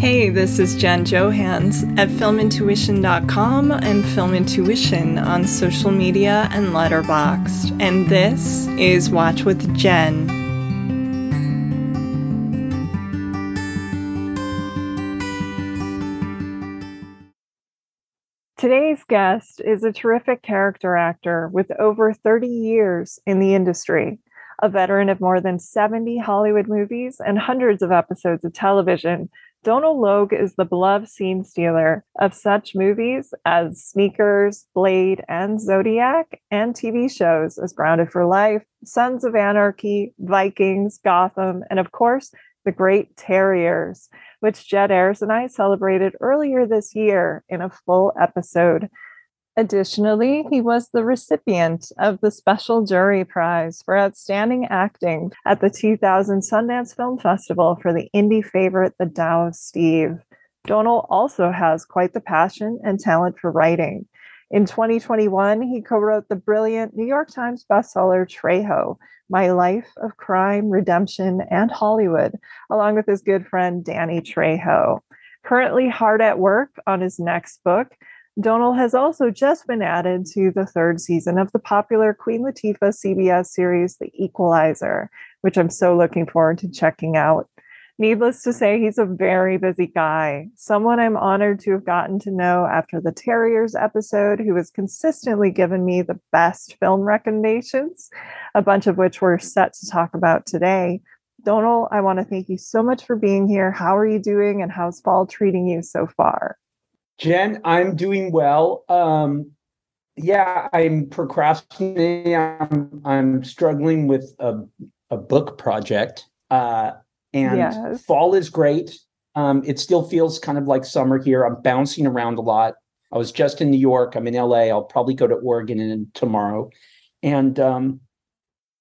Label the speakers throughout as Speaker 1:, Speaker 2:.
Speaker 1: Hey, this is Jen Johans at filmintuition.com and Film Intuition on social media and Letterboxd. And this is Watch with Jen. Today's guest is a terrific character actor with over 30 years in the industry, a veteran of more than 70 Hollywood movies and hundreds of episodes of television Donal Logue is the beloved scene stealer of such movies as Sneakers, Blade, and Zodiac, and TV shows as Grounded for Life, Sons of Anarchy, Vikings, Gotham, and of course, The Great Terriers, which Jed Ayers and I celebrated earlier this year in a full episode. Additionally, he was the recipient of the Special Jury Prize for Outstanding Acting at the 2000 Sundance Film Festival for the indie favorite The Tao of Steve. Donal also has quite the passion and talent for writing. In 2021, he co wrote the brilliant New York Times bestseller Trejo My Life of Crime, Redemption, and Hollywood, along with his good friend Danny Trejo. Currently hard at work on his next book, Donal has also just been added to the third season of the popular Queen Latifah CBS series, The Equalizer, which I'm so looking forward to checking out. Needless to say, he's a very busy guy, someone I'm honored to have gotten to know after the Terriers episode, who has consistently given me the best film recommendations, a bunch of which we're set to talk about today. Donal, I want to thank you so much for being here. How are you doing, and how's fall treating you so far?
Speaker 2: Jen, I'm doing well. Um, yeah, I'm procrastinating. I'm, I'm struggling with a, a book project. Uh, and yes. fall is great. Um, it still feels kind of like summer here. I'm bouncing around a lot. I was just in New York. I'm in LA. I'll probably go to Oregon in, tomorrow. And um,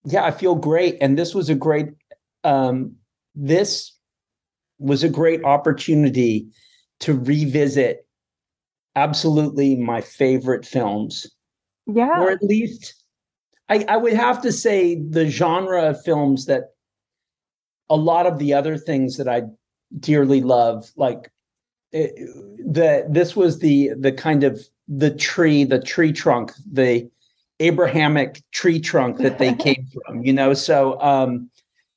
Speaker 2: yeah, I feel great. And this was a great, um, this was a great opportunity to revisit absolutely my favorite films.
Speaker 1: Yeah.
Speaker 2: Or at least I, I would have to say the genre of films that a lot of the other things that I dearly love, like it, eh, the this was the the kind of the tree, the tree trunk, the Abrahamic tree trunk that they came from, you know. So um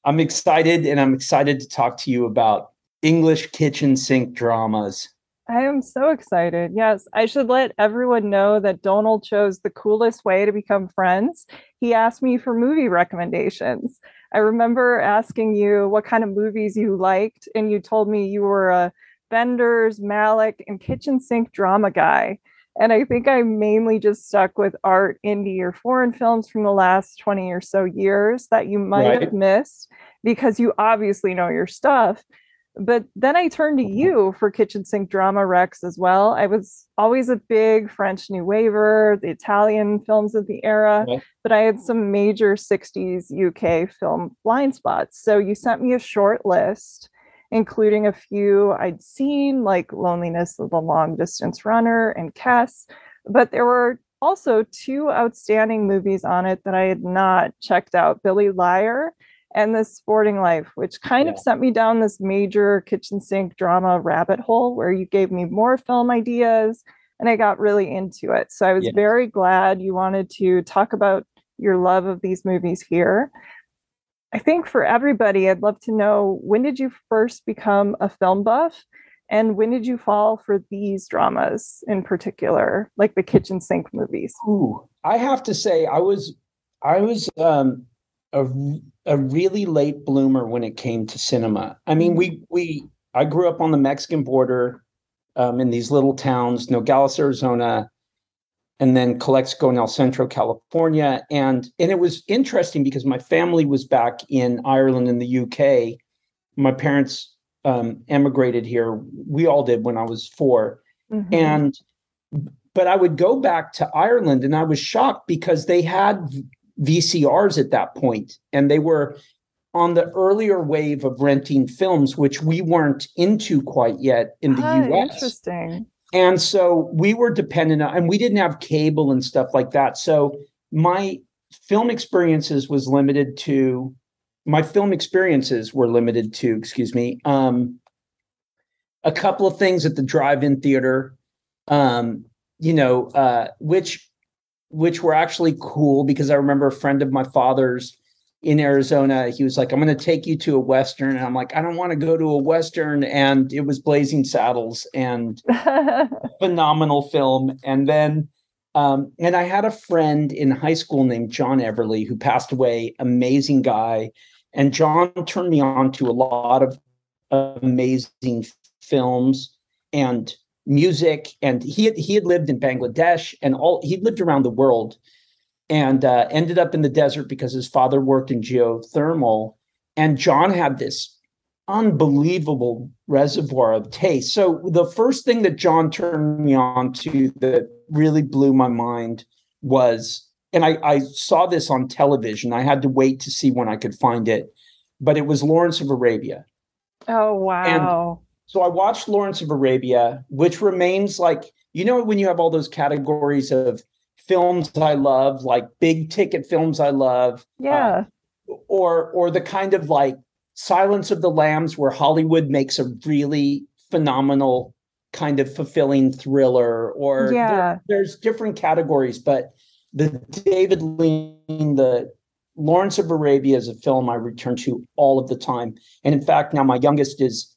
Speaker 2: I'm excited and I'm excited to talk to you about English kitchen sink dramas.
Speaker 1: I am so excited. Yes, I should let everyone know that Donal chose the coolest way to become friends. He asked me for movie recommendations. I remember asking you what kind of movies you liked, and you told me you were a Wenders, Malick, and kitchen sink drama guy. And I think I mainly just stuck with art, indie, or foreign films from the last 20 or so years that you might right. have missed because you obviously know your stuff but then I turned to mm-hmm. you for kitchen sink drama Rex as well. I was always a big French New Waver, the Italian films of the era, but I had some major 60s UK film blind spots. So you sent me a short list, including a few I'd seen, like Loneliness of the Long Distance Runner and Kes, but there were also two outstanding movies on it that I had not checked out Billy Liar and The Sporting Life, which kind yeah. of sent me down this major kitchen sink drama rabbit hole where you gave me more film ideas and I got really into it. So I was yeah. very glad you wanted to talk about your love of these movies here. I think for everybody, I'd love to know when did you first become a film buff? And when did you fall for these dramas in particular, like the kitchen sink movies?
Speaker 2: Ooh, I have to say, I was, I was um, a a really late bloomer when it came to cinema. I mean, we mm. we I grew up on the Mexican border um, in these little towns, Nogales, Arizona, and then Calexico in El Centro, California. And and it was interesting because my family was back in Ireland and the UK. My parents um, emigrated here. We all did when I was 4 mm-hmm. And but I would go back to Ireland and I was shocked because they had VCRs at that point, and they were on the earlier wave of renting films, which we weren't into quite yet in the oh, US.
Speaker 1: Interesting.
Speaker 2: And so we were dependent on, and we didn't have cable and stuff like that. So my film experiences was limited to, my film experiences were limited to, excuse me, um, a couple of things at the drive-in theater, um, you know, uh, which which were actually cool because I remember a friend of my father's in Arizona. He was like, I'm going to take you to a Western. And I'm like, I don't want to go to a Western. And it was Blazing Saddles and phenomenal film. And then, um, and I had a friend in high school named John Everly who passed away, amazing guy. And John turned me on to a lot of amazing films. And music and he had, he had lived in Bangladesh and all he lived around the world and uh, ended up in the desert because his father worked in geothermal and John had this unbelievable reservoir of taste. So the first thing that John turned me on to that really blew my mind was and I, I saw this on television. I had to wait to see when I could find it, but it was Lawrence of Arabia.
Speaker 1: Oh wow.
Speaker 2: So I watched Lawrence of Arabia, which remains like, you know, when you have all those categories of films I love, like big ticket films I love.
Speaker 1: Uh, yeah.
Speaker 2: Uh, or or the kind of like Silence of the Lambs where Hollywood makes a really phenomenal kind of fulfilling thriller or
Speaker 1: yeah. There,
Speaker 2: there's different categories, but the David Lean, the Lawrence of Arabia is a film I return to all of the time. And in fact, now my youngest is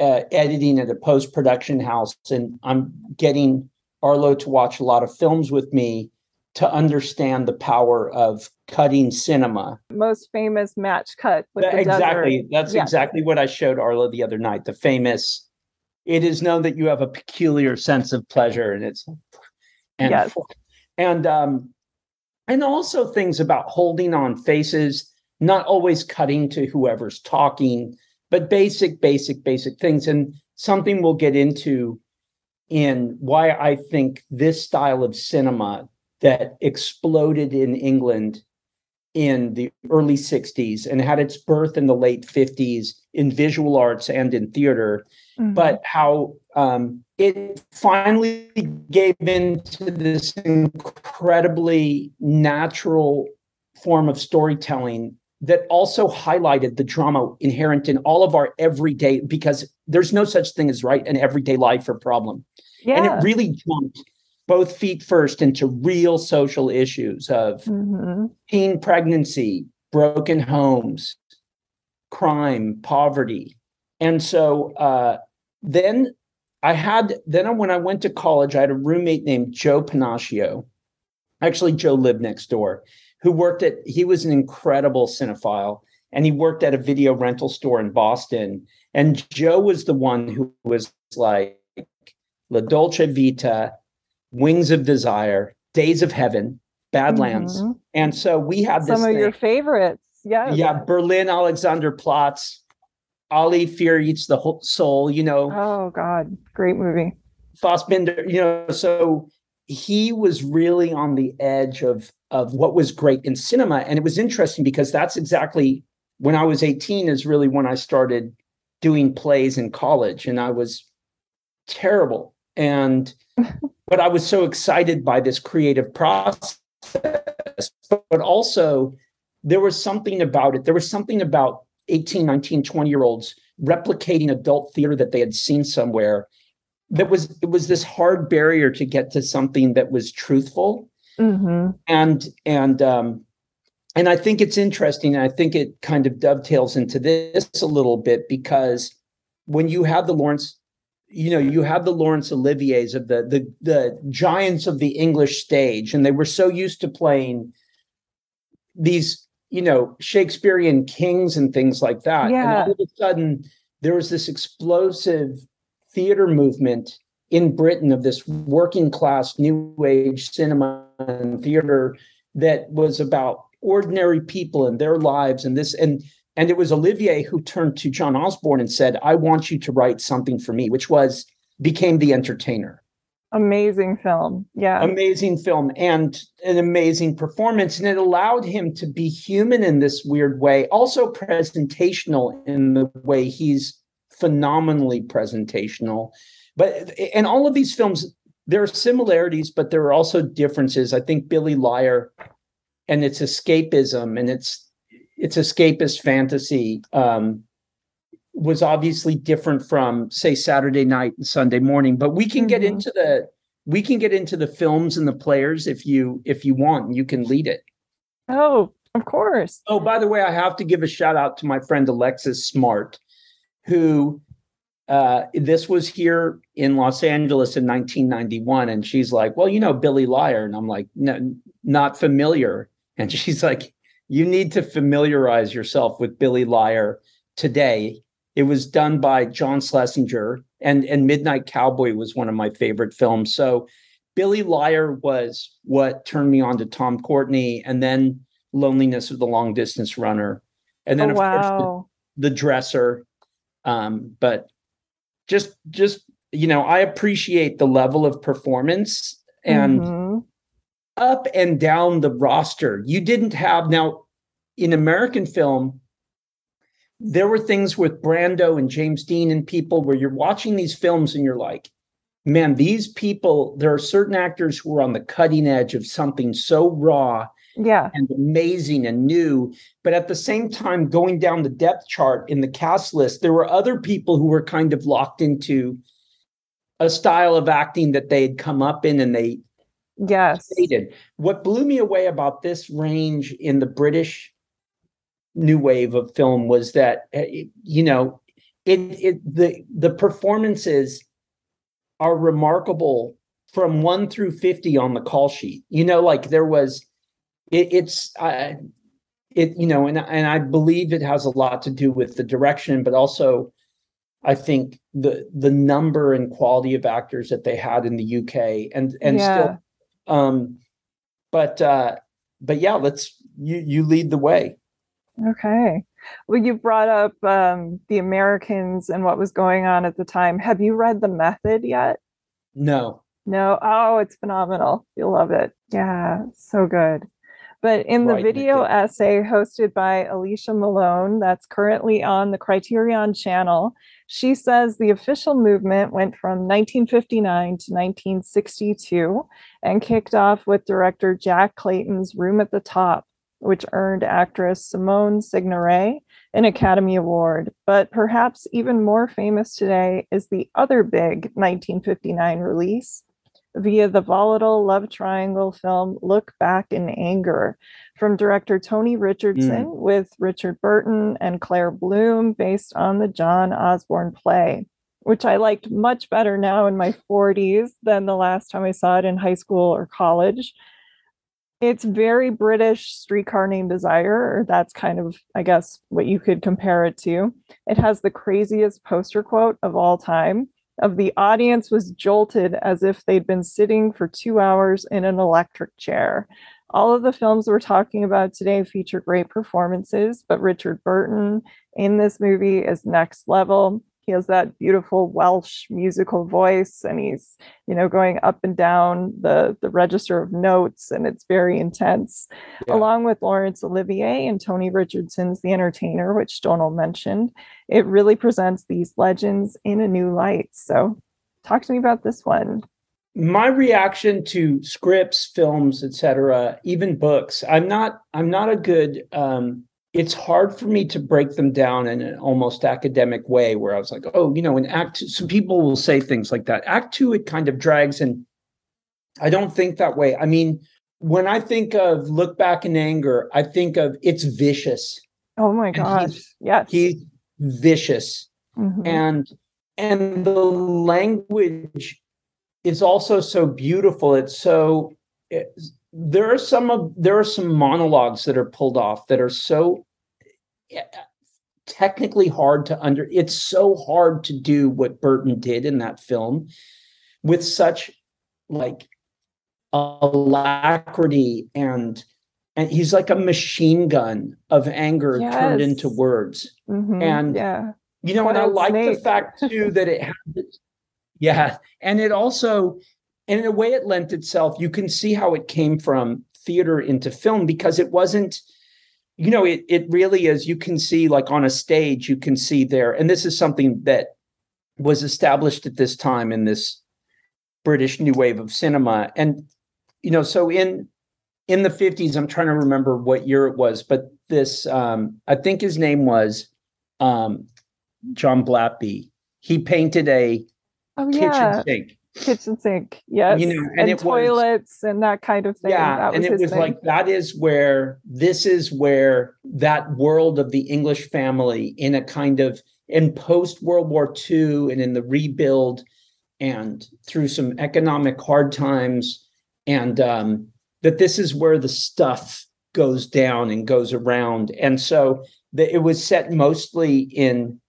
Speaker 2: uh, editing at a post production house, and I'm getting Arlo to watch a lot of films with me to understand the power of cutting cinema.
Speaker 1: Most famous match cut.
Speaker 2: exactly.
Speaker 1: Desert.
Speaker 2: That's yes. exactly what I showed Arlo the other night. The famous. It is known that you have a peculiar sense of pleasure, and it's and yes. and um and also things about holding on faces, not always cutting to whoever's talking, but basic, basic, basic things. And something we'll get into in why I think this style of cinema that exploded in England in the early 60s and had its birth in the late 50s in visual arts and in theater, mm-hmm. but how um, it finally gave into this incredibly natural form of storytelling that also highlighted the drama inherent in all of our everyday because there's no such thing as right an everyday life or problem yeah. and it really jumped both feet first into real social issues of mm-hmm. teen pregnancy broken homes crime poverty and so uh, then i had then when i went to college i had a roommate named joe panaccio actually joe lived next door who worked at, he was an incredible cinephile and he worked at a video rental store in Boston. And Joe was the one who was like La Dolce Vita, Wings of Desire, Days of Heaven, Badlands. Mm-hmm. And so we had this
Speaker 1: some of
Speaker 2: thing.
Speaker 1: your favorites. Yeah.
Speaker 2: Yeah. Berlin Alexander Alexanderplatz, Ali Fear Eats the Soul, you know.
Speaker 1: Oh, God. Great movie.
Speaker 2: Fassbinder, you know, so he was really on the edge of of what was great in cinema and it was interesting because that's exactly when i was 18 is really when i started doing plays in college and i was terrible and but i was so excited by this creative process but also there was something about it. There was something about 18, 19, 20 year olds replicating adult theater that they had seen somewhere that was it was this hard barrier to get to something that was truthful
Speaker 1: Mm-hmm.
Speaker 2: and and um and i think it's interesting i think it kind of dovetails into this a little bit because when you have the lawrence you know you have the laurence oliviers of the the the giants of the english stage and they were so used to playing these you know shakespearean kings and things like that
Speaker 1: Yeah.
Speaker 2: and all of a sudden there was this explosive theater movement in britain of this working class new age cinema and theater that was about ordinary people and their lives and this and and it was olivier who turned to john osborne and said i want you to write something for me which was became the entertainer
Speaker 1: Amazing film. Yeah.
Speaker 2: amazing film and an amazing performance and it allowed him to be human in this weird way also presentational in the way he's phenomenally presentational. But and all of these films there are similarities but there are also differences. I think billy liar and its escapism and its its escapist fantasy um was obviously different from say saturday night and sunday morning. But we can get
Speaker 1: Mhm.
Speaker 2: into the we can get into the films and the players if you if you want and you can lead it.
Speaker 1: Oh, of course.
Speaker 2: oh by the way i have to give a shout out to my friend alexis smart who uh, this was here in Los Angeles in 1991, and she's like, "Well, you know Billy Liar," and I'm like, "No, not familiar." And she's like, "You need to familiarize yourself with Billy Liar today." It was done by John Schlesinger, and and Midnight Cowboy was one of my favorite films. So, Billy Liar was what turned me on to Tom Courtenay, and then Loneliness of the Long Distance Runner, and then
Speaker 1: oh,
Speaker 2: of course the- the dresser um but just just you know i appreciate the level of performance and
Speaker 1: Mhm.
Speaker 2: up and down the roster you didn't have now in american film there were things with brando and james dean and people where you're watching these films and you're like man these people there are certain actors who are on the cutting edge of something so raw
Speaker 1: yeah.
Speaker 2: and amazing and new. But at the same time, going down the depth chart in the cast list, there were other people who were kind of locked into a style of acting that they had come up in and they
Speaker 1: Yes.
Speaker 2: hated. What blew me away about this range in the British new wave of film was that uh, you know it, it the the performances are remarkable from 1 through 50 on the call sheet you know like there was it, it's uh, it you know and and I believe it has a lot to do with the direction but also I think the the number and quality of actors that they had in the UK and and
Speaker 1: Yeah.
Speaker 2: still um but uh but yeah let's you you lead the way
Speaker 1: Okay. Well, you brought up um, the Americans and what was going on at the time. Have you read The Method yet?
Speaker 2: no
Speaker 1: No. Oh, it's phenomenal. You'll love it. Yeah, so good. But in the
Speaker 2: Right,
Speaker 1: video essay hosted by Alicia Malone, that's currently on the Criterion channel, she says the official movement went from 1959 to 1962 and kicked off with director Jack Clayton's Room at the Top, which earned actress Simone Signoret an Academy Award. But perhaps even more famous today is the other big 1959 release via the volatile love triangle film Look Back in Anger from director Tony Richardson mm. with Richard Burton and Claire Bloom based on the John Osborne play, which I liked much better now in my 40s than the last time I saw it in high school or college. It's very British streetcar named Desire, or that's kind of, I guess, what you could compare it to. It has the craziest poster quote of all time of the audience was jolted as if they'd been sitting for two hours in an electric chair. All of the films we're talking about today feature great performances, but Richard Burton in this movie is next level. He has that beautiful Welsh musical voice, and he's, you know, going up and down the, the register of notes, and it's very intense.
Speaker 2: Yeah.
Speaker 1: Along with Laurence Olivier and Tony Richardson's The Entertainer, which Donal mentioned, it really presents these legends in a new light. So, talk to me about this one.
Speaker 2: my reaction to scripts, films, etc., even books, I'm not I'm not a good um it's hard for me to break them down in an almost academic way where I was like, oh, you know, in act two, some people will say things like that. Act two, it kind of drags, and I don't think that way. I mean, when I think of look back in anger, I think of it's vicious.
Speaker 1: Oh my gosh.
Speaker 2: He's,
Speaker 1: yes.
Speaker 2: He's vicious. Mm-hmm. And and the language is also so beautiful. It's so it, there are some of there are some monologues that are pulled off that are so eh, technically hard to under it's so hard to do what Burton did in that film with such like alacrity and and he's like a machine gun of anger yes. turned into words mm-hmm. and
Speaker 1: yeah
Speaker 2: you know and i like the fact too that it has yeah and it also and in a way it lent itself you can see how it came from theater into film because it wasn't you know it it really is you can see like on a stage you can see there and this is something that was established at this time in this british new wave of cinema. And you know so in in the 50s i'm trying to remember what year it was but this um i think his name was um john Bratby he painted a
Speaker 1: oh,
Speaker 2: kitchen
Speaker 1: yeah.
Speaker 2: sink
Speaker 1: kitchen sink yes
Speaker 2: you know
Speaker 1: and, and toilets was, and that kind of thing
Speaker 2: yeah and it was
Speaker 1: thing.
Speaker 2: like that is where this is where that world of the english family in a kind of in post world war ii and in the rebuild and through some economic hard times and um, that this is where the stuff goes down and goes around and so the, it was set mostly in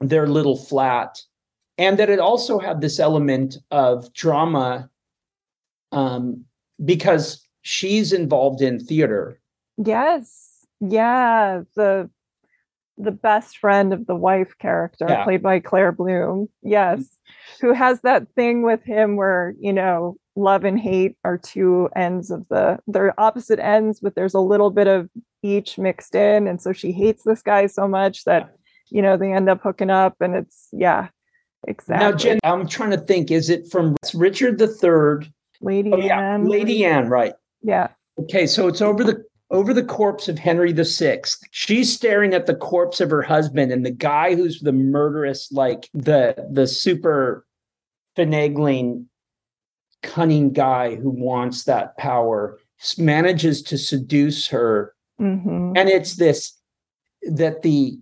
Speaker 2: their little flat and that it also had this element of drama um, because she's involved in theater.
Speaker 1: Yes. Yeah the the best friend of the wife character yeah. played by claire bloom. Yes. Who has that thing with him where you know love and hate are two ends of the they're opposite ends but there's a little bit of each mixed in. And so she hates this guy so much that you know they end up hooking up and it's yeah Exactly.
Speaker 2: Now, Jen, I'm trying to think. Is it from Richard the Third?
Speaker 1: Lady oh, yeah. Anne.
Speaker 2: Lady Anne, right?
Speaker 1: Yeah.
Speaker 2: Okay, so it's over the over the corpse of Henry the Sixth. She's staring at the corpse of her husband, and the guy who's the murderous, like the the super finagling, cunning guy who wants that power, manages to seduce her,
Speaker 1: mm-hmm.
Speaker 2: and it's this that the,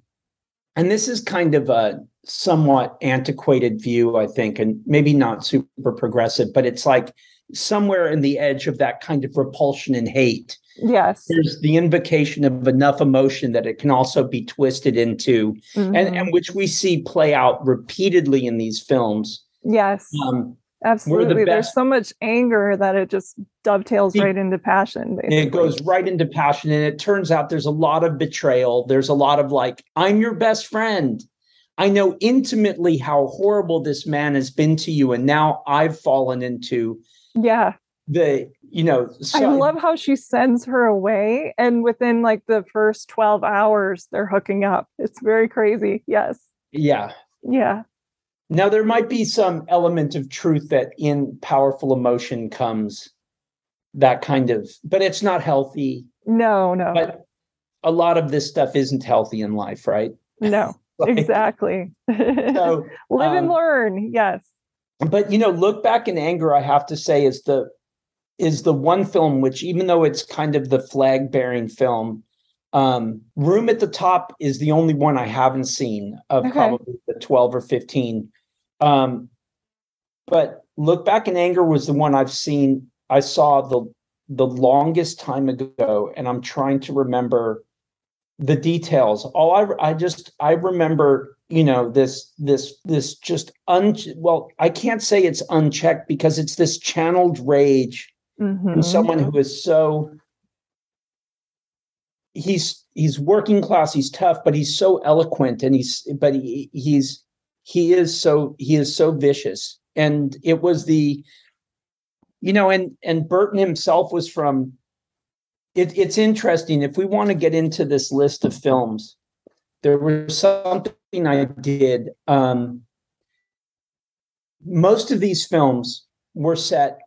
Speaker 2: and this is kind of a somewhat antiquated view, I think, and maybe not super progressive, but it's like somewhere in the edge of that kind of repulsion and hate.
Speaker 1: Yes.
Speaker 2: There's the invocation of enough emotion that it can also be twisted into, mm-hmm. and, and which we see play out repeatedly in these films.
Speaker 1: Yes.
Speaker 2: Um,
Speaker 1: Absolutely. The There's so much anger that it just dovetails it, right into passion.
Speaker 2: Basically. It goes right into passion. And it turns out there's a lot of betrayal. There's a lot of like, I'm your best friend. I know intimately how horrible this man has been to you, and now I've fallen into
Speaker 1: yeah
Speaker 2: the you know.
Speaker 1: So, I love how she sends her away, and within like the first twelve hours, they're hooking up. It's very crazy. Yes.
Speaker 2: Yeah.
Speaker 1: Yeah.
Speaker 2: Now there might be some element of truth that in powerful emotion comes that kind of, but it's not healthy.
Speaker 1: No, no.
Speaker 2: But a lot of this stuff isn't healthy in life, right?
Speaker 1: No. like, exactly. So live um, and learn. Yes.
Speaker 2: But you know, look back in anger. I have to say is the is the one film which, even though it's kind of the flag bearing film, um, Room at the Top is the only one I haven't seen of okay. probably the twelve or fifteen. Um, but Look Back in Anger was the one I've seen. I saw the the longest time ago, and I'm trying to remember the details all i i just i remember you know this this this just un well i can't say it's unchecked because it's this channeled rage mm-hmm. from someone who is so he's he's working class he's tough but he's so eloquent and he's but he, he's he is so he is so vicious and it was the you know and and burton himself was from it, it's interesting. If we want to get into this list of films, there was something I did. Um, most of these films were set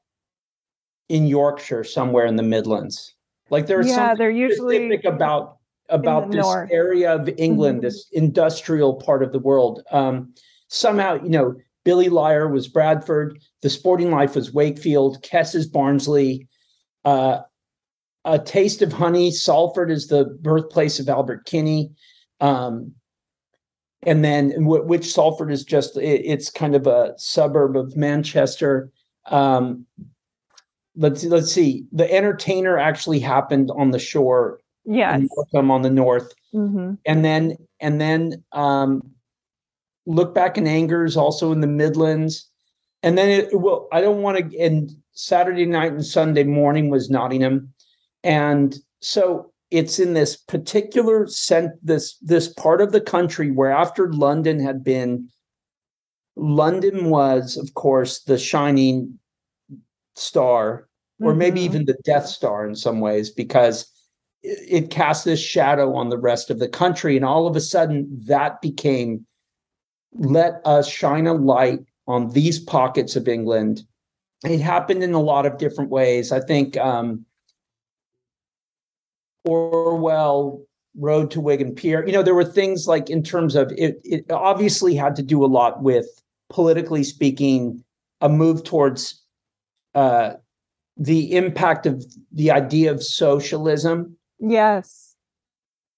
Speaker 2: in Yorkshire, somewhere in the Midlands. Like there's
Speaker 1: yeah,
Speaker 2: something
Speaker 1: they're usually
Speaker 2: specific about about this
Speaker 1: north.
Speaker 2: area of England,
Speaker 1: Mhm.
Speaker 2: this industrial part of the world. Um, somehow, you know, Billy Liar was Bradford, The Sporting Life was Wakefield, Kes is Barnsley, uh, A Taste of Honey, Salford is the birthplace of Albert Finney. Um, and then which Salford is just it, it's kind of a suburb of Manchester. Um, let's let's see. The Entertainer actually happened on the shore
Speaker 1: yes.
Speaker 2: Morecambe on the north,
Speaker 1: hmm
Speaker 2: and then and then um, look back in anger is also in the Midlands, and then it well I don't want to. And Saturday night and Sunday morning was Nottingham, and so it's in this particular cent this this part of the country where after London had been. London was, of course, the shining star or maybe
Speaker 1: Mhm.
Speaker 2: even the Death Star in some ways, because it, it cast this shadow on the rest of the country. And all of a sudden, that became let us shine a light on these pockets of England. It happened in a lot of different ways. I think um, Orwell, Road to Wigan Pier, you know, there were things like in terms of it, it obviously had to do a lot with politically speaking, a move towards uh, the impact of the idea of socialism
Speaker 1: Yes.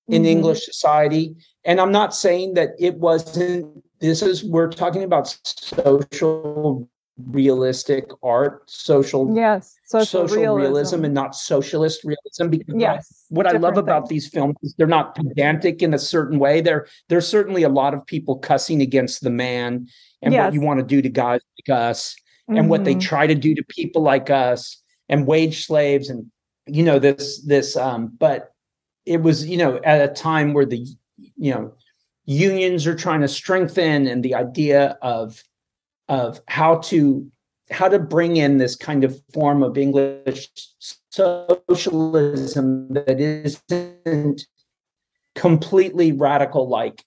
Speaker 2: in
Speaker 1: Mhm.
Speaker 2: English society. And I'm not saying that it wasn't, this is, we're talking about social realistic art, social,
Speaker 1: Yes. Social,
Speaker 2: social
Speaker 1: realism.
Speaker 2: realism. and not socialist realism. Because what I-
Speaker 1: yes.
Speaker 2: what I love
Speaker 1: different
Speaker 2: about these films is they're not pedantic in a certain way. There, there's certainly a lot of people cussing against the man and what you want to do to guys like us and what they
Speaker 1: Mhm.
Speaker 2: try to do to people like us and wage slaves and you know this this um but it was you know at a time where the you know unions are trying to strengthen and the idea of of how to how to bring in this kind of form of english socialism that isn't completely radical like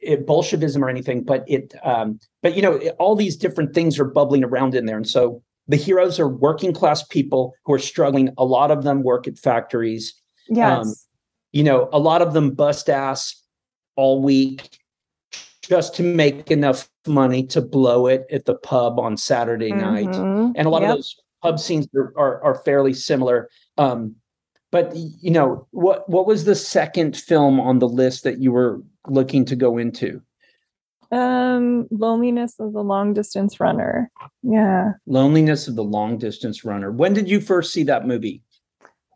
Speaker 2: it, bolshevism or anything but it um but you know it- all these different things are bubbling around in there. And so the heroes are working class people who are struggling. A lot of them work at factories.
Speaker 1: Yes.
Speaker 2: um, you know a lot of them bust ass all week just to make enough money to blow it at the pub on saturday night
Speaker 1: Mhm.
Speaker 2: and a lot
Speaker 1: Yep.
Speaker 2: of those pub scenes are, are, are fairly similar um, but you know what what was the second film on the list that you were looking to go into
Speaker 1: Um, loneliness of the long distance runner. Yeah.
Speaker 2: loneliness of the long distance runner when did you first see that movie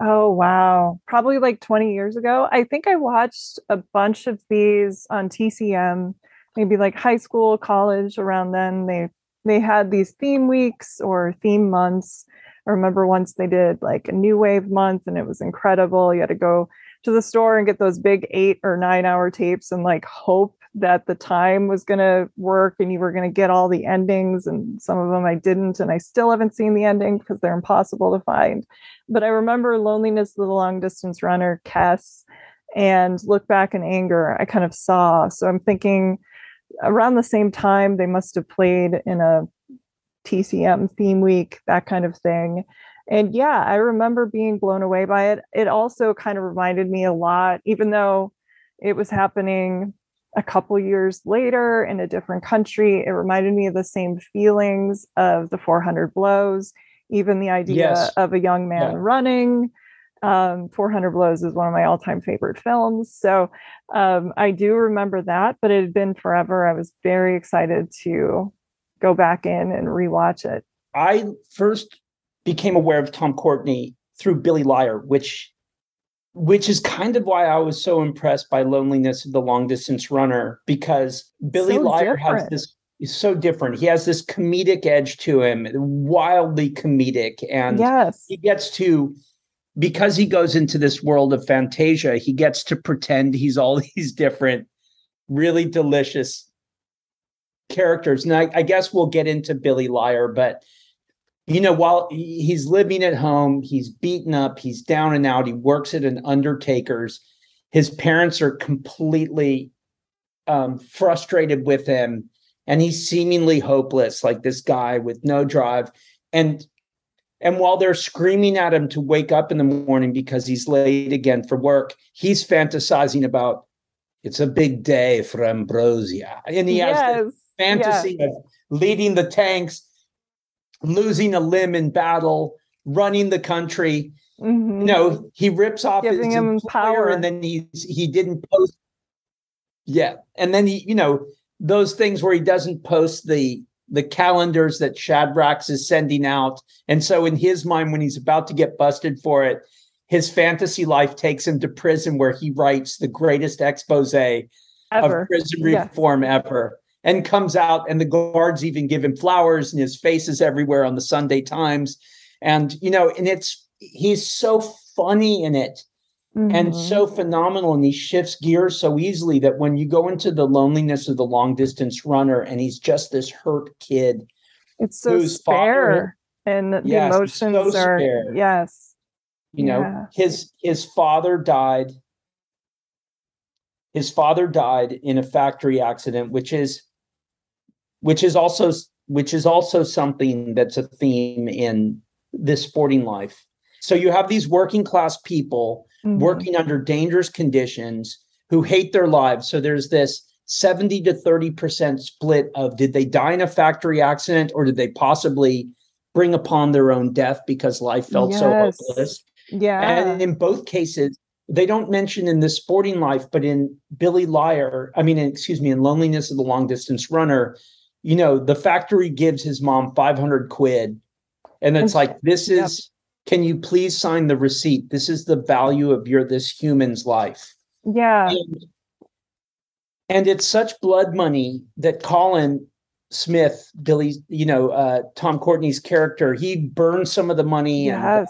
Speaker 1: Oh wow. Probably like 20 years ago. I think I watched a bunch of these on TCM, maybe like high school, college around then. They they had these theme weeks or theme months. I remember once they did like a new wave month and it was incredible. You had to go to the store and get those big 8 or 9 hour tapes and like hope that the time was going to work and you were going to get all the endings and some of them I didn't and I still haven't seen the ending because they're impossible to find but I remember Loneliness of the Long Distance Runner, Kes, and Look Back in Anger, I kind of saw. So I'm thinking around the same time, they must have played in a TCM theme week, that kind of thing. And yeah, I remember being blown away by it. It also kind of reminded me a lot, even though it was happening a couple years later in a different country, it reminded me of the same feelings of the 400 blows even the idea
Speaker 2: Yes.
Speaker 1: of a young man
Speaker 2: Yeah.
Speaker 1: running um, 400 blows is one of my all-time favorite films. So um, i do remember that but it had been forever. I was very excited to go back in and rewatch it.
Speaker 2: I first became aware of Tom Courtenay through Billy Liar, which which is kind of why I was so impressed by Loneliness of the Long Distance Runner because Billy
Speaker 1: So
Speaker 2: Liar has this is so different. He has this comedic edge to him, wildly comedic and
Speaker 1: yes.
Speaker 2: he gets to because he goes into this world of fantasia, he gets to pretend he's all these different really delicious characters. And I, I guess we'll get into Billy Liar, but you know, while he's living at home, he's beaten up, he's down and out, he works at an undertaker's. His parents are completely um, frustrated with him, and he's seemingly hopeless, like this guy with no drive. and and while they're screaming at him to wake up in the morning because he's late again for work, he's fantasizing about it's a big day for Ambrosia. And he yes, has this fantasy of leading the tanks, losing a limb in battle, running the country. Mm-hmm. You know, he rips off
Speaker 1: Giving his him power,
Speaker 2: and then he he didn't post. Yeah, and then he, you know, those things where he doesn't post the the calendars that Shadrack's is sending out. And so, in his mind, when he's about to get busted for it, his fantasy life takes him to prison where he writes the greatest expose ever. of prison reform ever and comes out, and the guards even give him flowers, and his face is everywhere on the Sunday Times. And, you know, and it's, he's so funny in it mm-hmm. and so phenomenal and he shifts gears so easily that when you go into the loneliness of the long distance runner and he's just this hurt kid
Speaker 1: it's so spare and the yes, emotions so are spare. yes
Speaker 2: you yeah. know his his father died his father died in a factory accident which is which is also which is also something that's a theme in this sporting life so you have these working class people mm-hmm. working under dangerous conditions who hate their lives. So there's this 70 to 30% split of did they die in a factory accident or did they possibly bring upon their own death because life felt yes. so hopeless?
Speaker 1: Yeah.
Speaker 2: And in both cases, they don't mention in the sporting life, but in Billy Liar, I mean, excuse me, in Loneliness of the Long Distance Runner, you know, the factory gives his mom 500 quid. And it's like, this is can you please sign the receipt? This is the value of your this human's life.
Speaker 1: Yeah.
Speaker 2: And, and it's such blood money that Colin Smith, Billy, you know, uh, Tom Courtenay's character, he burns some of the money.
Speaker 1: Yes.
Speaker 2: And,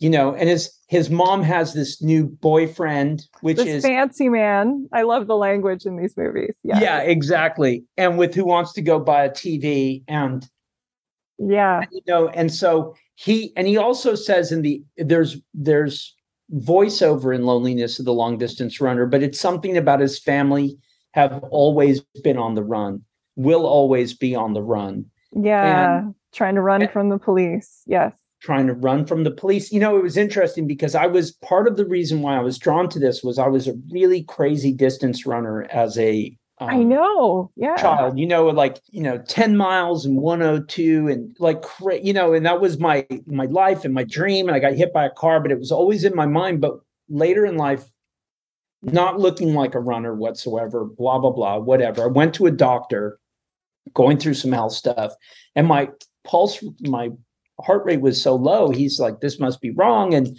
Speaker 2: you know, and his his mom has this new boyfriend, which
Speaker 1: this
Speaker 2: is
Speaker 1: fancy man. I love the language in these movies. Yeah.
Speaker 2: Yeah, exactly. And with who wants to go buy a TV and
Speaker 1: yeah.
Speaker 2: You know, and so he and he also says in the there's there's voiceover in loneliness of the long distance runner but it's something about his family have always been on the run will always be on the run.
Speaker 1: Yeah. And, trying to run from the police. Yes.
Speaker 2: Trying to run from the police. You know it was interesting because i was part of the reason why i was drawn to this was i was a really crazy distance runner as a
Speaker 1: um, I know. Yeah.
Speaker 2: Child, you know, like, you know, 10 miles and 102 and like, you know, and that was my, my life and my dream. And I got hit by a car, but it was always in my mind. But later in life, not looking like a runner whatsoever, blah, blah, blah, whatever. I went to a doctor going through some health stuff and my pulse, my heart rate was so low. He's like, this must be wrong. And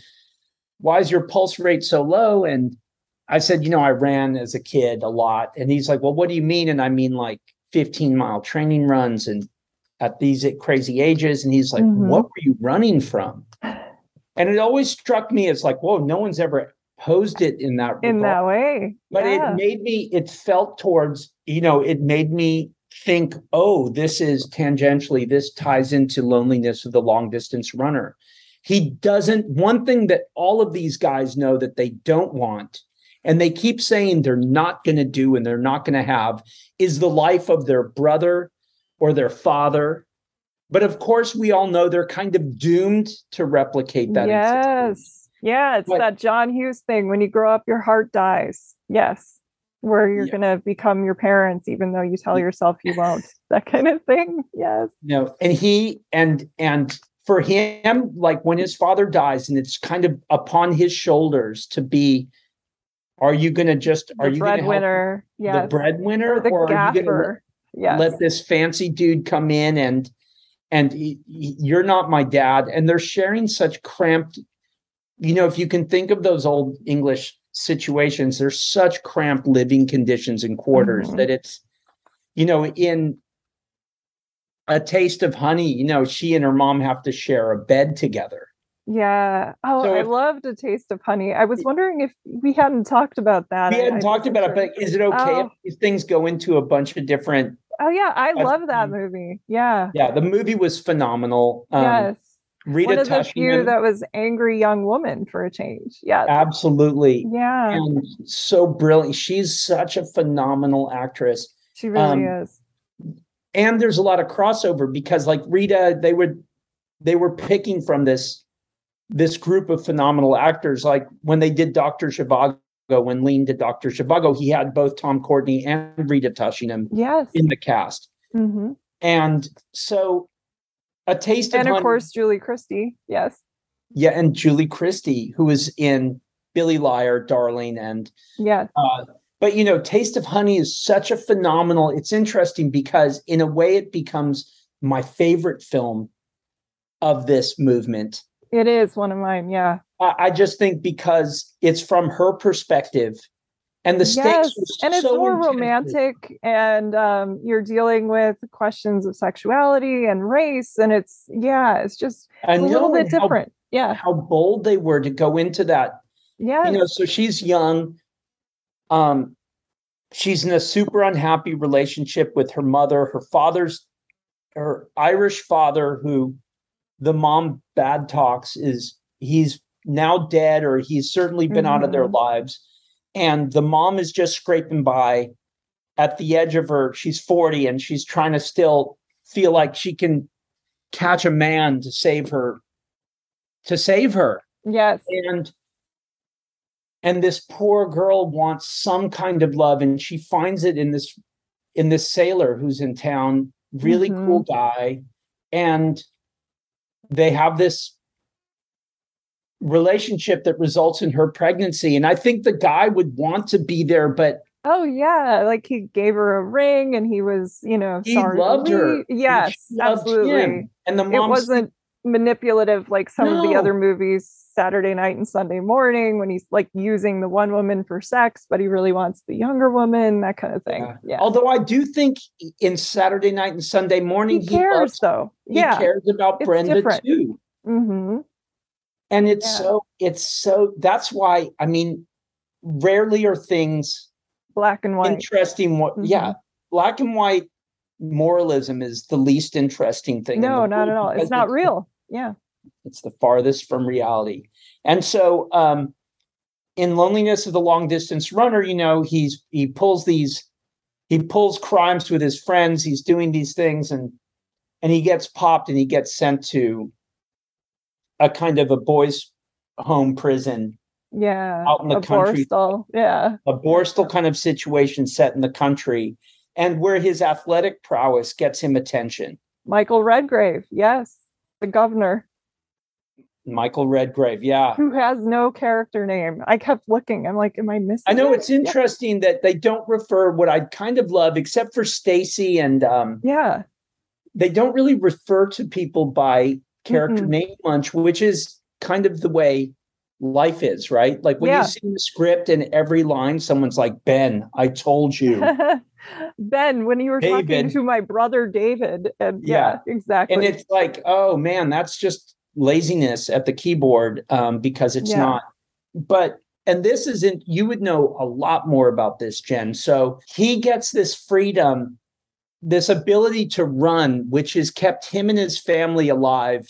Speaker 2: why is your pulse rate so low? And I said, you know, I ran as a kid a lot. And he's like, well, what do you mean? And I mean like 15 mile training runs and at these crazy ages. And he's like, mm-hmm. what were you running from? And it always struck me as like, whoa, no one's ever posed it in that
Speaker 1: in regard. that way.
Speaker 2: But yeah. it made me, it felt towards, you know, it made me think, oh, this is tangentially, this ties into loneliness of the long distance runner. He doesn't, one thing that all of these guys know that they don't want and they keep saying they're not going to do and they're not going to have is the life of their brother or their father. But of course, we all know they're kind of doomed to replicate that.
Speaker 1: Yes. Yeah. It's but, that John Hughes thing. When you grow up, your heart dies. Yes. Where you're yeah. going to become your parents, even though you tell yourself you won't. That kind of thing. Yes.
Speaker 2: You know, and he, and, and, for him, like when his father dies, and it's kind of upon his shoulders to be are you going to just are
Speaker 1: the
Speaker 2: you
Speaker 1: breadwinner?
Speaker 2: Yeah, the breadwinner,
Speaker 1: or, the
Speaker 2: or
Speaker 1: gaffer?
Speaker 2: Yes. let this fancy dude come in and and you're not my dad? And they're sharing such cramped. You know, if you can think of those old English situations, there's such cramped living conditions and quarters mm-hmm. that it's, you know, in a taste of honey, you know, she and her mom have to share a bed together
Speaker 1: yeah. Oh, so I if, loved a taste of honey. I was wondering if we hadn't talked about that.
Speaker 2: We hadn't I, talked about sure. it, but is it okay oh. if these things go into a bunch of different?
Speaker 1: Oh yeah, I uh, love that movie. Yeah.
Speaker 2: Yeah, the movie was phenomenal.
Speaker 1: Um, yes.
Speaker 2: Rita
Speaker 1: One of the few that was angry young woman for a change. Yeah.
Speaker 2: Absolutely.
Speaker 1: Yeah.
Speaker 2: And so brilliant. She's such a phenomenal actress.
Speaker 1: She really um, is.
Speaker 2: and there's a lot of crossover because like Rita, they would they were picking from this this group of phenomenal actors. Like when they did Doctor Zhivago, when Lean did Doctor Zhivago, he had both Tom Courtenay and Rita Tushingham
Speaker 1: Yes.
Speaker 2: in the cast,
Speaker 1: hmm
Speaker 2: and so a taste
Speaker 1: And
Speaker 2: of
Speaker 1: of course, Julie Christie. Yes.
Speaker 2: yeah, and Julie Christie, who was in Billy Liar, Darling, and
Speaker 1: yeah.
Speaker 2: uh, but you know, Taste of Honey is such a phenomenal. It's interesting because in a way, it becomes my favorite film of this movement.
Speaker 1: It is one of mine. Yeah.
Speaker 2: I, I just think because it's from her perspective, and the stakes
Speaker 1: yes. And it's
Speaker 2: so
Speaker 1: more romantic, and um, you're dealing with questions of sexuality and race. And it's, yeah, it's just it's a little bit
Speaker 2: how-
Speaker 1: different. Yeah.
Speaker 2: How bold they were to go into that
Speaker 1: yeah
Speaker 2: you know so she's young um she's in a super unhappy relationship with her mother her father's her irish father who the mom bad talks is he's now dead or he's certainly been out of their
Speaker 1: Mhm.
Speaker 2: lives and the mom is just scraping by at the edge of her she's 40 and she's trying to still feel like she can catch a man to save her to save her
Speaker 1: yes.
Speaker 2: and and this poor girl wants some kind of love and she finds it in this in this sailor who's in town really
Speaker 1: Mhm.
Speaker 2: cool guy and they have this relationship that results in her pregnancy and i think the guy would want to be there but
Speaker 1: Oh yeah, like he gave her a ring, and he was, you know,
Speaker 2: he
Speaker 1: sorry.
Speaker 2: loved her
Speaker 1: Yes,
Speaker 2: she loved
Speaker 1: absolutely.
Speaker 2: him. and the
Speaker 1: It
Speaker 2: mom
Speaker 1: wasn't manipulative like some of the other movies, Saturday night and Sunday morning, when he's like using the one woman for sex, but he really wants the younger woman, that kind of thing.
Speaker 2: Yeah.
Speaker 1: Yeah,
Speaker 2: although i do think in saturday night and sunday morning
Speaker 1: he cares
Speaker 2: loves,
Speaker 1: though.
Speaker 2: he
Speaker 1: Yeah.
Speaker 2: cares about
Speaker 1: It's
Speaker 2: brenda
Speaker 1: different.
Speaker 2: too
Speaker 1: hmm
Speaker 2: and it's
Speaker 1: Yeah.
Speaker 2: so it's so that's why i mean rarely are things
Speaker 1: Black and white.
Speaker 2: interesting what yeah black and white moralism is the least interesting thing
Speaker 1: No,
Speaker 2: the
Speaker 1: not at all. It's not real. Yeah.
Speaker 2: it's the farthest from reality and so um in loneliness of the long distance runner you know he's he pulls these he pulls crimes with his friends he's doing these things and and he gets popped and he gets sent to a kind of a boys home prison
Speaker 1: Yeah.
Speaker 2: Out in the country.
Speaker 1: Borstal. Yeah.
Speaker 2: a Borstal kind of situation set in the country and where his athletic prowess gets him attention.
Speaker 1: Michael Redgrave. Yes. The governor
Speaker 2: Michael Redgrave, yeah.
Speaker 1: who has no character name. I kept looking. I'm like, am I missing?
Speaker 2: I know
Speaker 1: it?
Speaker 2: it's interesting that they don't refer what I kind of love, except for Stacy, and um,
Speaker 1: Yeah.
Speaker 2: they don't really refer to people by character
Speaker 1: Mm-mm.
Speaker 2: name much, which is kind of the way life is, right? Like when
Speaker 1: Yeah.
Speaker 2: you see the script and every line, someone's like, Ben, I told you.
Speaker 1: ben, when you were talking to my brother David, and yeah, exactly.
Speaker 2: and it's like oh man that's just laziness at the keyboard um, because it's
Speaker 1: Yeah.
Speaker 2: not but and this isn't you would know a lot more about this jen so he gets this freedom this ability to run which has kept him and his family alive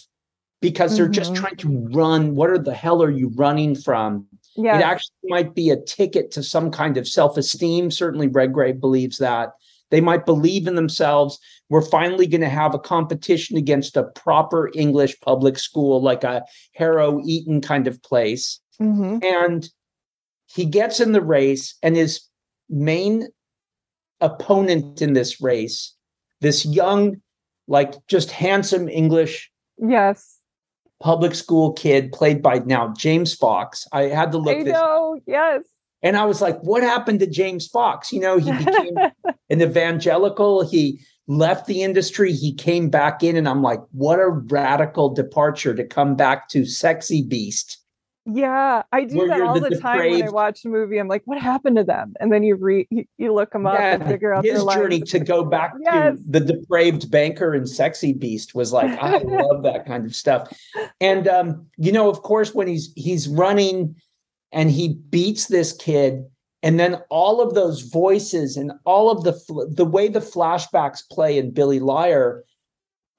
Speaker 2: because they're just
Speaker 1: Mhm.
Speaker 2: trying to run what are the hell are you running from?
Speaker 1: Yeah,
Speaker 2: it actually might be a ticket to some kind of self-esteem. Certainly redgrave believes that. They might believe in themselves. We're finally going to have a competition against a proper english public school like a harrow eton kind of place.
Speaker 1: Mhm.
Speaker 2: and he gets in the race and his main opponent in this race this young like just handsome english
Speaker 1: yes,
Speaker 2: public school kid played by now james fox i had to look
Speaker 1: I
Speaker 2: this
Speaker 1: know. Yes,
Speaker 2: and I was like, what happened to James Fox? You know, he became an evangelical. He left the industry. He came back in. And I'm like, what a radical departure to come back to Sexy Beast.
Speaker 1: Yeah. I do that all
Speaker 2: the
Speaker 1: the time when I watch a movie. I'm like, what happened to them? And then you read, you, you look them up and figure out
Speaker 2: his journey to go back
Speaker 1: Yes.
Speaker 2: to the depraved banker and Sexy Beast was like, I love that kind of stuff. And um, you know, of course, when he's he's running and he beats this kid, and then all of those voices and all of the the way the flashbacks play in Billy Liar,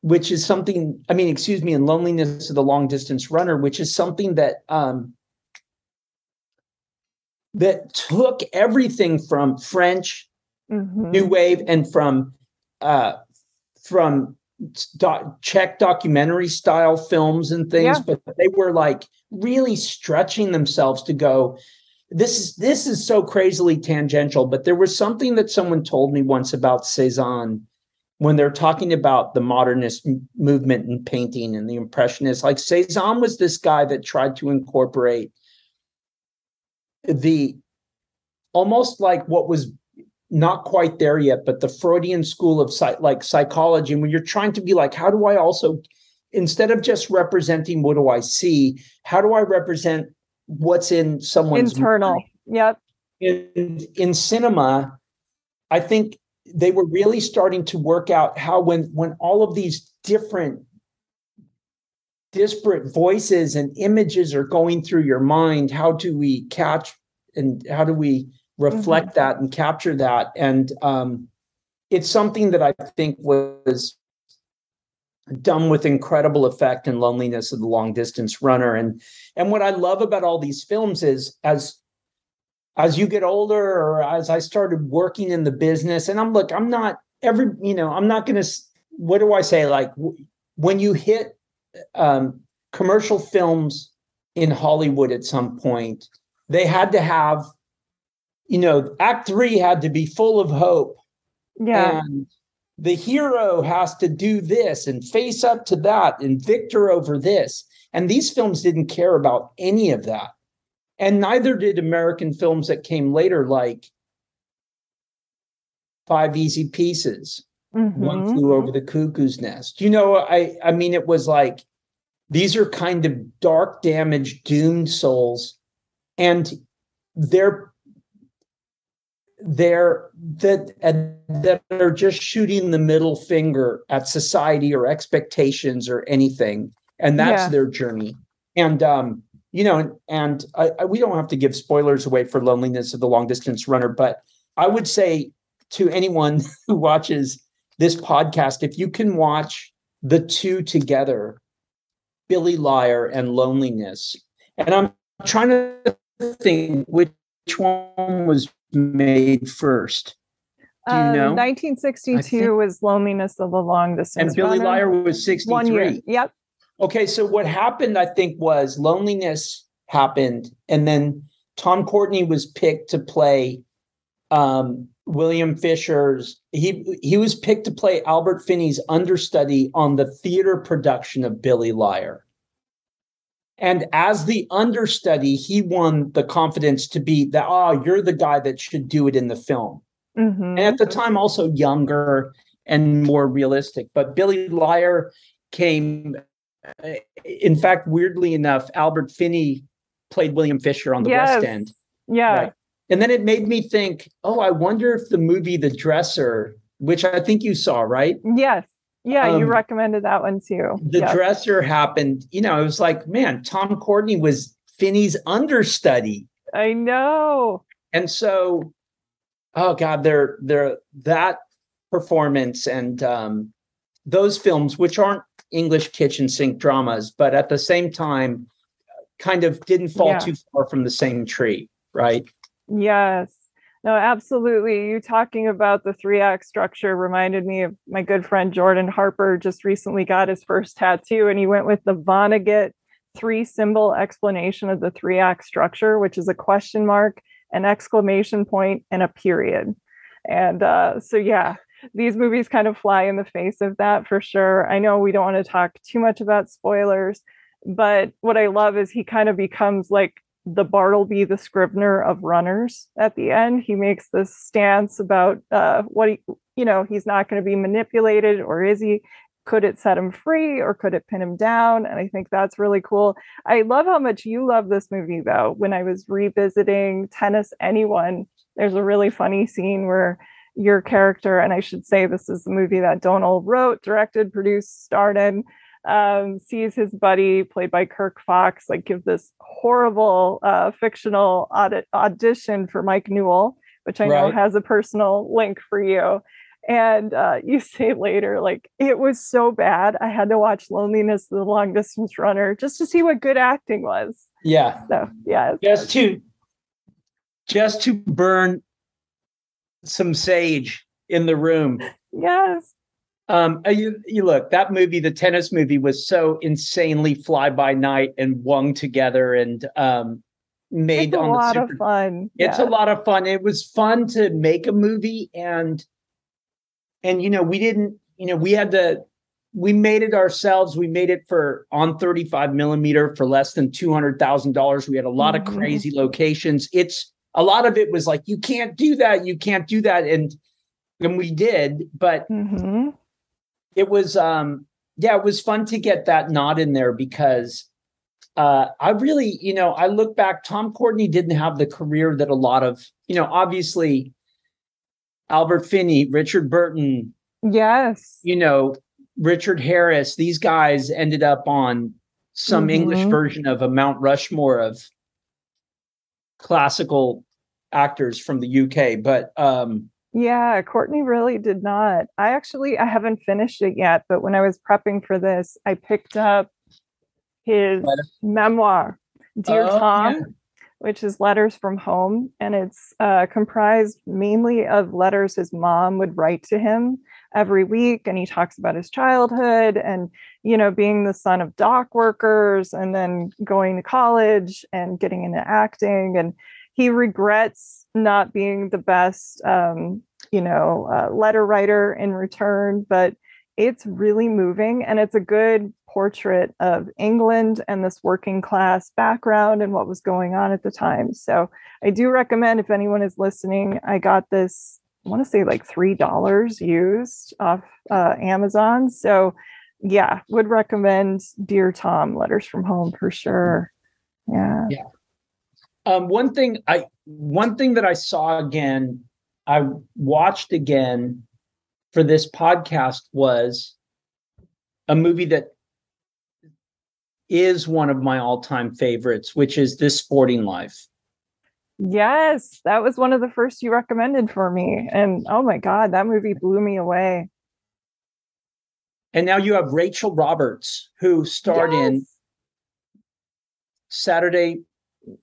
Speaker 2: which is something. I mean, excuse me, in Loneliness of the Long Distance Runner, which is something that um, that took everything from French
Speaker 1: Mhm.
Speaker 2: new wave and from uh from doc, Czech documentary style films and things,
Speaker 1: Yeah.
Speaker 2: but they were like really stretching themselves to go. This is this is so crazily tangential, but there was something that someone told me once about Cezanne when they're talking about the modernist movement in painting and the impressionists. Like Cezanne was this guy that tried to incorporate the almost like what was not quite there yet, but the Freudian school of psych, like psychology. And when you're trying to be like, how do I also, instead of just representing what do I see, how do I represent what's in someone's
Speaker 1: Internal.
Speaker 2: mind?
Speaker 1: Yep.
Speaker 2: in in cinema, I think they were really starting to work out how when when all of these different disparate voices and images are going through your mind, how do we catch and how do we reflect that and capture that? And um, it's something that I think was done with incredible effect and loneliness of the long distance runner and and what i love about all these films is as as you get older or as i started working in the business and i'm look i'm not every you know i'm not going to what do i say like when you hit um commercial films in hollywood at some point they had to have you know act 3 had to be full of hope
Speaker 1: Yeah.
Speaker 2: and the hero has to do this and face up to that and victor over this. And these films didn't care about any of that. And neither did American films that came later, like Five Easy Pieces, One
Speaker 1: Mhm.
Speaker 2: Flew Over the Cuckoo's Nest. You know, I I mean, it was like these are kind of dark, damaged, doomed souls, and they're they're that and that are just shooting the middle finger at society or expectations or anything and that's
Speaker 1: Yeah.
Speaker 2: their journey and um you know and, and I, I, we don't have to give spoilers away for loneliness of the long distance runner but i would say to anyone who watches this podcast if you can watch the two together billy liar and loneliness and i'm trying to think which one was made first do you
Speaker 1: Um,
Speaker 2: know?
Speaker 1: 1962
Speaker 2: think-
Speaker 1: was Loneliness of the Long Distance
Speaker 2: and Billy
Speaker 1: Runner.
Speaker 2: Liar was 63.
Speaker 1: One year. Yep.
Speaker 2: Okay, so what happened, I think, was loneliness happened, and then Tom Courtenay was picked to play um, William Fisher's. He he was picked to play Albert Finney's understudy on the theater production of Billy Liar. And as the understudy, he won the confidence to be that, oh, you're the guy that should do it in the film.
Speaker 1: Mhm.
Speaker 2: and at the time also younger and more realistic but billy liar came in fact weirdly enough albert finney played william fisher on the west end
Speaker 1: Yeah.
Speaker 2: Right. and then it made me think oh i wonder if the movie the dresser which i think you saw right
Speaker 1: Yes. Yeah. you
Speaker 2: Um,
Speaker 1: recommended that one too.
Speaker 2: the
Speaker 1: Yes.
Speaker 2: dresser happened you know it was like man tom courtenay was finney's understudy
Speaker 1: I know.
Speaker 2: and so oh god they're they're that performance and um those films which aren't english kitchen sink dramas but at the same time kind of didn't fall
Speaker 1: Yeah.
Speaker 2: too far from the same tree right
Speaker 1: Yes. No, absolutely. You talking about the three act structure reminded me of my good friend Jordan Harper just recently got his first tattoo and he went with the Vonnegut three symbol explanation of the three act structure, which is a question mark, an exclamation point, and a period. And uh, so, yeah, these movies kind of fly in the face of that for sure. I know we don't want to talk too much about spoilers, but what I love is he kind of becomes like the Bartleby, the Scrivener of runners at the end. He makes this stance about uh, what he, you know, he's not going to be manipulated, or is he? Could it set him free or could it pin him down? And I think that's really cool. I love how much you love this movie, though. When I was revisiting Tennis Anyone, there's a really funny scene where your character, and I should say this is the movie that Donal wrote, directed, produced, starred in, um, sees his buddy, played by Kirk Fox, like give this horrible uh, fictional audit- audition for Mike Newell, which I know has a personal link for you. And uh, you say later, like, it was so bad. I had to watch Loneliness the Long Distance Runner just to see what good acting was.
Speaker 2: yeah
Speaker 1: So, yeah.
Speaker 2: just to just to burn some sage in the room
Speaker 1: Yes.
Speaker 2: Um, uh, you, you look that movie, the tennis movie, was so insanely fly by night and wung together and um, made
Speaker 1: it's a
Speaker 2: on
Speaker 1: lot
Speaker 2: the
Speaker 1: of fun.
Speaker 2: It's
Speaker 1: yeah.
Speaker 2: a lot of fun. It was fun to make a movie and and you know we didn't you know we had to we made it ourselves. We made it for on 35 millimeter for less than two hundred thousand dollars. We had a lot
Speaker 1: Mhm.
Speaker 2: of crazy locations. It's a lot of it was like you can't do that, you can't do that, and and we did, but
Speaker 1: Mhm.
Speaker 2: it was um yeah it was fun to get that nod in there because uh i really you know i look back tom courtenay didn't have the career that a lot of you know obviously albert finney richard burton
Speaker 1: Yes.
Speaker 2: you know richard harris these guys ended up on some english
Speaker 1: Mhm.
Speaker 2: version of a mount rushmore of classical actors from the uk but um
Speaker 1: Yeah, Courtenay really did not. I actually I haven't finished it yet, but when I was prepping for this, I picked up his memoir, Dear
Speaker 2: Oh,
Speaker 1: Tom. Which is letters from home, and it's uh, comprised mainly of letters his mom would write to him every week, and he talks about his childhood and you know being the son of dock workers and then going to college and getting into acting and he regrets not being the best um, you know uh, letter writer in return but it's really moving and it's a good portrait of england and this working class background and what was going on at the time. So i do recommend if anyone is listening i got this i want to say like three dollars used off uh, amazon. So yeah would recommend dear tom letters from home for sure. Yeah.
Speaker 2: Um, one thing I one thing that I saw again, I watched again for this podcast was a movie that is one of my all-time favorites, which is This Sporting Life.
Speaker 1: Yes, that was one of the first you recommended for me. And oh my God, that movie blew me away.
Speaker 2: And now you have Rachel Roberts, who starred in Saturday,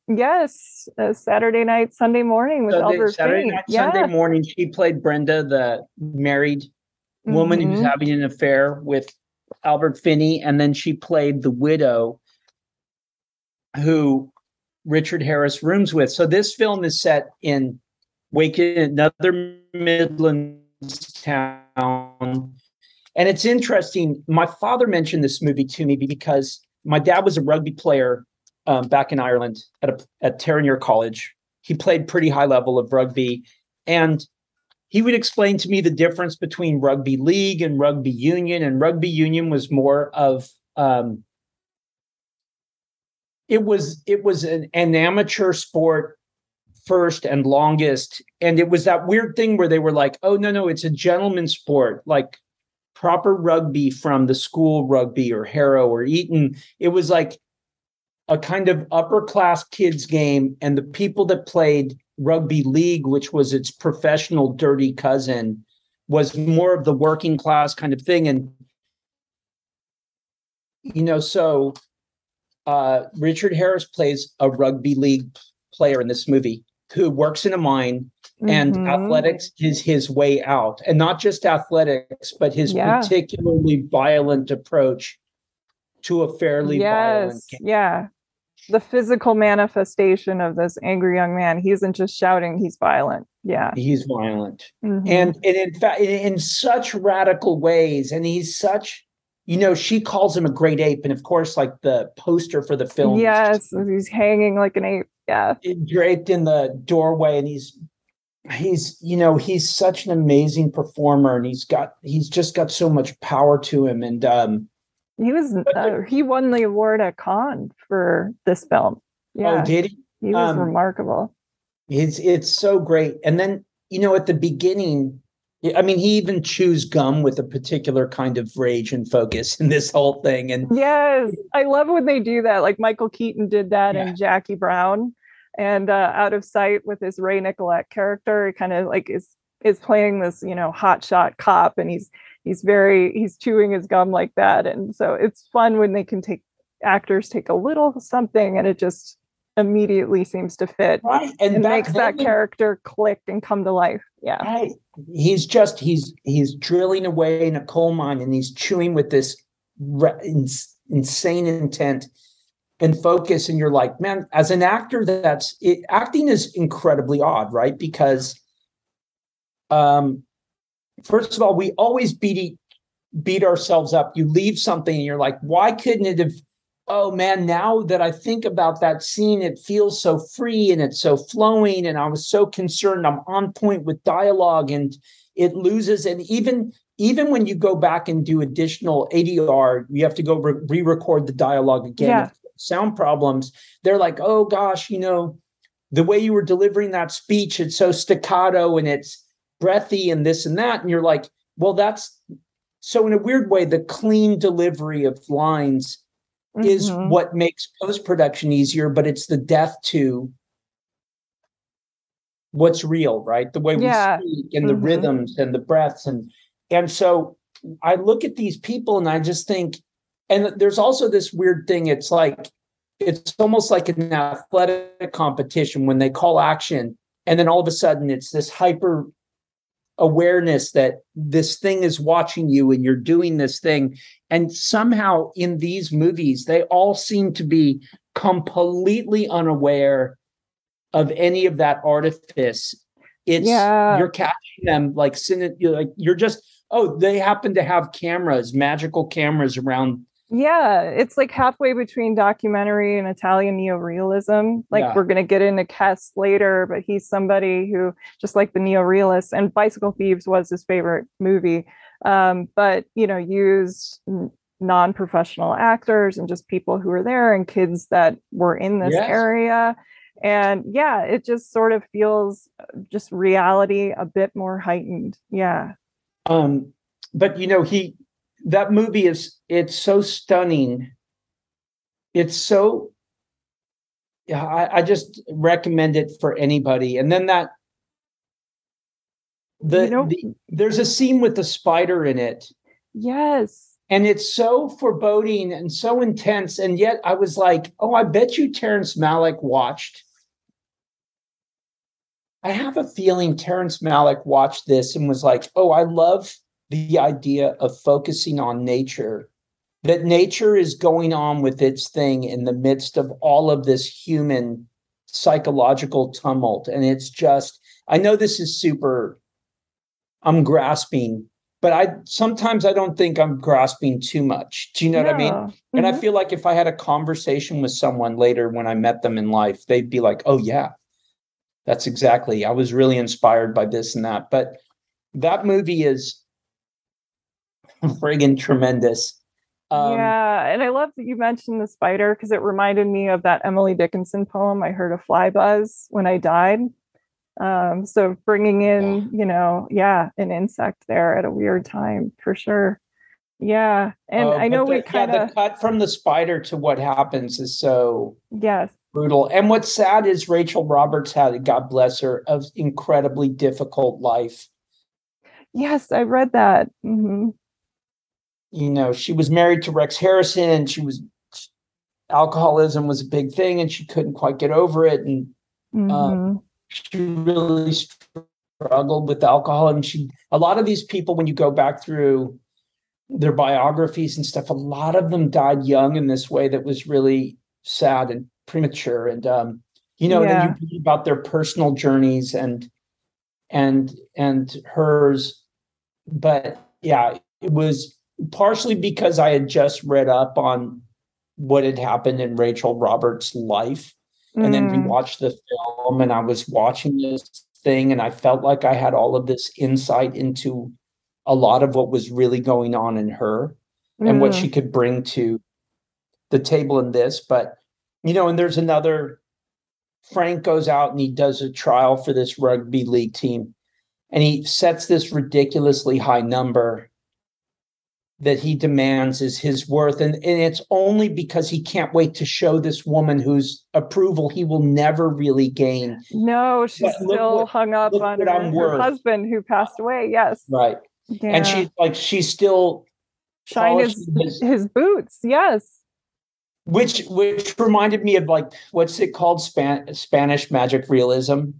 Speaker 1: Yes, uh, Saturday night, Sunday morning with
Speaker 2: Sunday,
Speaker 1: Albert
Speaker 2: Saturday
Speaker 1: Finney.
Speaker 2: night,
Speaker 1: yeah.
Speaker 2: Sunday morning. She played Brenda, the married woman who's
Speaker 1: Mhm.
Speaker 2: having an affair with Albert Finney, and then she played the widow who Richard Harris rooms with. So this film is set in Waken, another Midlands town. And it's interesting. My father mentioned this movie to me because my dad was a rugby player um, back in Ireland at a, at Terranure College. He played pretty high level of rugby, and he would explain to me the difference between rugby league and rugby union. And rugby union was more of um, it was it was an, an amateur sport first and longest, and it was that weird thing where they were like, "Oh no, no, it's a gentleman's sport, like proper rugby from the school rugby or Harrow or Eton." It was like a kind of upper class kids game, and the people that played rugby league, which was its professional dirty cousin, was more of the working class kind of thing. And you know, so uh, Richard Harris plays a rugby league player in this movie who works in a mine and
Speaker 1: Mhm.
Speaker 2: athletics is his way out and not just athletics but his
Speaker 1: Yeah.
Speaker 2: particularly violent approach to a fairly violent game.
Speaker 1: yeah. The physical manifestation of this angry young man. He isn't just shouting, he's violent. Yeah.
Speaker 2: he's violent
Speaker 1: Mhm.
Speaker 2: and, and in fact in, in such radical ways and he's such you know she calls him a great ape and of course like the poster for the film
Speaker 1: yes, he's hanging like an ape. Yeah.
Speaker 2: draped in the doorway and he's he's you know he's such an amazing performer and he's got he's just got so much power to him and um
Speaker 1: He was uh, he won the award at Cannes for this film. Yeah.
Speaker 2: oh did he
Speaker 1: he was
Speaker 2: um,
Speaker 1: remarkable.
Speaker 2: it's it's so great and then you know at the beginning i mean he even chews gum with a particular kind of rage and focus in this whole thing and
Speaker 1: Yes, I love when they do that. Like Michael Keaton did that
Speaker 2: Yeah.
Speaker 1: in Jackie Brown, and uh, Out of Sight with his Ray Nicolette character. He kind of like is is playing this, you know, hotshot cop, and he's he's very he's chewing his gum like that, and so it's fun when they can take actors take a little something, and it just immediately seems to fit
Speaker 2: right and
Speaker 1: and makes that character click and come to life. Yeah.
Speaker 2: He's just he's he's drilling away in a coal mine and he's chewing with this re- ins- insane intent and focus and you're like man as an actor that's it, acting is incredibly odd right because um first of all we always beat beat ourselves up. You leave something and you're like why couldn't it have oh man now that i think about that scene it feels so free and it's so flowing and i was so concerned. I'm on point with dialogue and it loses. And even even when you go back and do additional adr you have to go re- re-record the dialogue again.
Speaker 1: Yeah.
Speaker 2: sound problems they're like oh gosh you know the way you were delivering that speech it's so staccato and it's breathy and this and that and you're like well that's so in a weird way the clean delivery of lines is
Speaker 1: Mhm.
Speaker 2: what makes post production easier, but it's the death to what's real, right? The way
Speaker 1: Yeah.
Speaker 2: we speak and the
Speaker 1: Mhm.
Speaker 2: rhythms and the breaths and and so I look at these people and I just think, and there's also this weird thing. It's like it's almost like an athletic competition when they call action, and then all of a sudden it's this hyper awareness that this thing is watching you and you're doing this thing and somehow in these movies they all seem to be completely unaware of any of that artifice it's
Speaker 1: Yeah.
Speaker 2: you're catching them like you're like you're just oh they happen to have cameras magical cameras around
Speaker 1: Yeah, it's like halfway between documentary and Italian neorealism. Like
Speaker 2: Yeah.
Speaker 1: we're gonna get into Kes later, but he's somebody who just like the neorealists and Bicycle Thieves was his favorite movie. Um, but you know, used non-professional actors and just people who were there and kids that were in this
Speaker 2: Yes.
Speaker 1: area. And yeah, it just sort of feels uh, just reality a bit more heightened. Yeah.
Speaker 2: um but you know he that movie is it's so stunning. It's so yeah I, I just recommend it for anybody. And then that the,
Speaker 1: You know-
Speaker 2: the there's a scene with the spider in it.
Speaker 1: Yes.
Speaker 2: and it's so foreboding and so intense. And yet i was like oh i bet you terrence malick watched. I have a feeling terrence malick watched this and was like oh i love the idea of focusing on nature that nature is going on with its thing in the midst of all of this human psychological tumult and it's just i know this is super i'm grasping but i sometimes i don't think i'm grasping too much do you know what i mean
Speaker 1: Yeah.
Speaker 2: and I
Speaker 1: Mhm.
Speaker 2: feel like if I had a conversation with someone later when I met them in life, they'd be like, oh, yeah, that's exactly. I was really inspired by this and that. But that movie is friggin' tremendous. Um,
Speaker 1: yeah, and I love that you mentioned the spider because it reminded me of that Emily Dickinson poem. I heard a fly buzz when I died. Um, so bringing in, you know, yeah, an insect there at a weird time for sure. Yeah, and
Speaker 2: oh,
Speaker 1: I know
Speaker 2: but
Speaker 1: we
Speaker 2: the-
Speaker 1: kind
Speaker 2: yeah,
Speaker 1: of
Speaker 2: the cut from the spider to what happens is so
Speaker 1: yes,
Speaker 2: brutal. And what's sad is Rachel Roberts had, God bless her, an incredibly difficult life.
Speaker 1: yes, I read that. hmm
Speaker 2: you know, she was married to Rex Harrison and she was alcoholism was a big thing and she couldn't quite get over it. And
Speaker 1: hmm
Speaker 2: she really struggled with alcohol. And she, a lot of these people, when you go back through their biographies and stuff, a lot of them died young in this way that was really sad and premature. And, um, you know,
Speaker 1: Yeah.
Speaker 2: then you read about their personal journeys and, and, and hers. But yeah, it was partially because I had just read up on what had happened in Rachel Roberts' life. And then we
Speaker 1: Mm,
Speaker 2: watched the film and i was watching this thing and i felt like i had all of this insight into a lot of what was really going on in her and what
Speaker 1: mm.
Speaker 2: she could bring to the table in this. But you know and there's another frank goes out and he does a trial for this rugby league team and he sets this ridiculously high number that he demands is his worth and, and it's only because he can't wait to show this woman whose approval he will never really gain
Speaker 1: No, she's still
Speaker 2: what-
Speaker 1: hung up on her, her husband who passed away. Yes.
Speaker 2: right
Speaker 1: Yeah.
Speaker 2: and she's like she's still
Speaker 1: shine his,
Speaker 2: his-
Speaker 1: his boots. Yes.
Speaker 2: which which reminded me of like what's it called Span- spanish magic realism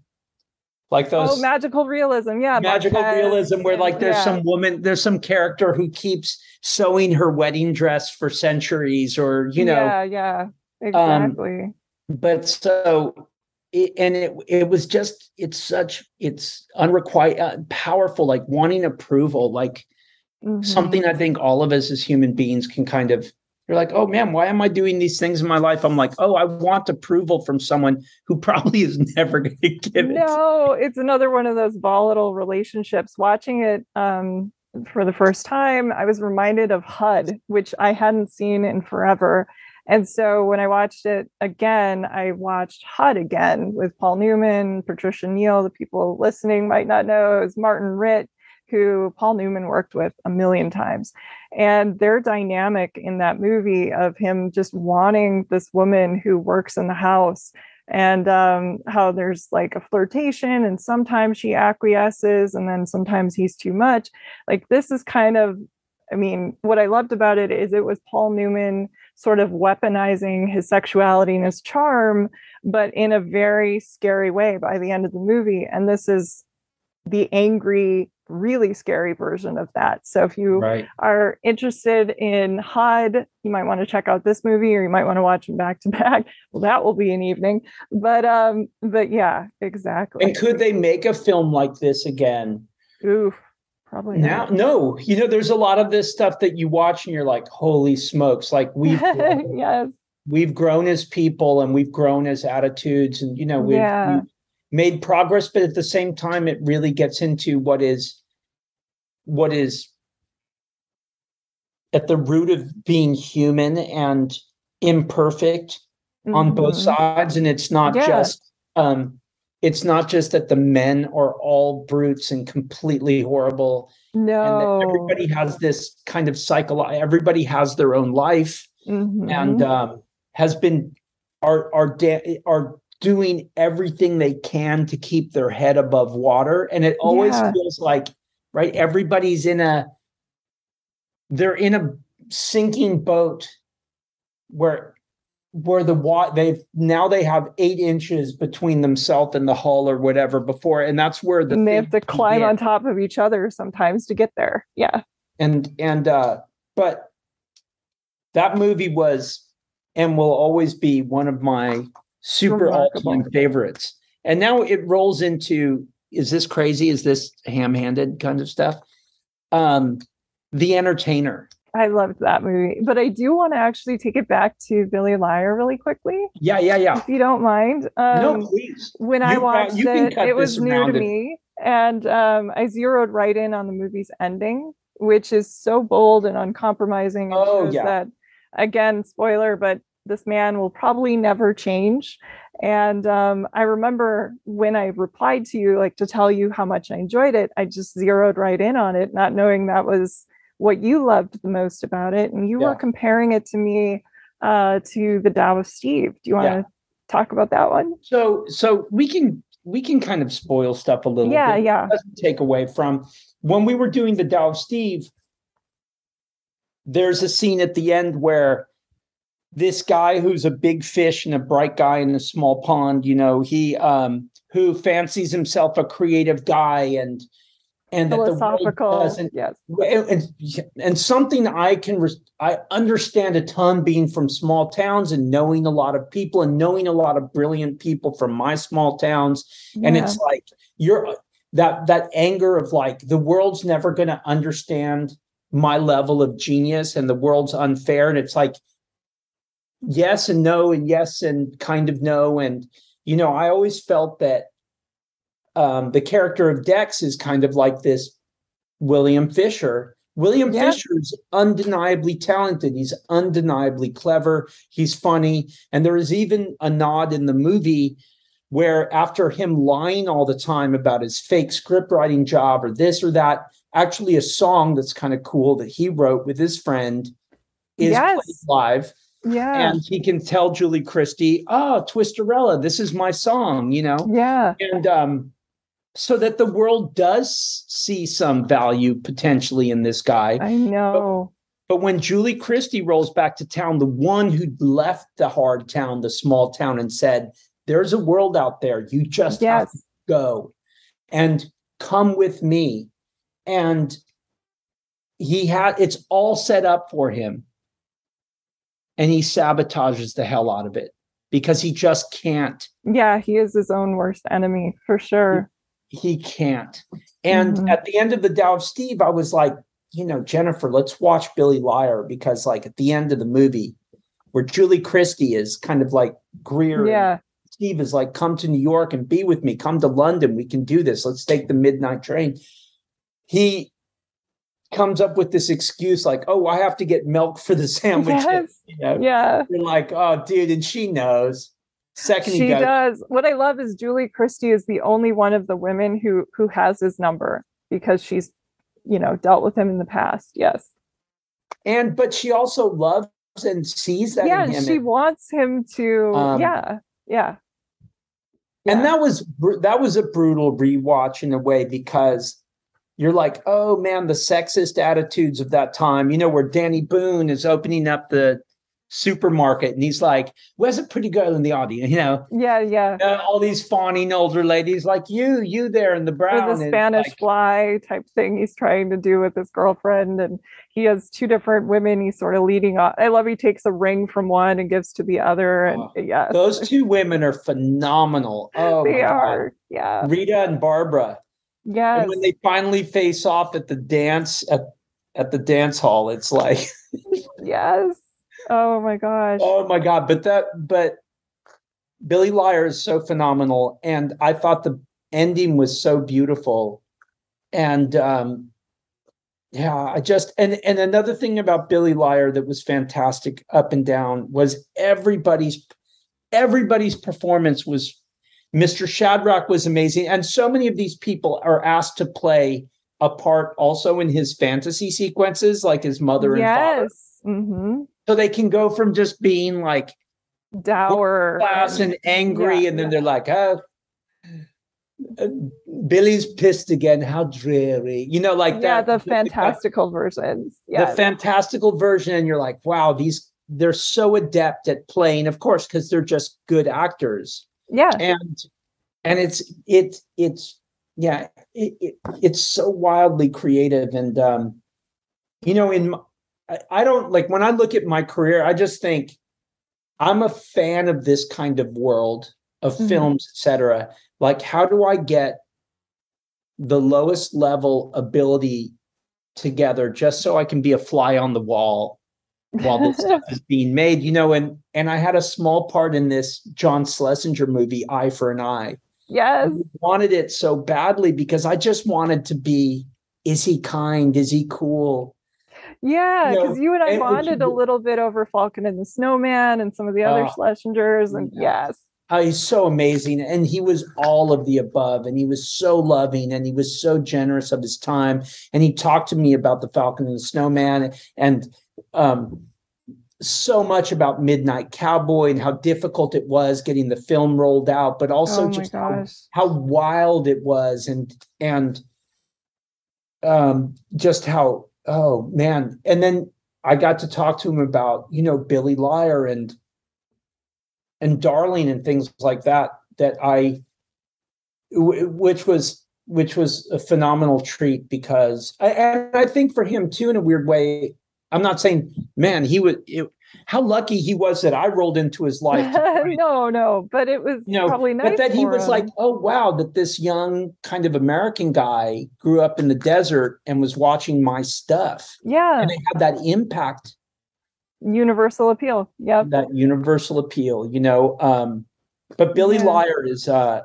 Speaker 2: like those
Speaker 1: oh magical realism yeah
Speaker 2: magical
Speaker 1: Marquez
Speaker 2: realism where like there's
Speaker 1: yeah.
Speaker 2: some woman there's some character who keeps sewing her wedding dress for centuries or you know
Speaker 1: yeah yeah exactly
Speaker 2: but so it, and it it was just it's such it's unrequited uh, powerful like wanting approval like
Speaker 1: Mhm.
Speaker 2: something i think all of us as human beings can kind of you're like oh man why am i doing these things in my life? I'm like oh i want approval from someone who probably is never going to give it.
Speaker 1: No it's another one of those volatile relationships. Watching it um for the first time i was reminded of hud which i hadn't seen in forever. And so when i watched it again i watched hud again with paul newman patricia neal the people listening might not know It was martin ritt who paul newman worked with a million times. And their dynamic in that movie of him just wanting this woman who works in the house and um, how there's like a flirtation and sometimes she acquiesces and then sometimes he's too much. Like this is kind of i mean what i loved about it is it was paul newman sort of weaponizing his sexuality and his charm but in a very scary way by the end of the movie. And this is the angry really scary version of that so if you
Speaker 2: right
Speaker 1: are interested in HUD, you might want to check out this movie or you might want to watch them back to back. Well, that will be an evening. But um, but yeah, exactly.
Speaker 2: and could they make a film like this again
Speaker 1: Oof, probably
Speaker 2: now
Speaker 1: not.
Speaker 2: no you know there's a lot of this stuff that you watch and you're like holy smokes like we've grown,
Speaker 1: yes.
Speaker 2: we've grown as people and we've grown as attitudes and you know we've,
Speaker 1: Yeah.
Speaker 2: we've made progress but at the same time it really gets into what is what is at the root of being human and imperfect on both
Speaker 1: Mhm.
Speaker 2: sides and it's not
Speaker 1: Yeah.
Speaker 2: just um it's not just that the men are all brutes and completely horrible
Speaker 1: No.
Speaker 2: everybody has this kind of cycle everybody has their own life
Speaker 1: Mhm.
Speaker 2: and um has been our our da- are doing everything they can to keep their head above water and it always
Speaker 1: Yeah.
Speaker 2: feels like right everybody's in a they're in a sinking boat where where the water they've now they have eight inches between themselves and the hull or whatever before and that's where the
Speaker 1: and they have to climb
Speaker 2: began.
Speaker 1: on top of each other sometimes to get there. Yeah.
Speaker 2: and and uh but that movie was and will always be one of my super
Speaker 1: Remarkable.
Speaker 2: all-time favorites and now it rolls into is this crazy is this ham-handed kind of stuff um the entertainer
Speaker 1: I loved that movie. But I do want to actually take it back to Billy Liar really quickly,
Speaker 2: yeah yeah yeah
Speaker 1: if you don't mind. Um,
Speaker 2: no please
Speaker 1: when I
Speaker 2: You, uh,
Speaker 1: watched it, it was new to
Speaker 2: it.
Speaker 1: me, and um, I zeroed right in on the movie's ending, which is so bold and uncompromising. And
Speaker 2: Oh,
Speaker 1: shows
Speaker 2: yeah.
Speaker 1: that again, spoiler, but this man will probably never change. And um, I remember when I replied to you, like to tell you how much I enjoyed it, I just zeroed right in on it, not knowing that was what you loved the most about it. And you were comparing it to me uh, to the Tao of Steve. Do you want to
Speaker 2: Yeah.
Speaker 1: talk about that one?
Speaker 2: so so we can we can kind of spoil stuff a little
Speaker 1: Yeah,
Speaker 2: bit
Speaker 1: yeah.
Speaker 2: Doesn't take away from when we were doing the Tao of Steve. There's a scene at the end where this guy who's a big fish and a bright guy in a small pond, you know, he um who fancies himself a creative guy and and
Speaker 1: Philosophical.
Speaker 2: doesn't
Speaker 1: Yes.
Speaker 2: and, and something I can I understand a ton being from small towns and knowing a lot of people and knowing a lot of brilliant people from my small towns and it's like you're that that anger of like the world's never going to understand my level of genius and the world's unfair and it's like yes and no and yes and kind of no and you know I always felt that um, the character of Dex is kind of like this William Fisher. William
Speaker 1: Yeah.
Speaker 2: Fisher is undeniably talented. He's undeniably clever. He's funny. And there is even a nod in the movie where, after him lying all the time about his fake script writing job or this or that, actually a song that's kind of cool that he wrote with his friend is
Speaker 1: Yes.
Speaker 2: played live.
Speaker 1: Yeah.
Speaker 2: And he can tell Julie Christie, oh, Twisterella, this is my song, you know?
Speaker 1: yeah.
Speaker 2: and um so that the world does see some value potentially in this guy
Speaker 1: I know.
Speaker 2: but when julie christie rolls back to town the one who left the hard town the small town and said there's a world out there you just have to go and come with me. And he had it's all set up for him. And he sabotages the hell out of it because he just can't.
Speaker 1: Yeah, he is his own worst enemy for sure.
Speaker 2: He, he can't. And
Speaker 1: Mhm.
Speaker 2: at the end of the Tao of Steve, I was like, you know, Jennifer, let's watch Billy Liar because, like, at the end of the movie, where Julie Christie is kind of like Greer,
Speaker 1: Yeah.
Speaker 2: Steve is like, come to New York and be with me. Come to London. We can do this. Let's take the midnight train. He comes up with this excuse like, oh, I have to get milk for the sandwiches.
Speaker 1: Yes.
Speaker 2: You know?
Speaker 1: Yeah.
Speaker 2: You're like, oh, dude, and she knows. Second, he
Speaker 1: She
Speaker 2: goes,
Speaker 1: does. What I love is Julie Christie is the only one of the women who who has his number because she's, you know, dealt with him in the past. Yes.
Speaker 2: and but she also loves and sees that
Speaker 1: yeah, she
Speaker 2: and,
Speaker 1: wants him to
Speaker 2: Um,
Speaker 1: yeah. Yeah.
Speaker 2: and that was that was a brutal rewatch in a way because you're like, oh man, the sexist attitudes of that time. You know, where Danny Boon is opening up the supermarket and he's like, "Where's a pretty girl in the audience?" You know,
Speaker 1: Yeah, yeah.
Speaker 2: uh, all these fawning older ladies like you, you there in the brown,
Speaker 1: Or the Spanish
Speaker 2: like,
Speaker 1: fly type thing he's trying to do with his girlfriend. And he has two different women he's sort of leading on. I love he takes a ring from one and gives to the other. And
Speaker 2: Oh,
Speaker 1: yes.
Speaker 2: those two women are phenomenal. Oh,
Speaker 1: they
Speaker 2: God.
Speaker 1: are. Yeah.
Speaker 2: Rita and Barbara.
Speaker 1: Yes.
Speaker 2: And when they finally face off at the dance at, at the dance hall, it's like,
Speaker 1: Yes. Oh my gosh.
Speaker 2: oh my god! But that, but Billy Liar is so phenomenal, and I thought the ending was so beautiful, and um, yeah, I just and and another thing about Billy Liar that was fantastic up and down was everybody's everybody's performance was. Mr. Shadrack was amazing, and so many of these people are asked to play a part also in his fantasy sequences, like his mother and father.
Speaker 1: yes. hmm
Speaker 2: So they can go from just being like
Speaker 1: Dour.
Speaker 2: class and angry,
Speaker 1: yeah,
Speaker 2: and then
Speaker 1: yeah.
Speaker 2: they're like, oh, uh, Billy's pissed again. How dreary. You know, like
Speaker 1: yeah,
Speaker 2: that.
Speaker 1: the fantastical versions.
Speaker 2: The, fantastical version, and you're like, wow, these they're so adept at playing, of course, because they're just good actors.
Speaker 1: Yeah.
Speaker 2: And and it's it it's yeah, it, it it's so wildly creative. And um, you know, in my- I, I don't like when I look at my career, I just think I'm a fan of this kind of world of
Speaker 1: Mhm.
Speaker 2: films, etc. Like, how do I get the lowest level ability together just so I can be a fly on the wall while this stuff is being made? You know, and and I had a small part in this John Schlesinger movie, Eye for an Eye.
Speaker 1: yes.
Speaker 2: I wanted it so badly because I just wanted to be. Is he kind? Is he cool?
Speaker 1: Yeah,
Speaker 2: You know,
Speaker 1: because you and I
Speaker 2: and
Speaker 1: bonded a little bit over Falcon and the Snowman and some of the other
Speaker 2: Ah,
Speaker 1: Schlesingers, and
Speaker 2: yeah.
Speaker 1: yes,
Speaker 2: Oh, he's so amazing. And he was all of the above. And he was so loving and he was so generous of his time. And he talked to me about the Falcon and the Snowman and um, so much about Midnight Cowboy and how difficult it was getting the film rolled out, but also
Speaker 1: oh
Speaker 2: just how, how wild it was and and um just how oh man. And then i got to talk to him about you know billy liar and and darling and things like that that I which was which was a phenomenal treat because I, and i think for him too in a weird way i'm not saying man he was it, how lucky he was that i rolled into his life to try and
Speaker 1: no, no, but it was
Speaker 2: you know,
Speaker 1: probably nice.
Speaker 2: but then he was
Speaker 1: him.
Speaker 2: like, oh wow, that this young kind of American guy grew up in the desert and was watching my stuff.
Speaker 1: yeah,
Speaker 2: And it had that impact,
Speaker 1: universal appeal. Yeah,
Speaker 2: that universal appeal, you know. Um, but Billy
Speaker 1: Yeah.
Speaker 2: Liar is uh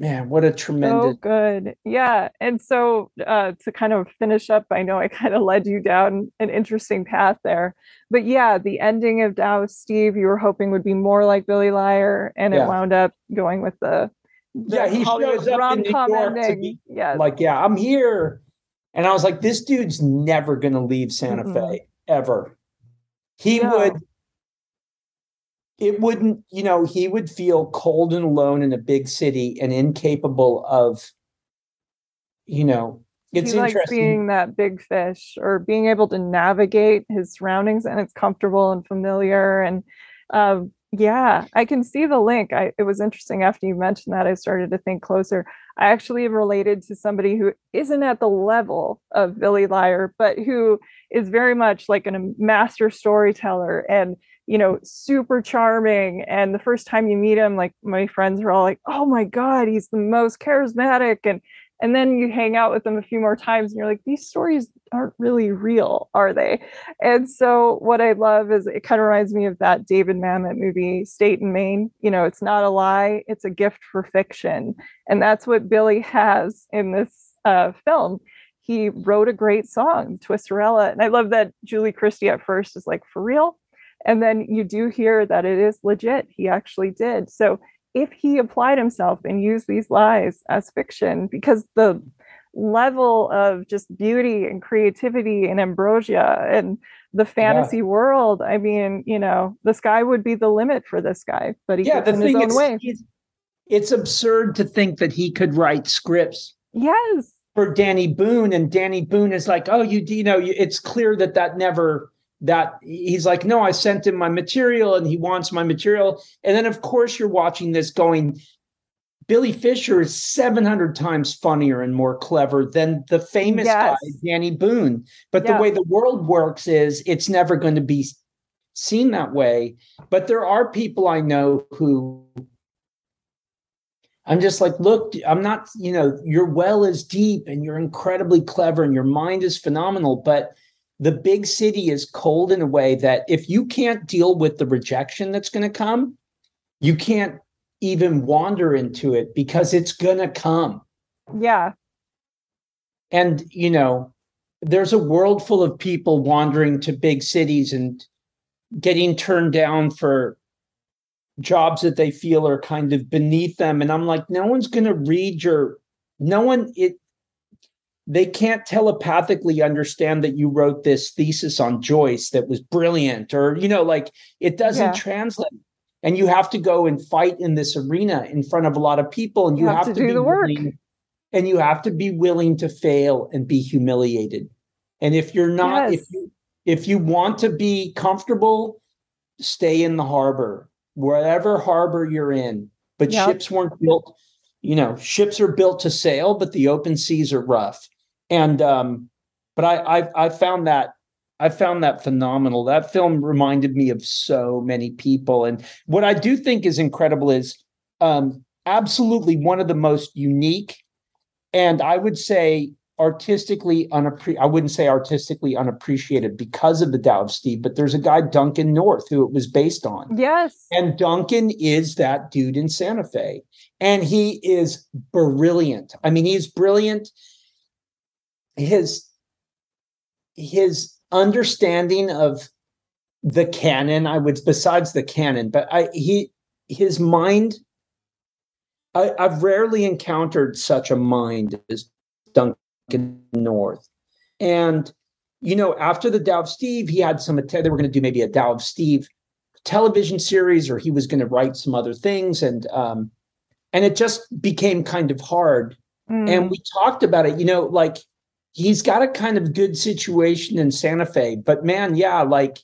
Speaker 2: man, what a
Speaker 1: So
Speaker 2: tremendous
Speaker 1: good. Yeah. And so uh, to kind of finish up, I know I kind of led you down an interesting path there. But yeah, the ending of Tao Steve, you were hoping would be more like Billy Liar, and
Speaker 2: Yeah.
Speaker 1: it wound up going with the, the
Speaker 2: Yeah, he
Speaker 1: Hollywood
Speaker 2: shows up in New York to be
Speaker 1: Yes.
Speaker 2: like, yeah, I'm here. And I was like, this dude's never gonna leave Santa
Speaker 1: Mm-mm.
Speaker 2: Fe ever. He
Speaker 1: No.
Speaker 2: would it wouldn't, you know, he would feel cold and alone in a big city and incapable of, you know, it's
Speaker 1: he likes
Speaker 2: interesting.
Speaker 1: being that big fish or being able to navigate his surroundings and it's comfortable and familiar and um, Yeah, I can see the link. I, it was interesting after you mentioned that. I started to think closer. I actually related to somebody who isn't at the level of Billy Liar, but who is very much like a master storyteller and you know super charming. And the first time you meet him, like my friends are all like, "Oh my god, he's the most charismatic!" and and then you hang out with them a few more times and you're like these stories aren't really real are they? And so what i love is it kind of reminds me of that david mamet movie state and maine. You know it's not a lie it's a gift for fiction. And that's what billy has in this uh, film. He wrote a great song twisterella. And i love that julie christie at first is like for real and then you do hear that it is legit. He actually did. So if he applied himself and used these lies as fiction because the level of just beauty and creativity and ambrosia and the fantasy yeah. world i mean you know the sky would be the limit for this guy but he yeah, the in his own is, way.
Speaker 2: it's absurd to think that he could write scripts
Speaker 1: yes.
Speaker 2: for danny boon and danny boon is like oh you you know it's clear that that never that he's like, no, I sent him my material and he wants my material. And then, of course, you're watching this going, Billy Fisher is 700 times funnier and more clever than the famous yes. guy, Danny Boon. But yeah. the way the world works is it's never going to be seen that way. But there are people I know who I'm just like, look, I'm not, you know, your well is deep and you're incredibly clever and your mind is phenomenal. But the big city is cold in a way that if you can't deal with the rejection that's going to come, you can't even wander into it because it's going to come.
Speaker 1: Yeah.
Speaker 2: And, you know, there's a world full of people wandering to big cities and getting turned down for jobs that they feel are kind of beneath them. And I'm like, no one's going to read your, no one, it, they can't telepathically understand that you wrote this thesis on Joyce that was brilliant, or, you know, like it doesn't yeah. translate. And you have to go and fight in this arena in front of a lot of people, and you, you have, have, to, to do the work. Willing, and you have to be willing to fail and be humiliated. And if you're not, yes. if you if you want to be comfortable, stay in the harbor, wherever harbor you're in. But yep. ships weren't built, you know, ships are built to sail, but the open seas are rough and um, but I, I I found that I found that phenomenal. That film reminded me of so many people, and what I do think is incredible is um, absolutely one of the most unique, and I would say artistically unappre- I wouldn't say artistically unappreciated because of the Tao of Steve, but there's a guy Duncan North who it was based on.
Speaker 1: Yes,
Speaker 2: and Duncan is that dude in Santa Fe, and he is brilliant. I mean, he's brilliant his his understanding of the canon i would besides the canon but i he his mind I, i've rarely encountered such a mind as duncan north and you know after the of steve he had some they were going to do maybe a of steve television series or he was going to write some other things and um and it just became kind of hard mm. and we talked about it you know like he's got a kind of good situation in Santa Fe, but man, yeah, like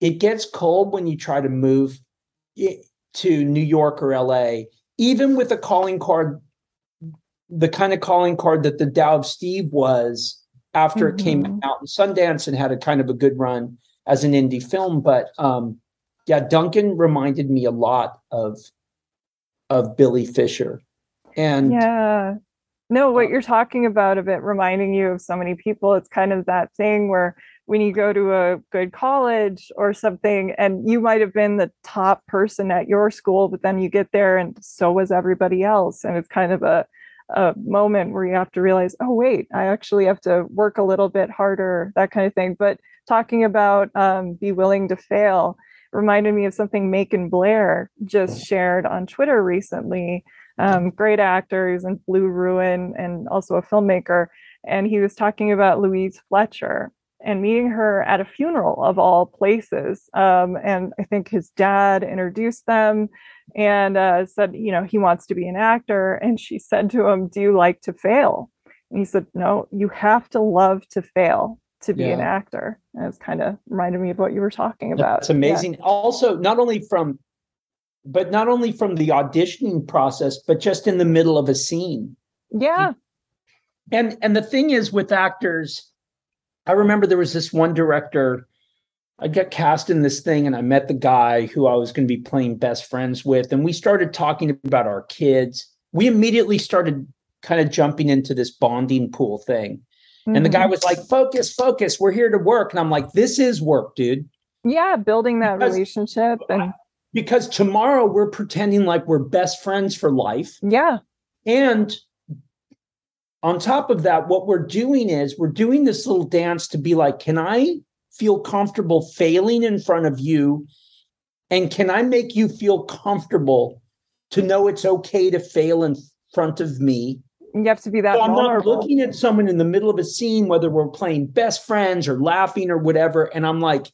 Speaker 2: it gets cold when you try to move to New York or LA, even with a calling card, the kind of calling card that the Tao of Steve was after mm-hmm. it came mm-hmm. out in Sundance and had a kind of a good run as an indie film. But um, yeah, Duncan reminded me a lot of of Billy Fisher. And
Speaker 1: yeah, no, what you're talking about of it reminding you of so many people, it's kind of that thing where when you go to a good college or something, and you might have been the top person at your school, but then you get there and so was everybody else. And it's kind of a, a moment where you have to realize, oh, wait, I actually have to work a little bit harder, that kind of thing. But talking about um, be willing to fail reminded me of something Macon Blair just shared on Twitter recently um, great actor. He's in Blue Ruin and also a filmmaker. And he was talking about Louise Fletcher and meeting her at a funeral of all places. Um, and I think his dad introduced them and uh, said, you know, he wants to be an actor. And she said to him, Do you like to fail? And he said, No, you have to love to fail to be yeah. an actor. And it's kind of reminded me of what you were talking about.
Speaker 2: It's amazing. Yeah. Also, not only from but not only from the auditioning process, but just in the middle of a scene.
Speaker 1: Yeah.
Speaker 2: And and the thing is with actors, I remember there was this one director. I got cast in this thing and I met the guy who I was going to be playing best friends with. And we started talking about our kids. We immediately started kind of jumping into this bonding pool thing. Mm-hmm. And the guy mm-hmm. was like, focus, focus, we're here to work. And I'm like, this is work, dude.
Speaker 1: Yeah, building that because, relationship and
Speaker 2: because tomorrow we're pretending like we're best friends for life.
Speaker 1: Yeah.
Speaker 2: And on top of that, what we're doing is we're doing this little dance to be like, can I feel comfortable failing in front of you? And can I make you feel comfortable to know it's okay to fail in front of me?
Speaker 1: You have to be that. So I'm not
Speaker 2: looking at someone in the middle of a scene, whether we're playing best friends or laughing or whatever, and I'm like,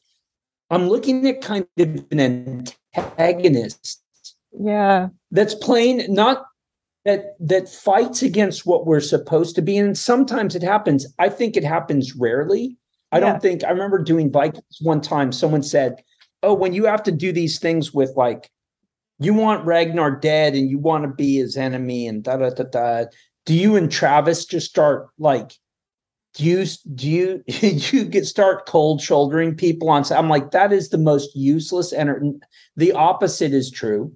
Speaker 2: I'm looking at kind of an antagonist.
Speaker 1: Yeah.
Speaker 2: That's playing not that that fights against what we're supposed to be. And sometimes it happens. I think it happens rarely. I yeah. don't think I remember doing Vikings one time. Someone said, Oh, when you have to do these things with like you want Ragnar dead and you want to be his enemy and da da da da. Do you and Travis just start like do you do you you get start cold shouldering people on i'm like that is the most useless and the opposite is true.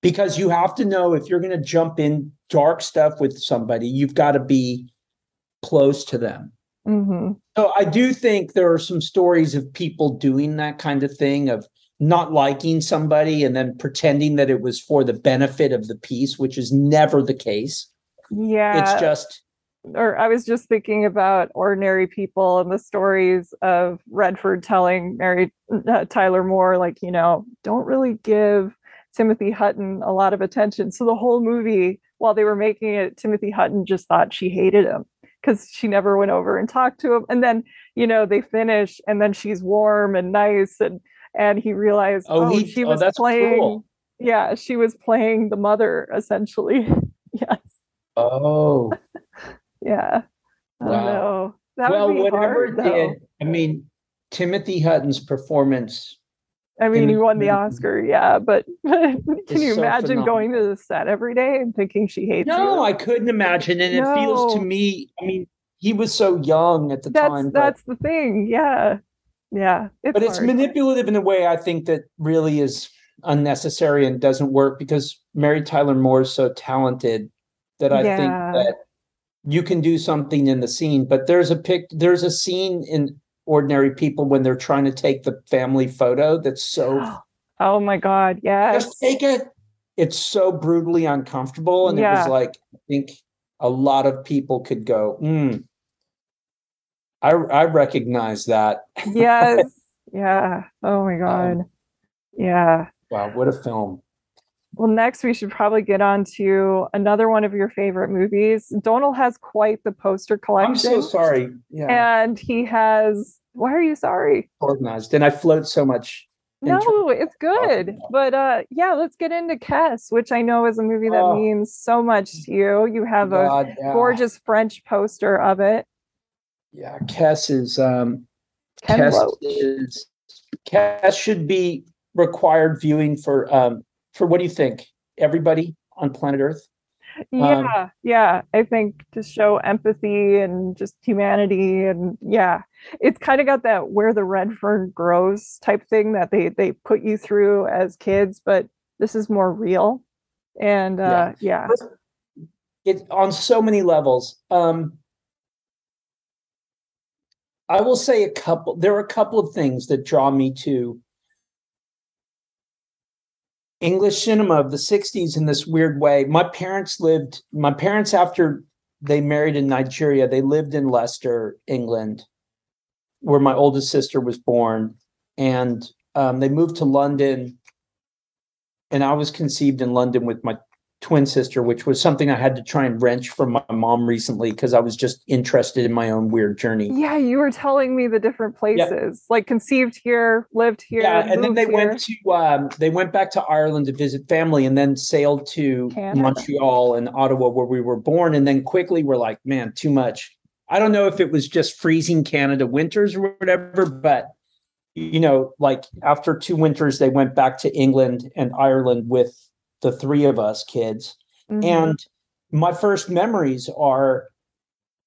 Speaker 2: Because you have to know if you're going to jump in dark stuff with somebody you've got to be close to them.
Speaker 1: Mm-hmm.
Speaker 2: so i do think there are some stories of people doing that kind of thing of not liking somebody and then pretending that it was for the benefit of the piece which is never the case.
Speaker 1: Yeah.
Speaker 2: it's just
Speaker 1: or I was just thinking about ordinary people and the stories of Redford telling Mary uh, Tyler Moore, like, you know, don't really give Timothy Hutton a lot of attention. So the whole movie, while they were making it, Timothy Hutton just thought she hated him because she never went over and talked to him. And then, you know, they finish and then she's warm and nice and and he realized oh, oh he, she oh, was oh, playing cool. yeah, she was playing the mother essentially. yes.
Speaker 2: Oh.
Speaker 1: Yeah.
Speaker 2: Wow. That well, whatever hard, did, I mean, Timothy Hutton's performance.
Speaker 1: I mean, he won the Oscar, yeah, but can you so imagine phenomenal. going to the set every day and thinking she hates
Speaker 2: no,
Speaker 1: you?
Speaker 2: No, I couldn't imagine. And no. it feels to me, I mean, he was so young at the
Speaker 1: that's,
Speaker 2: time.
Speaker 1: That's the thing. Yeah. Yeah.
Speaker 2: It's but it's manipulative in a way I think that really is unnecessary and doesn't work because Mary Tyler Moore is so talented that I yeah. think that you can do something in the scene but there's a pic there's a scene in ordinary people when they're trying to take the family photo that's so
Speaker 1: oh my god yes.
Speaker 2: Just take it. It's so brutally uncomfortable and yeah. it was like i think a lot of people could go mm, I, I recognize that.
Speaker 1: Yes. Yeah. Oh my god. Um, yeah.
Speaker 2: wow what a film
Speaker 1: well, next we should probably get on to another one of your favorite movies. Donal has quite the poster collection. I'm
Speaker 2: so sorry.
Speaker 1: Yeah. And he has why are you sorry?
Speaker 2: Organized. And I float so much.
Speaker 1: No, it's good. But uh yeah, let's get into Kes, which I know is a movie that oh, means so much to you. You have God, a yeah. gorgeous French poster of it.
Speaker 2: Yeah, Kes is um Ken Kes Loach. is Kes should be required viewing for um for what do you think? Everybody on planet Earth?
Speaker 1: Yeah, um, yeah. I think to show empathy and just humanity and yeah. It's kind of got that where the red fern grows type thing that they they put you through as kids, but this is more real. And uh yeah. yeah.
Speaker 2: It's on so many levels. Um I will say a couple there are a couple of things that draw me to English cinema of the 60s in this weird way. My parents lived, my parents, after they married in Nigeria, they lived in Leicester, England, where my oldest sister was born. And um, they moved to London. And I was conceived in London with my twin sister, which was something I had to try and wrench from my mom recently because I was just interested in my own weird journey.
Speaker 1: Yeah, you were telling me the different places, yep. like conceived here, lived here.
Speaker 2: Yeah, and then they here. went to um, they went back to Ireland to visit family, and then sailed to Canada. Montreal and Ottawa where we were born, and then quickly were like, man, too much. I don't know if it was just freezing Canada winters or whatever, but you know, like after two winters, they went back to England and Ireland with the three of us kids. Mm-hmm. And my first memories are,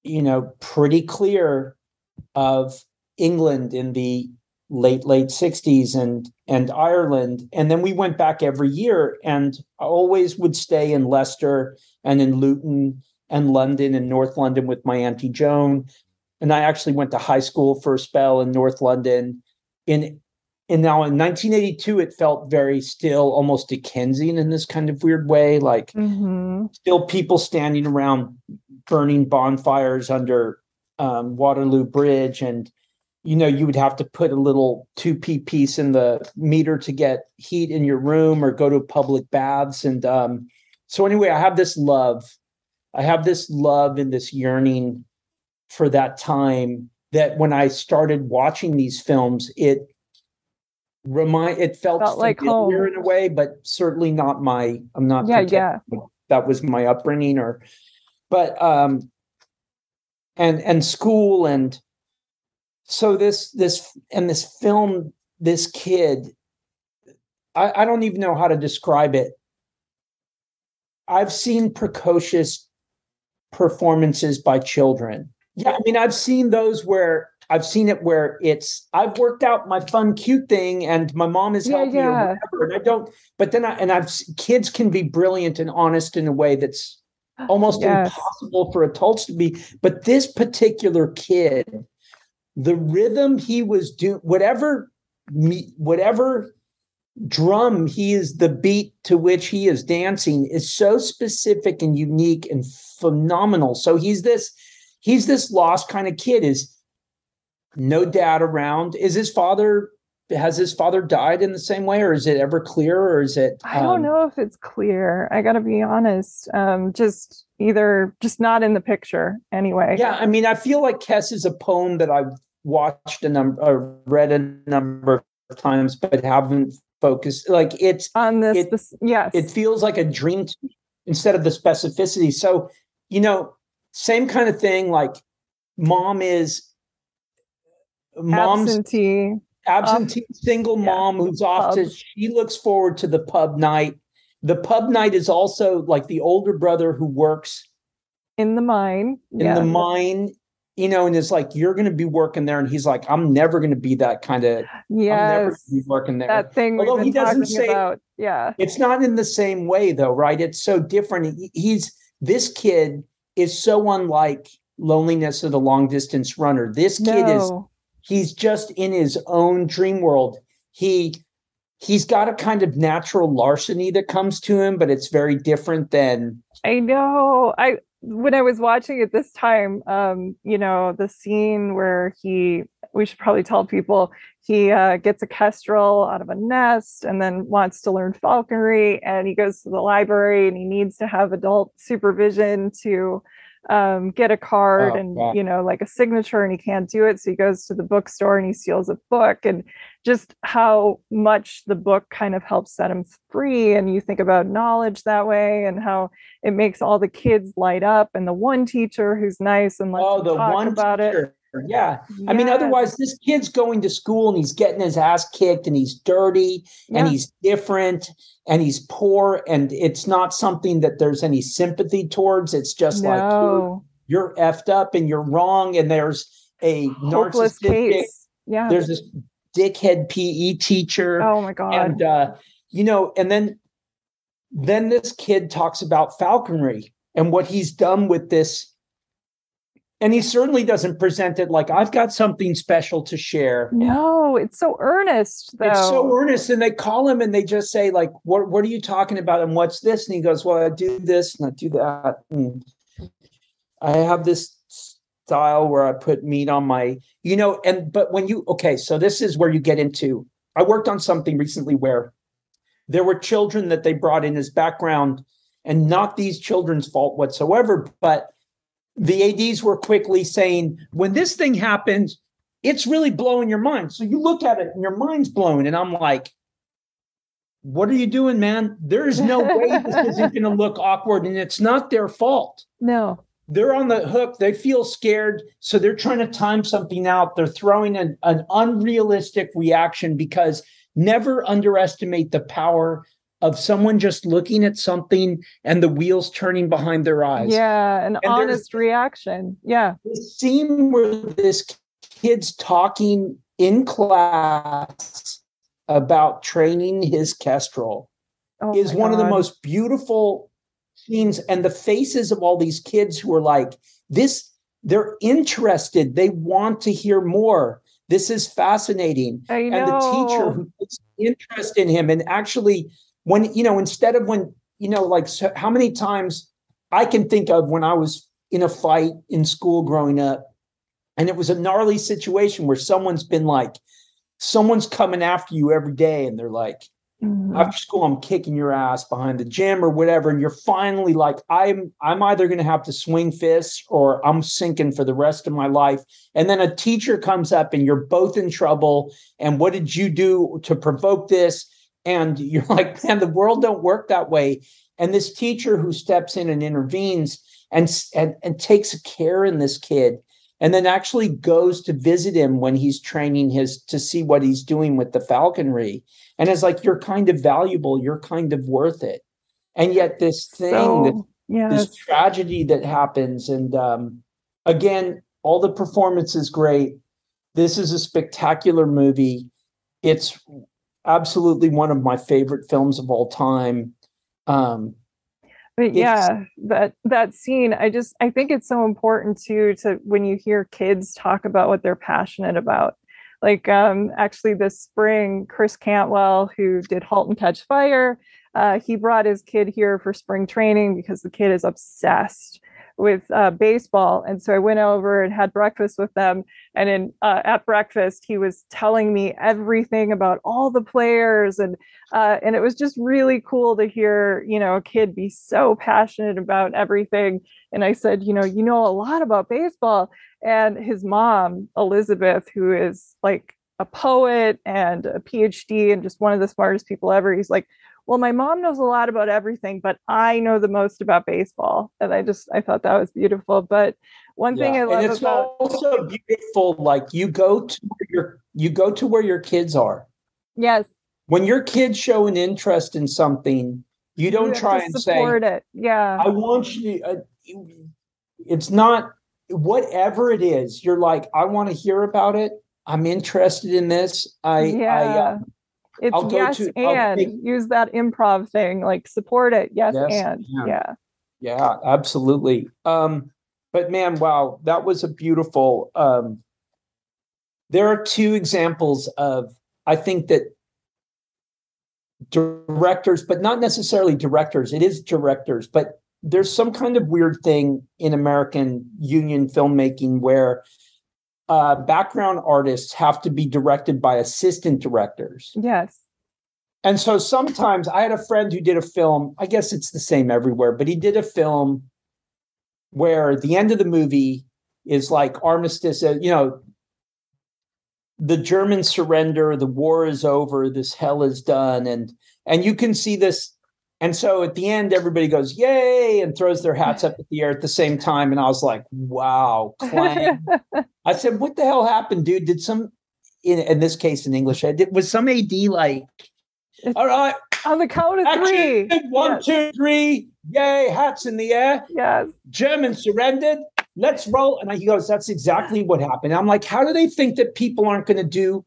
Speaker 2: you know, pretty clear of England in the late late 60s and and Ireland and then we went back every year and I always would stay in Leicester and in Luton and London and North London with my auntie Joan and I actually went to high school for a spell in North London in and now in 1982 it felt very still almost Dickensian in this kind of weird way like mm-hmm. still people standing around burning bonfires under um, Waterloo Bridge. And you know you would have to put a little 2p piece in the meter to get heat in your room or go to public baths. And um, so anyway i have this love. I have this love and this yearning for that time that when i started watching these films it remind it felt,
Speaker 1: felt like home
Speaker 2: in a way but certainly not my i'm not
Speaker 1: yeah yeah.
Speaker 2: that was my upbringing or but um and and school and so this this and this film this kid I, I don't even know how to describe it. I've seen precocious performances by children. Yeah i mean i've seen those where i've seen it where it's i've worked out my fun cute thing and my mom is helping yeah, yeah. or whatever and i don't but then i and i've kids can be brilliant and honest in a way that's ah, almost yes. impossible for adults to be but this particular kid the rhythm he was doing, whatever, whatever drum he is the beat to which he is dancing is so specific and unique and phenomenal. So he's this, he's this lost kind of kid. Is no dad around. Is his father has his father died in the same way or is it ever clear or is it
Speaker 1: um... i don't um, know if it's clear. I gotta be honest um just either just not in the picture anyway.
Speaker 2: Yeah i mean i feel like Kes is a poem that i've watched a number or uh, read a number of times but haven't focused like it's
Speaker 1: on this
Speaker 2: it,
Speaker 1: yes.
Speaker 2: it feels like a dream instead of the specificity. So you know same kind of thing like mom is
Speaker 1: mom's absentee
Speaker 2: absentee single yeah. mom who's off pub. to she looks forward to the pub night the pub night is also like the older brother who works
Speaker 1: in the mine
Speaker 2: in yeah. the mine you know and it's like you're going to be working there and he's like i'm never going to be that kind of
Speaker 1: yeah
Speaker 2: be working there
Speaker 1: that thing although he doesn't say about. yeah
Speaker 2: it's not in the same way though right it's so different he's this kid is so unlike loneliness of the long distance runner this kid no. He's just in his own dream world. He he's got a kind of natural larceny that comes to him, but it's very different than
Speaker 1: I know. I when I was watching it this time, um, you know, the scene where he we should probably tell people he uh, gets a kestrel out of a nest and then wants to learn falconry and he goes to the library and he needs to have adult supervision to um, get a card oh, and wow. you know like a signature and he can't do it so he goes to the bookstore and he steals a book and just how much the book kind of helps set him free and you think about knowledge that way and how it makes all the kids light up and the one teacher who's nice and lets oh, the talk one about teacher. it
Speaker 2: yeah. Yes. I mean, otherwise, this kid's going to school and he's getting his ass kicked and he's dirty yeah. and he's different and he's poor. And it's not something that there's any sympathy towards. It's just no. like you're, you're effed up and you're wrong. And there's a
Speaker 1: Hopeless narcissistic, case. Yeah.
Speaker 2: There's this dickhead PE teacher.
Speaker 1: Oh my God.
Speaker 2: And, uh, you know, and then, then this kid talks about falconry and what he's done with this and he certainly doesn't present it like I've got something special to share.
Speaker 1: No, it's so earnest. Though.
Speaker 2: It's so earnest, and they call him and they just say like, "What? What are you talking about? And what's this?" And he goes, "Well, I do this and I do that, and I have this style where I put meat on my, you know." And but when you okay, so this is where you get into. I worked on something recently where there were children that they brought in as background, and not these children's fault whatsoever, but the ads were quickly saying when this thing happens it's really blowing your mind so you look at it and your mind's blown and i'm like what are you doing man there's no way this isn't going to look awkward and it's not their fault
Speaker 1: no
Speaker 2: they're on the hook. They feel scared. So they're trying to time something out. They're throwing an, an unrealistic reaction because never underestimate the power of someone just looking at something and the wheels turning behind their eyes.
Speaker 1: Yeah, an
Speaker 2: And
Speaker 1: honest reaction. Yeah.
Speaker 2: The scene where this kid's talking in class about training his kestrel
Speaker 1: Oh
Speaker 2: is one of the most beautiful scenes and the faces of all these kids who are like this they're interested they want to hear more this is fascinating and the teacher who takes interest in him and actually when you know instead of when you know like so how many times i can think of when i was in a fight in school growing up and it was a gnarly situation where someone's been like someone's coming after you every day and they're like
Speaker 1: Mhm.
Speaker 2: after school i'm kicking your ass behind the gym or whatever and you're finally like i'm i'm either going to have to swing fists or i'm sinking for the rest of my life and then a teacher comes up and you're both in trouble and what did you do to provoke this and you're like man the world don't work that way. And this teacher who steps in and intervenes and and, and takes care in this kid and then actually goes to visit him when he's training his to see what he's doing with the falconry and it's like you're kind of valuable. You're kind of worth it. And yet this thing that
Speaker 1: So, yes.
Speaker 2: this tragedy that happens and um again all the performance is great. This is a spectacular movie. It's absolutely one of my favorite films of all time um
Speaker 1: But yeah, that that scene, I just I think it's so important too to when you hear kids talk about what they're passionate about. Like um actually this spring, Chris Cantwell, who did Halt and Catch Fire, uh, he brought his kid here for spring training because the kid is obsessed with uh, baseball. And so I went over and had breakfast with them. And in uh, at breakfast, he was telling me everything about all the players and uh, and it was just really cool to hear you know a kid be so passionate about everything and i said you know you know a lot about baseball and his mom elizabeth who is like a poet and a phd and just one of the smartest people ever he's like well my mom knows a lot about everything but i know the most about baseball and i just i thought that was beautiful but one thing i love
Speaker 2: and it's
Speaker 1: about
Speaker 2: also beautiful like you go to where your you go to where your kids are
Speaker 1: yes
Speaker 2: when your kids show an interest in something you don't
Speaker 1: have
Speaker 2: try and say
Speaker 1: support it yeah
Speaker 2: I want you to, uh, it's not whatever it is. You're like, I want to hear about it. I'm interested in this. I, I,
Speaker 1: yeah
Speaker 2: uh,
Speaker 1: it's
Speaker 2: I'll
Speaker 1: yes
Speaker 2: to-
Speaker 1: and
Speaker 2: take-
Speaker 1: use that improv thing like support it yes,
Speaker 2: Yes,
Speaker 1: and
Speaker 2: and.
Speaker 1: yeah
Speaker 2: yeah, absolutely. Um, but man, wow, that was a beautiful, um, there are two examples of, I think that directors, but not necessarily directors, it is directors, but there's some kind of weird thing in American union filmmaking where uh, background artists have to be directed by assistant directors.
Speaker 1: yes
Speaker 2: And so sometimes I had a friend who did a film, I guess it's the same everywhere, but he did a film where the end of the movie is like armistice, uh, you know, the Germans surrender, the war is over, this hell is done and and you can see this and so at the end everybody goes yay and throws their hats up at the air at the same time and I was like, wow, clang. I said, "What the hell happened, dude? Did some in, in this case in English, I did was some AD like, all right,
Speaker 1: on the count of
Speaker 2: action,
Speaker 1: three
Speaker 2: one,
Speaker 1: Yes.
Speaker 2: two, three, yay, hats in the air,
Speaker 1: yes
Speaker 2: Germans surrendered, let's roll." And he goes, "That's exactly what happened." I'm like, "How do they think that people aren't going to do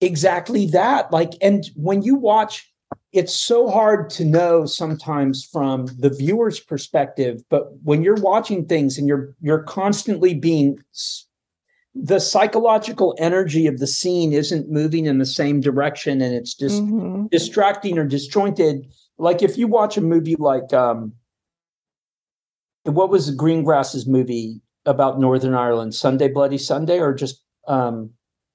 Speaker 2: exactly that?" Like, and when you watch. It's so hard to know sometimes from the viewer's perspective, but when you're watching things and you're you're constantly being the psychological energy of the scene isn't moving in the same direction and it's just
Speaker 1: Mhm.
Speaker 2: distracting or disjointed like if you watch a movie like um what was greengrass's movie about northern ireland sunday bloody sunday or just um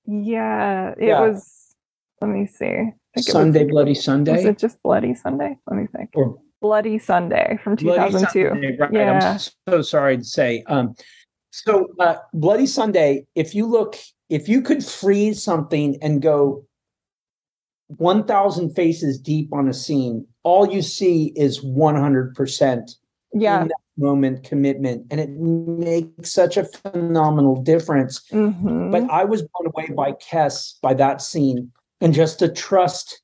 Speaker 1: yeah it
Speaker 2: Yeah.
Speaker 1: was let me see I think it
Speaker 2: sunday
Speaker 1: was,
Speaker 2: bloody Sunday.
Speaker 1: Is it just bloody sunday let me think
Speaker 2: or
Speaker 1: bloody sunday from
Speaker 2: Bloody
Speaker 1: 2002
Speaker 2: Sunday, right.
Speaker 1: Yeah.
Speaker 2: I'm so sorry to say. Um, so uh, Bloody Sunday, if you look, if you could freeze something and go 1,000 faces deep on a scene, all you see is 100%
Speaker 1: yeah
Speaker 2: in that moment commitment and it makes such a phenomenal difference
Speaker 1: Mhm.
Speaker 2: but i was blown away by kes by that scene and just to trust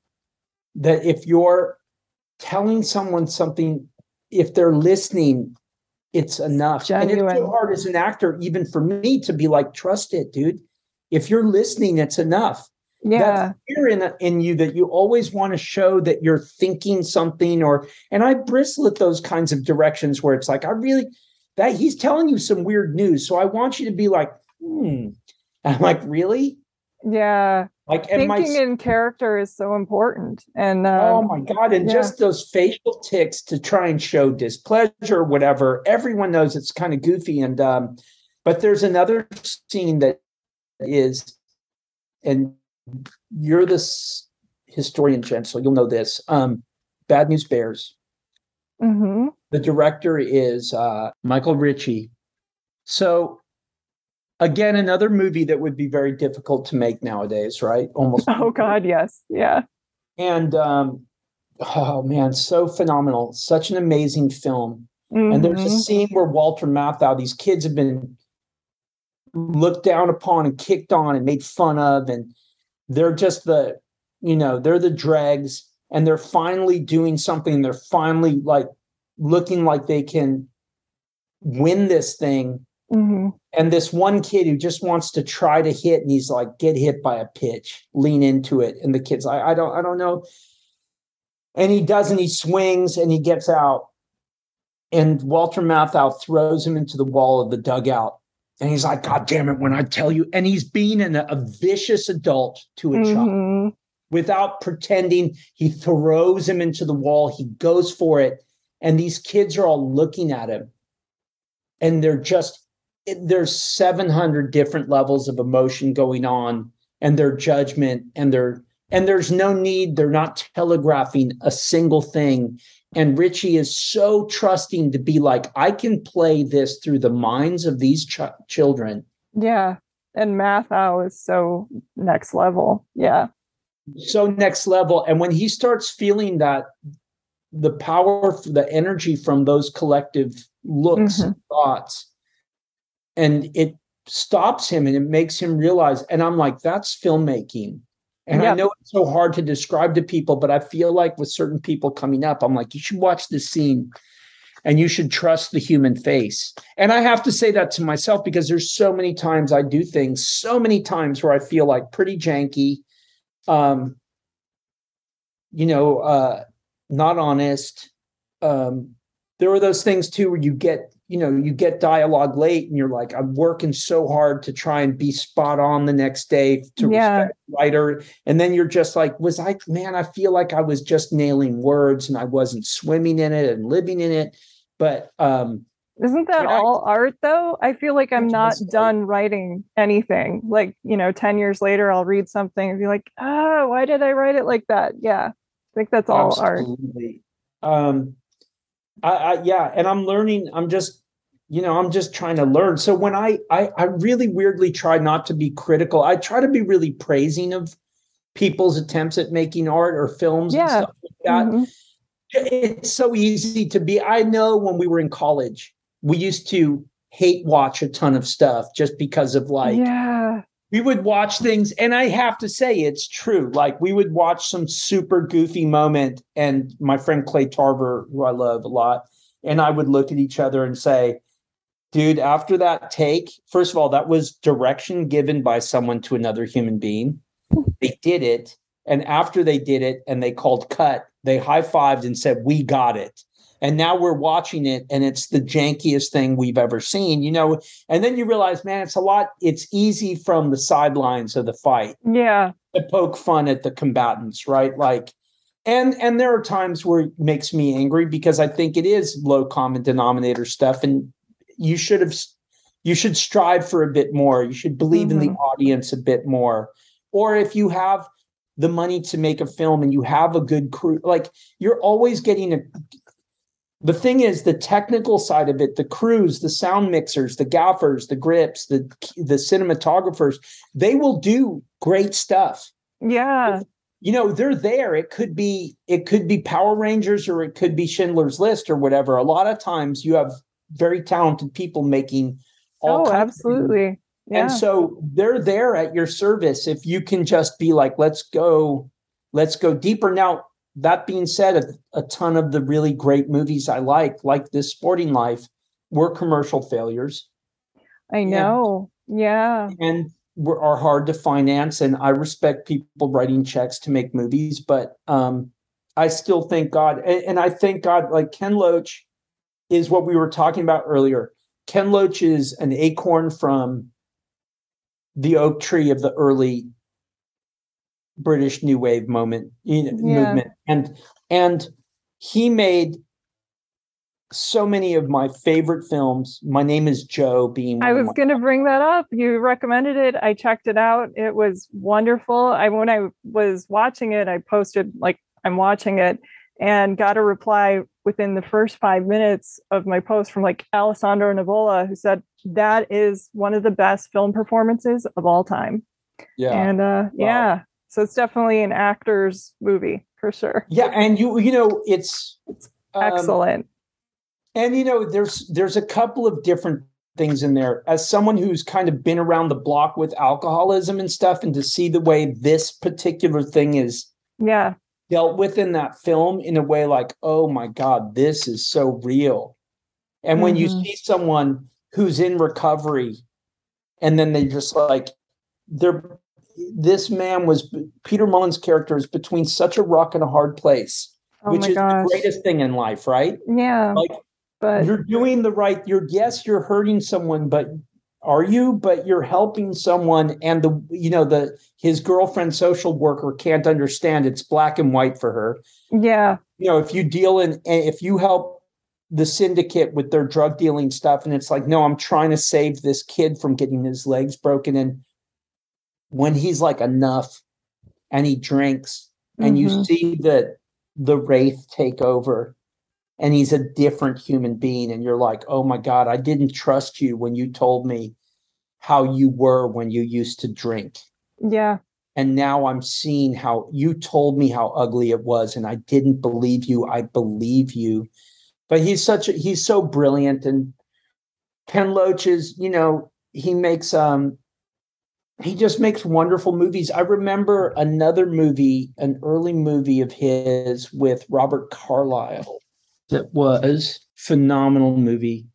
Speaker 2: that if you're telling someone something if they're listening it's enough and it's
Speaker 1: Genuine.
Speaker 2: so hard as an actor even for me to be like trust it dude if you're listening it's enough
Speaker 1: yeah.
Speaker 2: fear in, in you that you always want to show that you're thinking something or and i bristle at those kinds of directions where it's like i really that he's telling you some weird news so i want you to be like hmm and i'm like really
Speaker 1: Yeah.
Speaker 2: Like and my
Speaker 1: Thinking in character is so important. And um,
Speaker 2: oh my god and
Speaker 1: yeah.
Speaker 2: just those facial ticks to try and show displeasure or whatever everyone knows it's kind of goofy and um but there's another scene that is and you're this historian jen so you'll know this um bad news bears
Speaker 1: mhm.
Speaker 2: the director is uh michael ritchie so again another movie that would be very difficult to make nowadays right almost
Speaker 1: Oh God, yes. Yeah.
Speaker 2: and um oh man so phenomenal such an amazing film and there's a
Speaker 1: Mhm.
Speaker 2: scene where walter matthau these kids have been looked down upon and kicked on and made fun of and they're just the you know they're the dregs and they're finally doing something they're finally like looking like they can win this thing
Speaker 1: Mhm.
Speaker 2: and this one kid who just wants to try to hit and he's like get hit by a pitch. Lean into it. And the kid's I, I don't i don't know. And he does and he swings and he gets out. And walter matthau throws him into the wall of the dugout. And he's like god damn it when i tell you and he's being an, a vicious adult to a child.
Speaker 1: Mhm.
Speaker 2: without pretending he throws him into the wall. He goes for it. And these kids are all looking at him. And they're just there's 700 different levels of emotion going on and their judgment and their and there's no need they're not telegraphing a single thing and ritchie is so trusting to be like i can play this through the minds of these ch- children
Speaker 1: Yeah. And Matthau is so next level. Yeah.
Speaker 2: so next level and when he starts feeling that the power the energy from those collective looks and thoughts and it stops him and it makes him realize and i'm like that's filmmaking. And
Speaker 1: Yeah.
Speaker 2: i know it's so hard to describe to people but i feel like with certain people coming up i'm like you should watch this scene and you should trust the human face. And i have to say that to myself because there's so many times i do things so many times where i feel like pretty janky um you know uh not honest. Um there were those things too where you get you know you get dialogue late and you're like i'm working so hard to try and be spot on the next day to
Speaker 1: Yeah.
Speaker 2: respect writer and then you're just like was i man i feel like i was just nailing words and i wasn't swimming in it and living in it but um
Speaker 1: Isn't that all art though? I feel like I'm not done writing anything. Like, you know, 10 years later, I'll read something and be like, oh, why did I write it like that? Yeah. I think that's all art.
Speaker 2: Absolutely. Um, I, I yeah, and I'm learning. I'm just, you know, I'm just trying to learn. So when I, I, I really weirdly try not to be critical. I try to be really praising of people's attempts at making art or films and
Speaker 1: Yeah.
Speaker 2: stuff like that.
Speaker 1: Mhm.
Speaker 2: It's so easy to be. I know when we were in college, we used to hate watch a ton of stuff just because of like
Speaker 1: yeah.
Speaker 2: we would watch things and i have to say it's true like we would watch some super goofy moment and my friend clay tarver who i love a lot and i would look at each other and say dude after that take first of all that was direction given by someone to another human being. They did it and after they did it and they called cut they high-fived and said we got it. And now we're watching it and it's the jankiest thing we've ever seen you know? And then you realize man it's a lot it's easy from the sidelines of the fight
Speaker 1: Yeah.
Speaker 2: to poke fun at the combatants right? Like and and there are times where it makes me angry because i think it is low common denominator stuff and you should have you should strive for a bit more. You should believe in the
Speaker 1: Mhm.
Speaker 2: audience a bit more. Or if you have the money to make a film and you have a good crew like you're always getting a the thing is the technical side of it the crews the sound mixers the gaffers the grips the the cinematographers they will do great stuff.
Speaker 1: Yeah.
Speaker 2: you know they're there. It could be it could be power rangers or it could be schindler's list or whatever. A lot of times you have very talented people making all
Speaker 1: oh absolutely.
Speaker 2: Yeah. and so they're there at your service if you can just be like let's go let's go deeper. Now that being said a, a ton of the really great movies i like like this sporting life were commercial failures.
Speaker 1: I know. And, yeah.
Speaker 2: And were, are hard to finance and i respect people writing checks to make movies but um i still thank god and, and i thank god like ken loach is what we were talking about earlier ken loach is an acorn from the oak tree of the early british new wave moment you know, yeah. movement and and he made so many of my favorite films. My name is Joe being
Speaker 1: I was going to bring that up. You recommended it. I checked it out. It was wonderful. I when I was watching it, I posted like I'm watching it and got a reply within the first 5 minutes of my post from like Alessandro Nivola who said that is one of the best film performances of all time. Yeah. And uh wow. yeah. So it's definitely an actor's movie for sure.
Speaker 2: Yeah, and you you know it's,
Speaker 1: it's um, excellent
Speaker 2: and you know, there's there's a couple of different things in there. As someone who's kind of been around the block with alcoholism and stuff, and to see the way this particular thing is
Speaker 1: yeah
Speaker 2: dealt with in that film in a way like, oh my God, this is so real. And mm-hmm. when you mm-hmm. see someone who's in recovery and then they just like they're this man was Peter Mullan's character is between such a rock and a hard place, oh which is gosh. the greatest thing in life, right?
Speaker 1: Yeah.
Speaker 2: Like but you're doing the right you're yes you're hurting someone but are you? But you're helping someone and the you know the his girlfriend social worker can't understand it's black and white for her.
Speaker 1: Yeah.
Speaker 2: You know if you deal in if you help the syndicate with their drug dealing stuff and it's like no i'm trying to save this kid from getting his legs broken and when he's like enough and he drinks and mm-hmm. you see that the wraith take over and he's a different human being and you're like oh my god i didn't trust you when you told me how you were when you used to drink.
Speaker 1: Yeah.
Speaker 2: And now i'm seeing how you told me how ugly it was and i didn't believe you i believe you. But he's such a he's so brilliant and ken loach is you know he makes um he just makes wonderful movies. I remember another movie an early movie of his with robert carlyle that was phenomenal movie.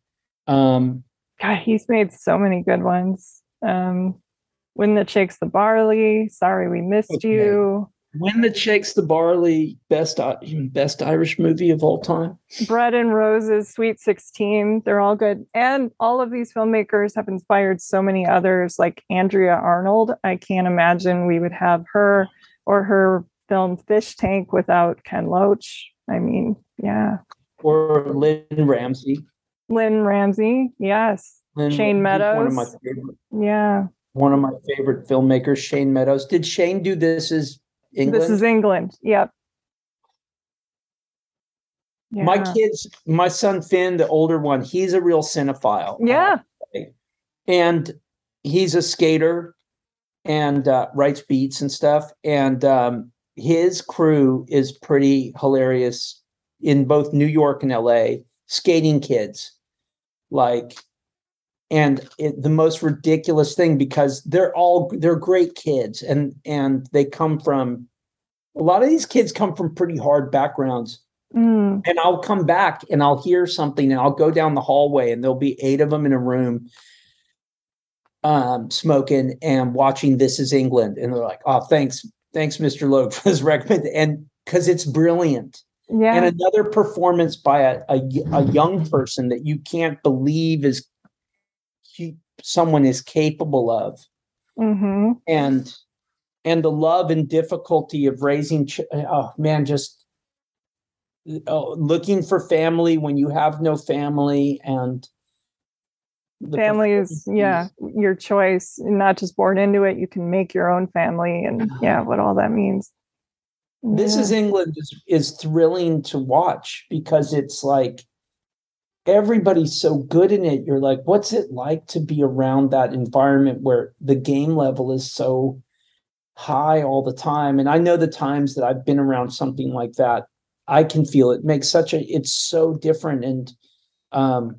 Speaker 2: Um,
Speaker 1: God, he's made so many good ones. Um, when the Chicks the Barley, Sorry We Missed okay. You.
Speaker 2: Wind That Shakes the Barley, best best Irish movie of all time.
Speaker 1: Bread and Roses, Sweet Sixteen, they're all good, and all of these filmmakers have inspired so many others, like Andrea Arnold. I can't imagine we would have her or her film Fish Tank without Ken Loach. I mean, yeah
Speaker 2: or Lynne Ramsay.
Speaker 1: Lynne Ramsay, yes. Lynne, Shane Meadows. One of my favorite. Yeah.
Speaker 2: One of my favorite filmmakers, Shane Meadows. Did Shane do this as England?
Speaker 1: This is England. Yep.
Speaker 2: Yeah. My kids, my son Finn, the older one, he's a real cinephile.
Speaker 1: Yeah.
Speaker 2: And he's a skater and uh, writes beats and stuff. And um, his crew is pretty hilarious in both New York and LA, skating kids. Like, and it, the most ridiculous thing because they're all they're great kids and and they come from a lot of these kids come from pretty hard backgrounds mm. and i'll come back and i'll hear something and i'll go down the hallway and there'll be eight of them in a room um, smoking and watching this is england and they're like oh thanks thanks mr logue for this recommend and because it's brilliant
Speaker 1: yeah.
Speaker 2: and another performance by a, a, a young person that you can't believe is someone is capable of
Speaker 1: mm-hmm.
Speaker 2: and and the love and difficulty of raising ch- oh man just oh, looking for family when you have no family and
Speaker 1: family is yeah your choice not just born into it you can make your own family and yeah what all that means
Speaker 2: this is England is, is thrilling to watch because it's like everybody's so good in it. You're like, what's it like to be around that environment where the game level is so high all the time? And I know the times that I've been around something like that, I can feel it makes such a it's so different. And um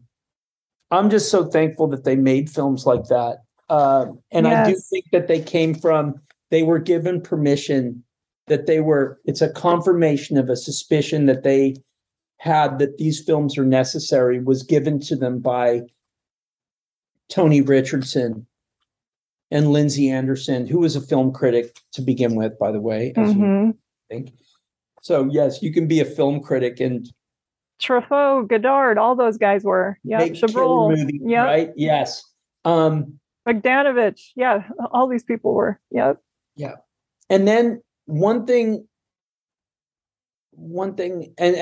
Speaker 2: I'm just so thankful that they made films like that. Uh, and I do think that they came from, they were given permission, that they were, it's a confirmation of a suspicion that they had that these films are necessary was given to them by Tony Richardson and Lindsay Anderson, who was a film critic to begin with, by the way, as
Speaker 1: Mhm.
Speaker 2: think. So yes, you can be a film critic and
Speaker 1: Truffaut, Godard, all those guys were. Yeah, Chabrol.
Speaker 2: movies,
Speaker 1: Yeah,
Speaker 2: right? Yes. Um,
Speaker 1: Bogdanovich. Yeah, all these people were. Yeah. Yeah.
Speaker 2: and then one thing, one thing, and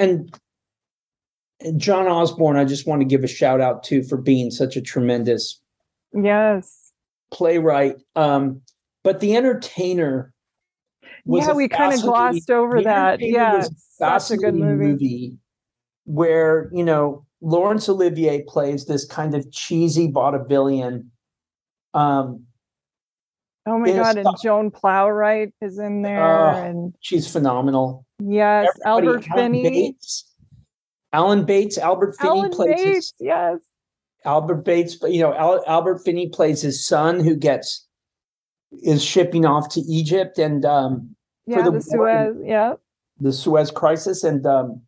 Speaker 2: and John Osborne, I just want to give a shout out to for being such a tremendous
Speaker 1: Yes.
Speaker 2: playwright. Um, but The Entertainer
Speaker 1: Yeah, we kind of glossed over that. Yeah, such a good
Speaker 2: fascinating
Speaker 1: movie.
Speaker 2: where you know Laurence Olivier plays this kind of cheesy vaudevillian. Um,
Speaker 1: Oh my god, and Joan Plowright is in there,
Speaker 2: Oh,
Speaker 1: and
Speaker 2: she's phenomenal.
Speaker 1: yes,
Speaker 2: Everybody-
Speaker 1: Albert
Speaker 2: Alan
Speaker 1: Finney,
Speaker 2: Bates, Alan Bates, Albert Finney
Speaker 1: Alan
Speaker 2: plays his,
Speaker 1: Yes,
Speaker 2: Albert Bates, but you know Al, Albert Finney plays his son who gets is shipping off to Egypt and um,
Speaker 1: yeah,
Speaker 2: the
Speaker 1: the,
Speaker 2: war
Speaker 1: Suez. Yeah,
Speaker 2: the Suez Crisis and um,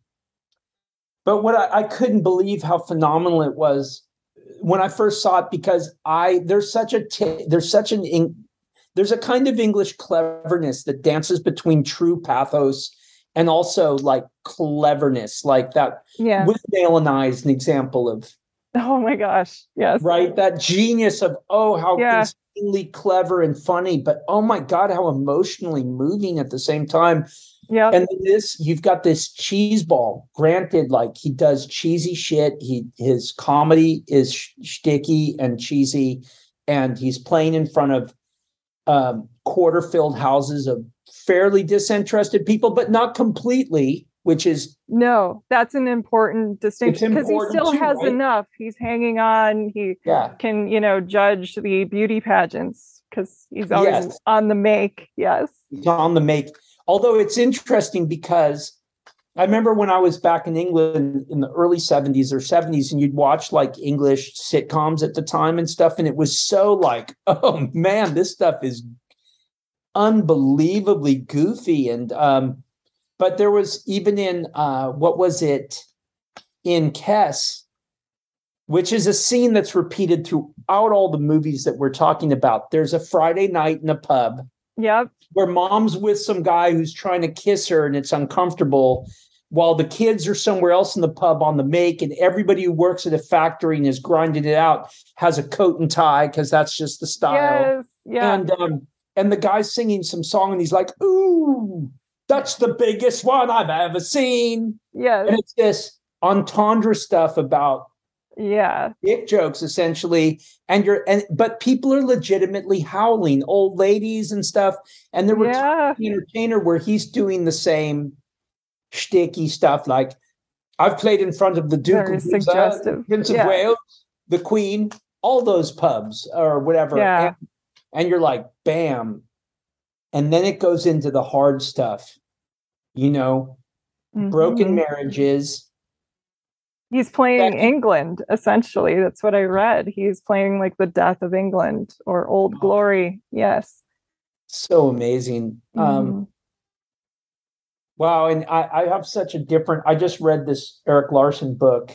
Speaker 2: but what I, I couldn't believe how phenomenal it was when I first saw it because I there's such a t- there's such an in, there's a kind of English cleverness that dances between true pathos and also like cleverness like that
Speaker 1: yeah.
Speaker 2: with Nail and I is an example of
Speaker 1: oh my gosh, yes.
Speaker 2: right that genius of oh how
Speaker 1: Yeah.
Speaker 2: insanely clever and funny but oh my god how emotionally moving at the same time
Speaker 1: Yeah,
Speaker 2: and this you've got this cheese ball granted like he does cheesy shit he his comedy is sh- shticky and cheesy and he's playing in front of um, quarter filled houses of fairly disinterested people but not completely which is
Speaker 1: no, that's an important distinction because he still
Speaker 2: too,
Speaker 1: has
Speaker 2: right?
Speaker 1: enough. He's hanging on. He
Speaker 2: yeah
Speaker 1: can, you know, judge the beauty pageants because he's always
Speaker 2: Yes.
Speaker 1: on the make. Yes.
Speaker 2: he's on the make although it's interesting because I remember when I was back in England in the early 70s or 70s, and you'd watch like English sitcoms at the time and stuff, and it was so like, oh man, this stuff is unbelievably goofy. And um, but there was even in uh what was it in Kes, which is a scene that's repeated throughout all the movies that we're talking about. There's a Friday night in a pub
Speaker 1: Yep.
Speaker 2: where mom's with some guy who's trying to kiss her and it's uncomfortable while the kids are somewhere else in the pub on the make and everybody who works at a factory and is grinding it out has a coat and tie because that's just the style
Speaker 1: Yes. Yeah.
Speaker 2: and um and the guy's singing some song and he's like ooh that's the biggest one i've ever seen
Speaker 1: yes.
Speaker 2: and it's this entendre stuff about
Speaker 1: Yeah.
Speaker 2: dick jokes essentially and you're and but people are legitimately howling old ladies and stuff and there were
Speaker 1: Yeah.
Speaker 2: the entertainer where he's doing the same shticky stuff like I've played in front of the Duke
Speaker 1: Very
Speaker 2: of Windsor. Prince of
Speaker 1: Yeah.
Speaker 2: Wales, the Queen, all those pubs or whatever.
Speaker 1: Yeah.
Speaker 2: And, and you're like, bam. And then it goes into the hard stuff, you know, broken
Speaker 1: Mhm.
Speaker 2: marriages.
Speaker 1: He's playing
Speaker 2: Becky-
Speaker 1: England, essentially. That's what I read. He's playing like the death of England or Old
Speaker 2: Wow.
Speaker 1: Glory. Yes.
Speaker 2: So amazing. Um,
Speaker 1: Mhm.
Speaker 2: Wow, and I, I have such a different. I just read this Erik Larson book,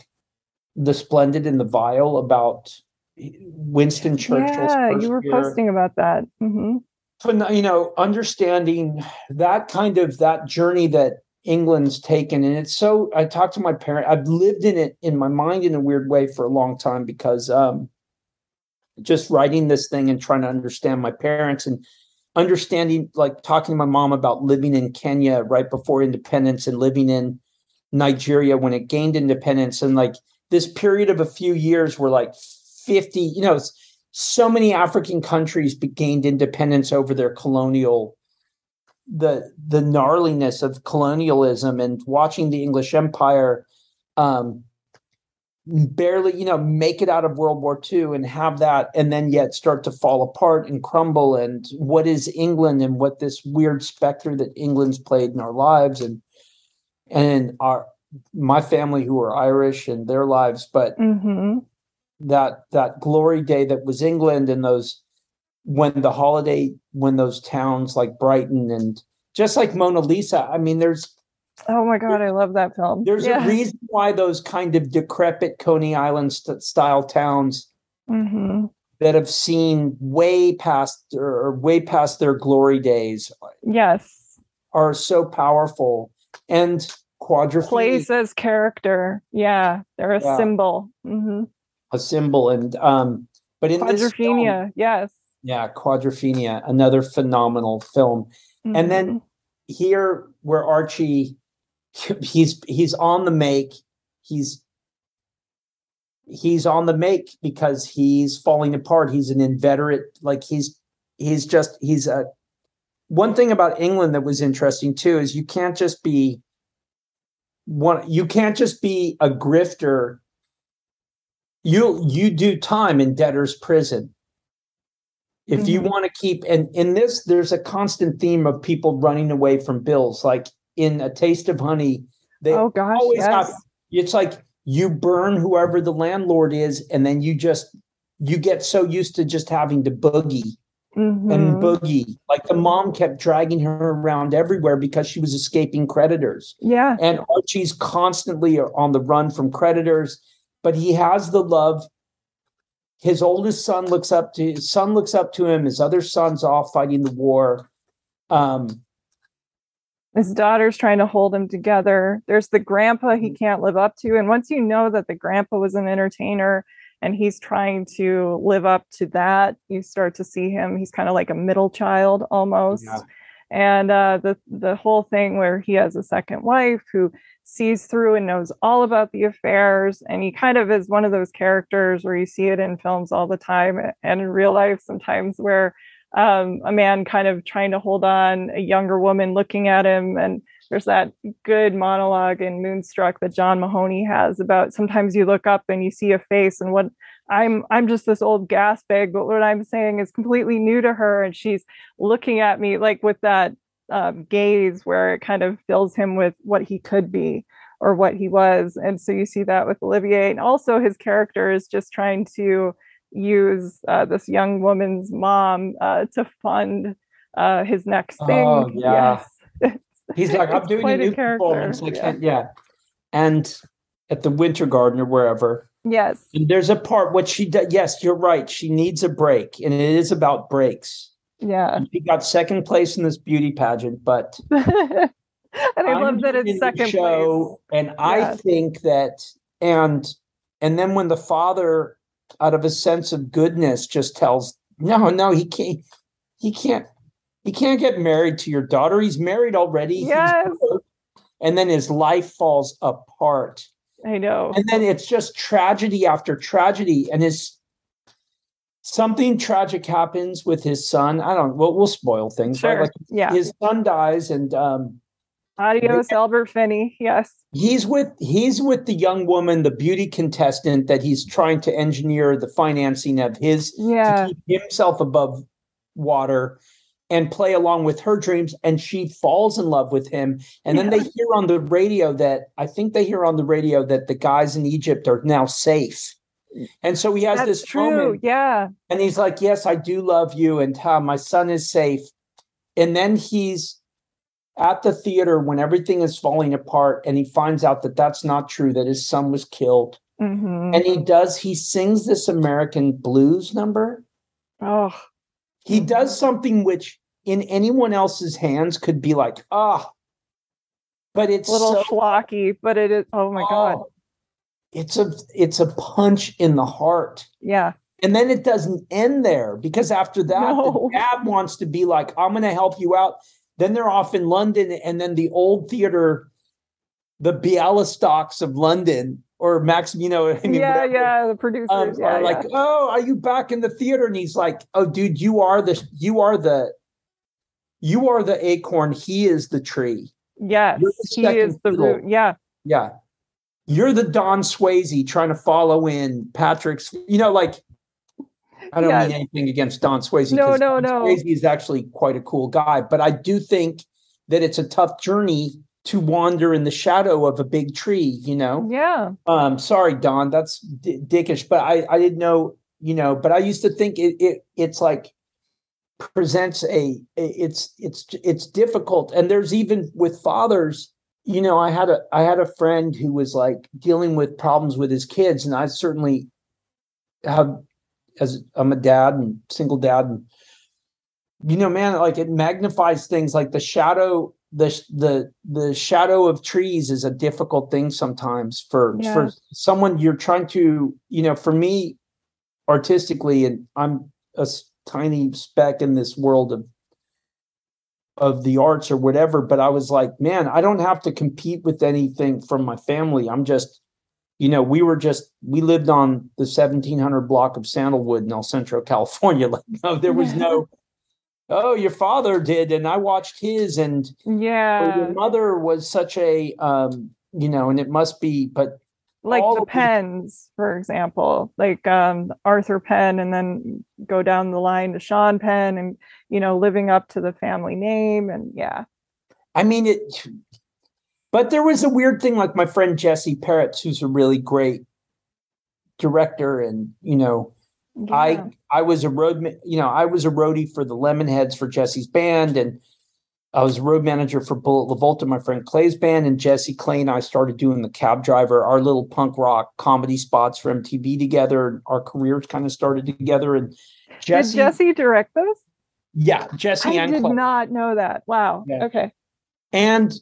Speaker 2: "The Splendid and the Vile," about Winston Churchill's
Speaker 1: yeah, you were
Speaker 2: year.
Speaker 1: posting about that. hmm
Speaker 2: Phen- you know, understanding that kind of that journey that England's taken, and it's so. I talked to my parent. I've lived in it in my mind in a weird way for a long time because um, just writing this thing and trying to understand my parents and understanding like talking to my mom about living in Kenya right before independence and living in Nigeria when it gained independence and like this period of a few years where like 50 you know so many African countries gained independence over their colonial the the gnarliness of colonialism and watching the English Empire um barely you know make it out of world war ii and have that and then yet start to fall apart and crumble and what is england and what this weird specter that england's played in our lives and and our my family who are irish and their lives but
Speaker 1: hmm
Speaker 2: that that glory day that was England and those when the holiday when those towns like Brighton and just like Mona Lisa. I mean, there's
Speaker 1: oh my god, I love that film.
Speaker 2: There's yeah. a reason why those kind of decrepit Coney Island st- style towns
Speaker 1: mm-hmm.
Speaker 2: that have seen way past or way past their glory days.
Speaker 1: Yes,
Speaker 2: are so powerful and quadrophenia
Speaker 1: plays as character. Yeah, they're a yeah. symbol. Mm-hmm.
Speaker 2: A symbol, and um, but in
Speaker 1: quadrophenia,
Speaker 2: film,
Speaker 1: yes,
Speaker 2: yeah, quadrophenia, another phenomenal film. Mm-hmm. And then mm-hmm. here, where Archie, he's he's on the make. He's he's on the make because he's falling apart. He's an inveterate, like he's he's just he's a one thing about England that was interesting too is you can't just be one you can't just be a grifter you you do time in debtor's prison if mm-hmm. you want to keep and in this there's a constant theme of people running away from bills like in a taste of honey
Speaker 1: they oh gosh always yes. have
Speaker 2: it's like you burn whoever the landlord is and then you just you get so used to just having to boogie
Speaker 1: mm-hmm.
Speaker 2: and boogie. Like the mom kept dragging her around everywhere because she was escaping creditors.
Speaker 1: Yeah.
Speaker 2: And Archie's constantly on the run from creditors, but he has the love. His oldest son looks up to his son looks up to him. His other son's off fighting the war. Um,
Speaker 1: his daughter's trying to hold him together. There's the grandpa he mm-hmm. can't live up to. And once you know that the grandpa was an entertainer and he's trying to live up to that you start to see him he's kind of like a middle child almost yeah. and uh, the the whole thing where he has a second wife who sees through and knows all about the affairs and he kind of is one of those characters where you see it in films all the time and in real life sometimes where um, a man kind of trying to hold on a younger woman looking at him and there's that good monologue in Moonstruck that John Mahoney has about sometimes you look up and you see a face and what I'm I'm just this old gas bag, but what I'm saying is completely new to her, and she's looking at me like with that um, gaze where it kind of fills him with what he could be or what he was, and so you see that with Olivier, and also his character is just trying to use uh, this young woman's mom uh, to fund uh, his next thing.
Speaker 2: Oh, yeah. Yes. He's like, I'm doing a new a performance. I can't, yeah. And at the Winter Garden or wherever.
Speaker 1: Yes.
Speaker 2: And there's a part what she does. Yes, you're right. She needs a break, and it is about breaks.
Speaker 1: Yeah.
Speaker 2: And she got second place in this beauty pageant, but
Speaker 1: and I I'm love that it's second show,
Speaker 2: place. And yeah. I think that and and then when the father, out of a sense of goodness, just tells, no, no, he can't, he can't he can't get married to your daughter. He's married already.
Speaker 1: Yes.
Speaker 2: and then his life falls apart.
Speaker 1: I know.
Speaker 2: And then it's just tragedy after tragedy. And his something tragic happens with his son. I don't well, we'll spoil things,
Speaker 1: sure.
Speaker 2: right? Like
Speaker 1: yeah.
Speaker 2: his son dies and um
Speaker 1: Adios, Albert Finney. Yes.
Speaker 2: He's with he's with the young woman, the beauty contestant that he's trying to engineer the financing of his
Speaker 1: yeah.
Speaker 2: to keep himself above water and play along with her dreams and she falls in love with him and then they hear on the radio that i think they hear on the radio that the guys in egypt are now safe and so he has
Speaker 1: That's
Speaker 2: this
Speaker 1: true.
Speaker 2: moment
Speaker 1: yeah
Speaker 2: and he's like yes i do love you and uh, my son is safe and then he's at the theater when everything is falling apart and he finds out that that's not true that his son was killed
Speaker 1: mm-hmm.
Speaker 2: and he does he sings this american blues number
Speaker 1: oh
Speaker 2: he mm-hmm. does something which in anyone else's hands could be like, ah, oh. but it's
Speaker 1: a little
Speaker 2: so,
Speaker 1: schlocky, but it is oh my oh, god.
Speaker 2: It's a it's a punch in the heart.
Speaker 1: Yeah.
Speaker 2: And then it doesn't end there because after that, no. the dad wants to be like, I'm gonna help you out. Then they're off in London, and then the old theater, the Bialystocks of London, or Max, you know, I mean,
Speaker 1: yeah, whatever, yeah, the producers um, yeah,
Speaker 2: are like, oh, are you back in the theater? And he's like, oh, dude, you are the you are the you are the acorn, he is the tree.
Speaker 1: Yes, he is the root. Yeah.
Speaker 2: Yeah. You're the Don Swayze trying to follow in Patrick's, you know, like I don't yes. mean anything against Don Swayze.
Speaker 1: No, no,
Speaker 2: Don
Speaker 1: no.
Speaker 2: Swayze is actually quite a cool guy, but I do think that it's a tough journey to wander in the shadow of a big tree, you know?
Speaker 1: Yeah.
Speaker 2: Um, sorry, Don, that's d- dickish, but I, I didn't know, you know, but I used to think it, it it's like presents a, it's, it's, it's difficult. And there's even with fathers, you know, I had a, I had a friend who was like dealing with problems with his kids. And I certainly have, as I'm a dad and single dad and, you know, man, like it magnifies things like the shadow the the the shadow of trees is a difficult thing sometimes for yeah. for someone you're trying to you know for me artistically and i'm a tiny speck in this world of of the arts or whatever but i was like man i don't have to compete with anything from my family. I'm just you know we were just we lived on the 1700 block of sandalwood in el centro california. Like no there was no oh your father did and i watched his and
Speaker 1: yeah
Speaker 2: your mother was such a um you know and it must be but
Speaker 1: like the Penns for example like um arthur penn and then go down the line to sean penn and you know living up to the family name and yeah
Speaker 2: i mean it but there was a weird thing like my friend jesse peretz who's a really great director and you know yeah. I I was a road you know I was a roadie for the Lemonheads for Jesse's band and I was road manager for Bullet LaVolta, my friend Clay's band, and Jesse Clay and I started doing the cab driver, our little punk rock comedy spots for MTV together. And Our careers kind of started together. And
Speaker 1: Jesse, did Jesse direct those?
Speaker 2: Yeah, Jesse.
Speaker 1: I did not know that. Wow. Yeah. Okay.
Speaker 2: And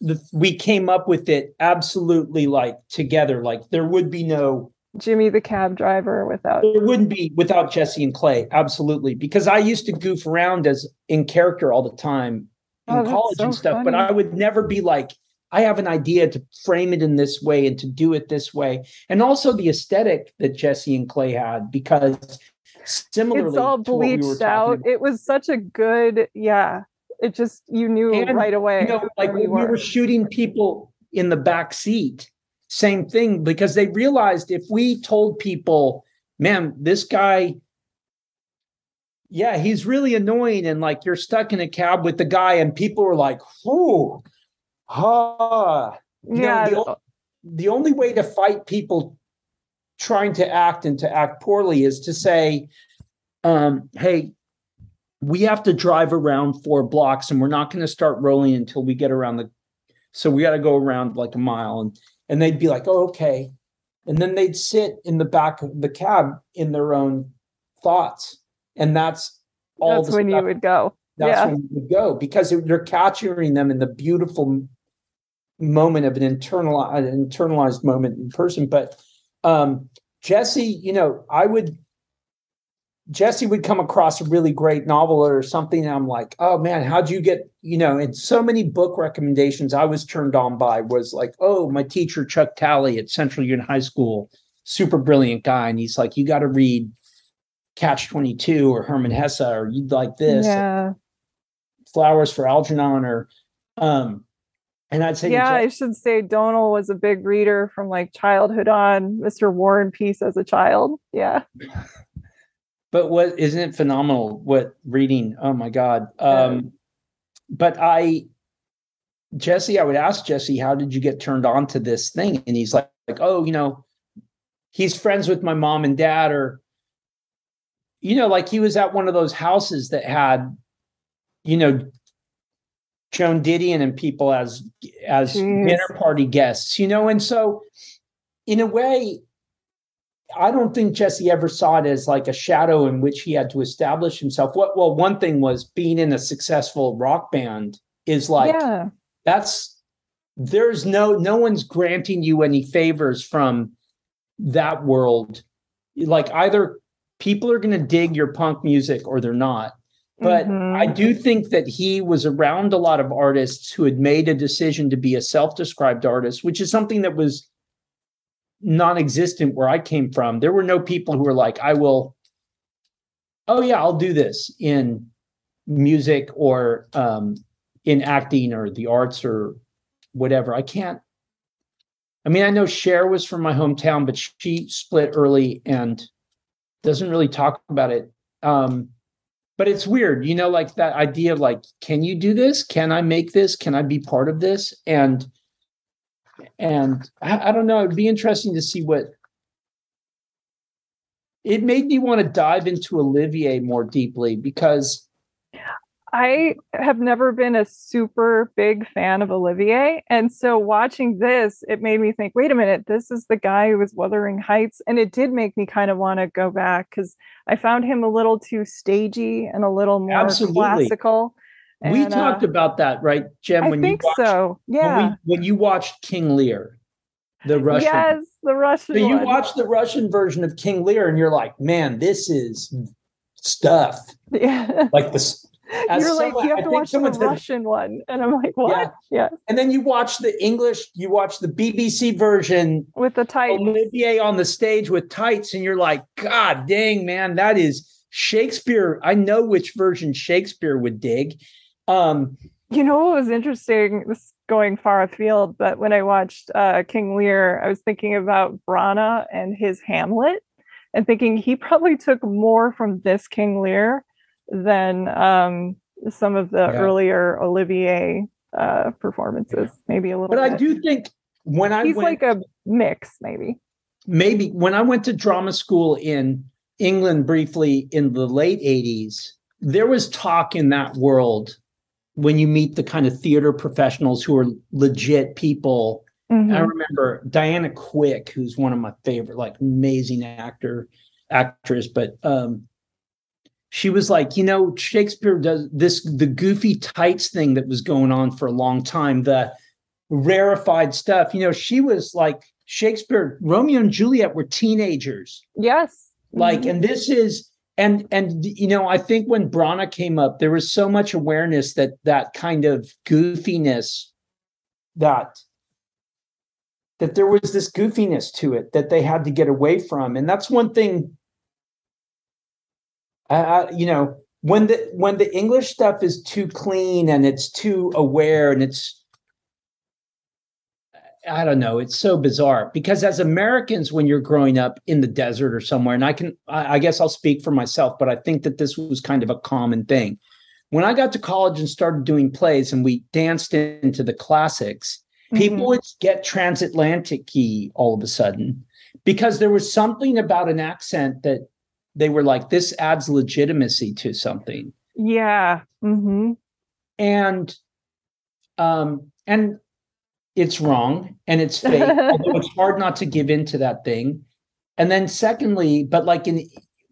Speaker 2: the, we came up with it absolutely like together. Like there would be no
Speaker 1: Jimmy the cab driver without
Speaker 2: it wouldn't be without Jesse and Clay, absolutely. Because I used to goof around as in character all the time in oh, college so and stuff, funny. but I would never be like, I have an idea to frame it in this way and to do it this way. And also the aesthetic that Jesse and Clay had, because similarly,
Speaker 1: it's all bleached we out. It was such a good, yeah. It just you knew and, right away.
Speaker 2: You know, like we were. we were shooting people in the back seat same thing because they realized if we told people, man, this guy, yeah, he's really annoying, and like you're stuck in a cab with the guy, and people were like, whoo, ha. You yeah. Know, the, the only way to fight people trying to act and to act poorly is to say, um, hey, we have to drive around four blocks and we're not going to start rolling until we get around the so we got to go around like a mile and and they'd be like, "Oh, okay," and then they'd sit in the back of the cab in their own thoughts, and that's
Speaker 1: all. That's when stuff. you would go.
Speaker 2: That's yeah. when you would go because you're capturing them in the beautiful moment of an internal an internalized moment in person. But um, Jesse, you know, I would Jesse would come across a really great novel or something, and I'm like, oh man, how'd you get, you know, and so many book recommendations I was turned on by was like, oh, my teacher, Chuck Talley at Central Union High School, super brilliant guy. And he's like, you got to read Catch 22 or Hermann Hesse, or you'd like this.
Speaker 1: Yeah.
Speaker 2: Flowers for Algernon, or, um, and I'd say,
Speaker 1: yeah, I should say Donal was a big reader from like childhood on, Mr. War and Peace as a child. Yeah.
Speaker 2: but what isn't it phenomenal what reading oh my god um but i jesse i would ask jesse how did you get turned on to this thing and he's like, like oh you know he's friends with my mom and dad or you know like he was at one of those houses that had you know joan didion and people as as Jeez. dinner party guests you know and so in a way I don't think Jesse ever saw it as like a shadow in which he had to establish himself. What well, one thing was being in a successful rock band is like yeah. that's there's no no one's granting you any favors from that world. Like either people are going to dig your punk music or they're not. But mm-hmm. I do think that he was around a lot of artists who had made a decision to be a self-described artist, which is something that was non-existent where I came from. There were no people who were like, I will, oh yeah, I'll do this in music or um, in acting or the arts or whatever. I can't. I mean, I know Cher was from my hometown, but she split early and doesn't really talk about it. Um, but it's weird, you know, like that idea of like, can you do this? Can I make this? Can I be part of this? And and I, I don't know. It'd be interesting to see what it made me want to dive into Olivier more deeply because
Speaker 1: I have never been a super big fan of Olivier. And so watching this, it made me think, wait a minute, this is the guy who was Wuthering Heights. And it did make me kind of want to go back because I found him a little too stagey and a little more Absolutely. classical.
Speaker 2: And, we talked uh, about that, right, Jen?
Speaker 1: I when think you watched, so. Yeah.
Speaker 2: When, we, when, you watched King Lear, the Russian.
Speaker 1: Yes, the Russian.
Speaker 2: So you watch the Russian version of King Lear, and you're like, man, this is stuff.
Speaker 1: Yeah.
Speaker 2: Like the
Speaker 1: as You're like, you have to watch the Russian one. And I'm like, what? Yeah.
Speaker 2: And then you watch the English, you watch the BBC version
Speaker 1: with the tights.
Speaker 2: Olivier on the stage with tights, and you're like, God dang, man, that is Shakespeare. I know which version Shakespeare would dig. Um,
Speaker 1: you know what was interesting? This going far afield, but when I watched uh, King Lear, I was thinking about Branagh and his Hamlet and thinking he probably took more from this King Lear than um, some of the yeah. earlier Olivier uh, performances. Maybe a little.
Speaker 2: But
Speaker 1: bit.
Speaker 2: I do think when I
Speaker 1: he's
Speaker 2: went,
Speaker 1: like a mix, maybe.
Speaker 2: Maybe when I went to drama school in England briefly in the late '80s, there was talk in that world when you meet the kind of theater professionals who are legit people. Mm-hmm. I remember Diana Quick, who's one of my favorite, like amazing actor, actress, but um, she was like, you know, Shakespeare does this, the goofy tights thing that was going on for a long time, the rarefied stuff. You know, she was like, Shakespeare, Romeo and Juliet were teenagers.
Speaker 1: Yes.
Speaker 2: Like, mm-hmm. and this is, and, and, you know, I think when Branagh came up, there was so much awareness that that kind of goofiness that, that there was this goofiness to it that they had to get away from. And that's one thing I, you know, when the when the English stuff is too clean and it's too aware and it's I don't know, it's so bizarre because as Americans, when you're growing up in the desert or somewhere, and I can I guess I'll speak for myself, but I think that this was kind of a common thing. When I got to college and started doing plays and we danced into the classics, mm-hmm. people would get transatlantic key all of a sudden because there was something about an accent that they were like, this adds legitimacy to something.
Speaker 1: Yeah. Mm-hmm.
Speaker 2: And um, and it's wrong and it's fake, although it's hard not to give in to that thing. And then secondly, but like in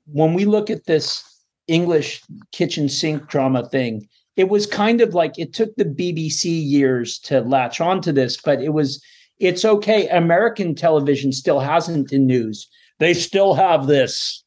Speaker 2: when we look at this English kitchen sink drama thing, it was kind of like it took the BBC years to latch onto this, but it was it's okay. American television still hasn't in news. They still have this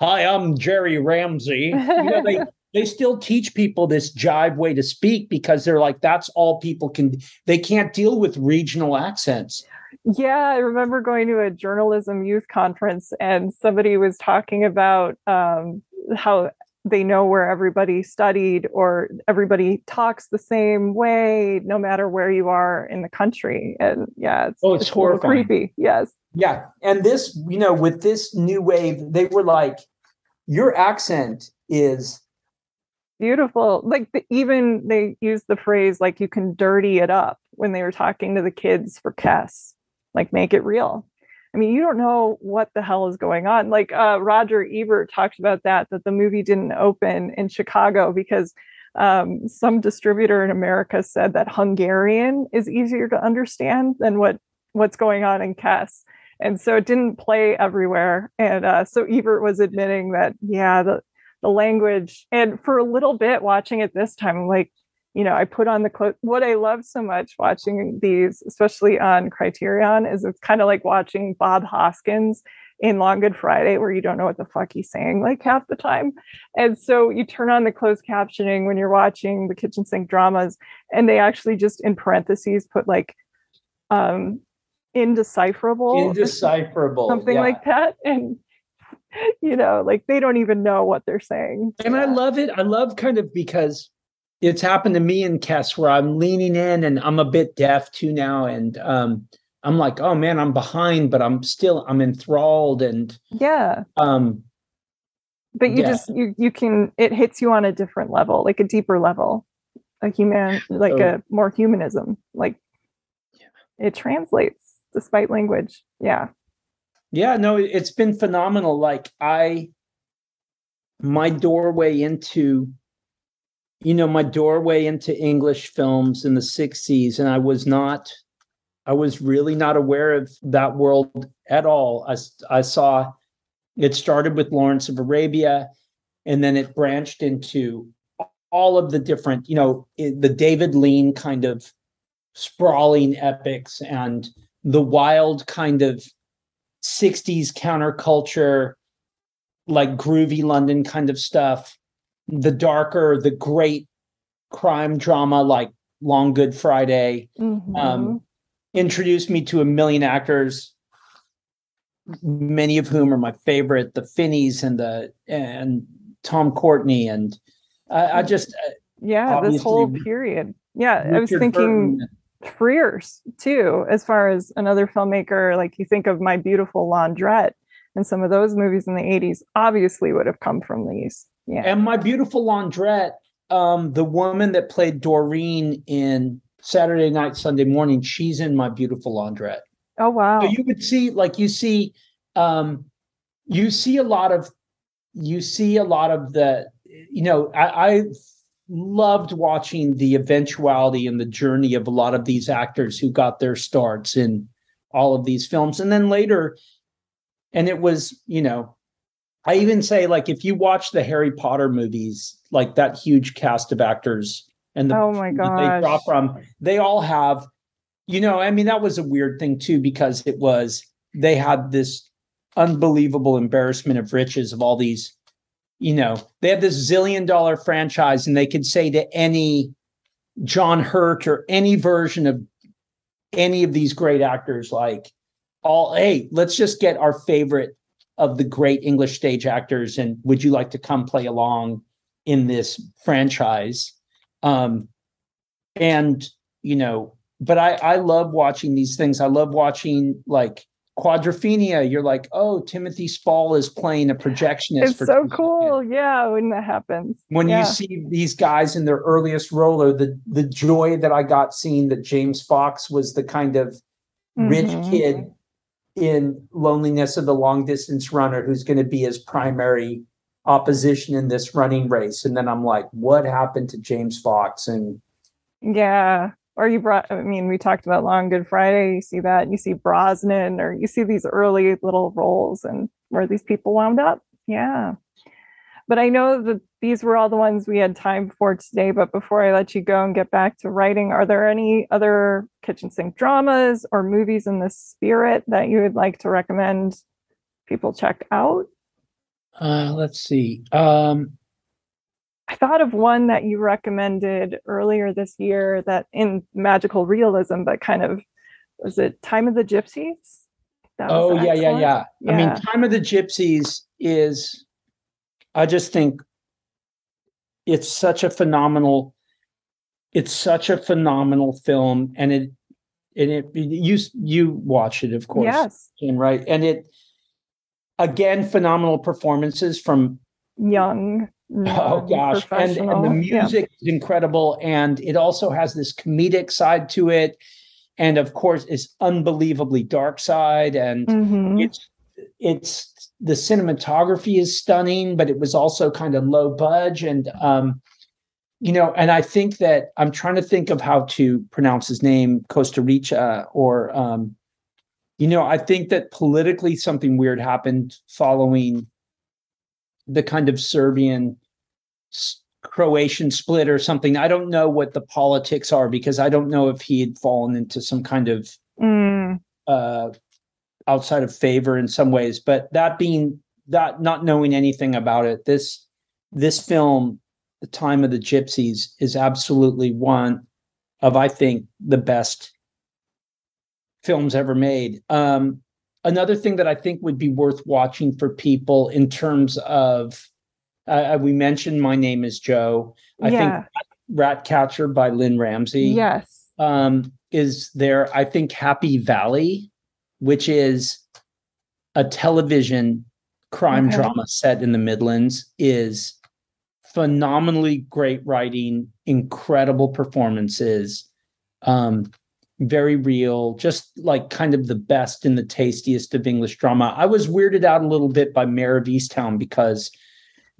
Speaker 2: hi, I'm Jerry Ramsey. You know, they they still teach people this jive way to speak because they're like that's all people can. They can't deal with regional accents.
Speaker 1: Yeah, I remember going to a journalism youth conference and somebody was talking about um, how they know where everybody studied or everybody talks the same way no matter where you are in the country and yeah it's,
Speaker 2: oh it's, it's horrifying
Speaker 1: creepy yes
Speaker 2: yeah and this you know with this new wave they were like your accent is
Speaker 1: beautiful. Like the, even they used the phrase like you can dirty it up when they were talking to the kids for Kes like make it real. I mean you don't know what the hell is going on. Like uh, roger ebert talked about that that the movie didn't open in chicago because um, some distributor in america said that hungarian is easier to understand than what what's going on in Kes and so it didn't play everywhere. And uh, so Ebert was admitting that, yeah, the the language, and for a little bit watching it this time, like, you know, I put on the quote. What I love so much watching these, especially on Criterion, is it's kind of like watching Bob Hoskins in Long Good Friday, where you don't know what the fuck he's saying like half the time. And so you turn on the closed captioning when you're watching the kitchen sink dramas, and they actually just in parentheses put like um, indecipherable
Speaker 2: indecipherable
Speaker 1: something yeah. like that and you know like they don't even know what they're saying
Speaker 2: and yeah. i love it i love kind of because it's happened to me in Kes where i'm leaning in and i'm a bit deaf too now and um i'm like oh man i'm behind but i'm still i'm enthralled and
Speaker 1: yeah
Speaker 2: um
Speaker 1: but you
Speaker 2: Yeah.
Speaker 1: just you you can it hits you on a different level, like a deeper level, a human, like
Speaker 2: So-
Speaker 1: a more humanism. Like it translates despite language. Yeah.
Speaker 2: Yeah, no, it- it's been phenomenal. Like I my doorway into you know, my doorway into English films in the 60s and I was not I was really not aware of that world at all. i saw it started with Lawrence of Arabia and then it branched into all of the different, you know, the David Lean kind of sprawling epics and the wild kind of 60s counterculture, like groovy London kind of stuff, the darker, the great crime drama like Long Good Friday,
Speaker 1: Mhm.
Speaker 2: um, introduced me to a million actors, many of whom are my favorite, the Finneys and the and Tom Courtenay and I, I just uh,
Speaker 1: yeah, this whole period. Yeah, I was thinking
Speaker 2: Burton.
Speaker 1: Frears too, as far as another filmmaker. Like you think of My Beautiful Laundrette and some of those movies in the 80s obviously would have come from these. Yeah.
Speaker 2: And my beautiful laundrette, um, the woman that played Doreen in Saturday Night, Sunday Morning, she's in my beautiful laundrette.
Speaker 1: oh wow.
Speaker 2: So you would see, like you see, um, you see a lot of, you see a lot of the, you know, I, I loved watching the eventuality and the journey of a lot of these actors who got their starts in all of these films, and then later, and it was, you know, I even say like if you watch the Harry Potter movies, like that huge cast of actors and the
Speaker 1: Oh my
Speaker 2: god they draw from, they all have, you know, I mean, that was a weird thing too, because it was they had this unbelievable embarrassment of riches of all these, you know, they have this zillion dollar franchise and they could say to any John Hurt or any version of any of these great actors, like all, hey, let's just get our favorite of the great English stage actors, and would you like to come play along in this franchise? Um, and you know, but I I love watching these things. I love watching like Quadrophenia. You're like, oh, Timothy Spall is playing a projectionist.
Speaker 1: It's so
Speaker 2: two
Speaker 1: cool. Yeah, when that happens.
Speaker 2: When
Speaker 1: Yeah.
Speaker 2: you see these guys in their earliest role, or the the joy that I got seeing that James Fox was the kind of rich
Speaker 1: Mhm.
Speaker 2: kid in loneliness of the long distance runner who's going to be his primary opposition in this running race and then i'm like what happened to james fox and
Speaker 1: Yeah. Or you brought, I mean, we talked about Long Good Friday. You see that, you see Brosnan, or you see these early little roles and where these people wound up. Yeah. But I know that these were all the ones we had time for today. But before I let you go and get back to writing, are there any other kitchen sink dramas or movies in this spirit that you would like to recommend people check out?
Speaker 2: uh let's see um
Speaker 1: I thought of one that you recommended earlier this year that in magical realism, but kind of was it Time of the Gypsies?
Speaker 2: Oh yeah yeah
Speaker 1: excellent.
Speaker 2: yeah i mean time of the gypsies is i just think it's such a phenomenal it's such a phenomenal film and it and it you you watch it of course
Speaker 1: Yes,
Speaker 2: Jen, right and it again phenomenal performances from
Speaker 1: young.
Speaker 2: Oh gosh and, and the
Speaker 1: non-professional. Yeah.
Speaker 2: music is incredible and it also has this comedic side to it and of course it's unbelievably dark side and
Speaker 1: Mhm.
Speaker 2: it's it's the cinematography is stunning but it was also kind of low budge and um you know and i think that i'm trying to think of how to pronounce his name kusturica or um you know i think that politically something weird happened following the kind of serbian croatian split or something. I don't know what the politics are because i don't know if he had fallen into some kind of
Speaker 1: Mm,
Speaker 2: uh outside of favor in some ways. But that being that not knowing anything about it this this film the time of the gypsies is absolutely one of i think the best films ever made. Um another thing that i think would be worth watching for people in terms of uh, we mentioned my name is joe i
Speaker 1: yeah.
Speaker 2: think ratcatcher by lynne ramsay
Speaker 1: Yes.
Speaker 2: um, is there, I think, Happy Valley, which is a television crime
Speaker 1: Okay.
Speaker 2: drama set in the Midlands is phenomenally great writing, incredible performances, um, very real, just like kind of the best and the tastiest of English drama. I was weirded out a little bit by Mare of Easttown because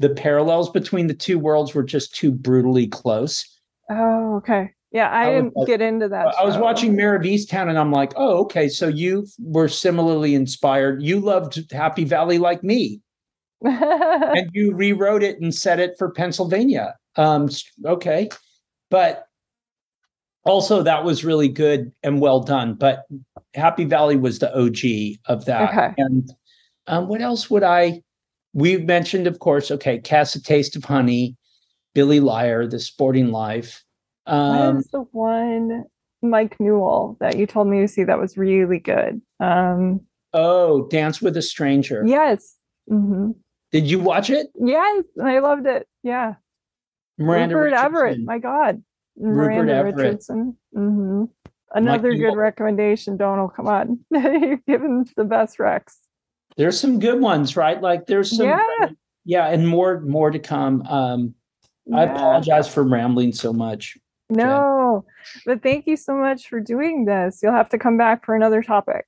Speaker 2: the parallels between the two worlds were just too brutally close.
Speaker 1: Oh, okay. Yeah, I,
Speaker 2: I
Speaker 1: didn't get into that.
Speaker 2: I was watching Mare of Easttown and I'm like, oh, okay. So you were similarly inspired. You loved Happy Valley like me. and you rewrote it and set it for Pennsylvania. Um, okay, but also that was really good and well done. But Happy Valley was the OG of that.
Speaker 1: Okay.
Speaker 2: And um, what else would I? We mentioned, of course, okay, Cast a Taste of Honey, Billy Liar, The Sporting Life.
Speaker 1: what
Speaker 2: Um,
Speaker 1: is the one Mike Newell that you told me to see that was really good? Um,
Speaker 2: oh, Dance with a Stranger.
Speaker 1: yes. hmm
Speaker 2: Did you watch it?
Speaker 1: Yes, I loved it. Yeah.
Speaker 2: Miranda
Speaker 1: Rupert Everett. My God.
Speaker 2: Rupert
Speaker 1: Miranda
Speaker 2: Everett.
Speaker 1: Richardson. hmm Another
Speaker 2: Newell.
Speaker 1: good recommendation, Donal. Come on. You've given the best Rex.
Speaker 2: There's some good ones, right? Like there's some
Speaker 1: Yeah.
Speaker 2: yeah, and more more to come. Um I apologize for rambling so much.
Speaker 1: No, but thank you so much for doing this. You'll have to come back for another topic.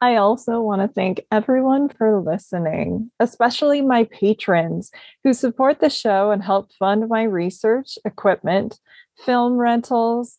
Speaker 1: I also want to thank everyone for listening, especially my patrons who support the show and help fund my research, equipment, film rentals,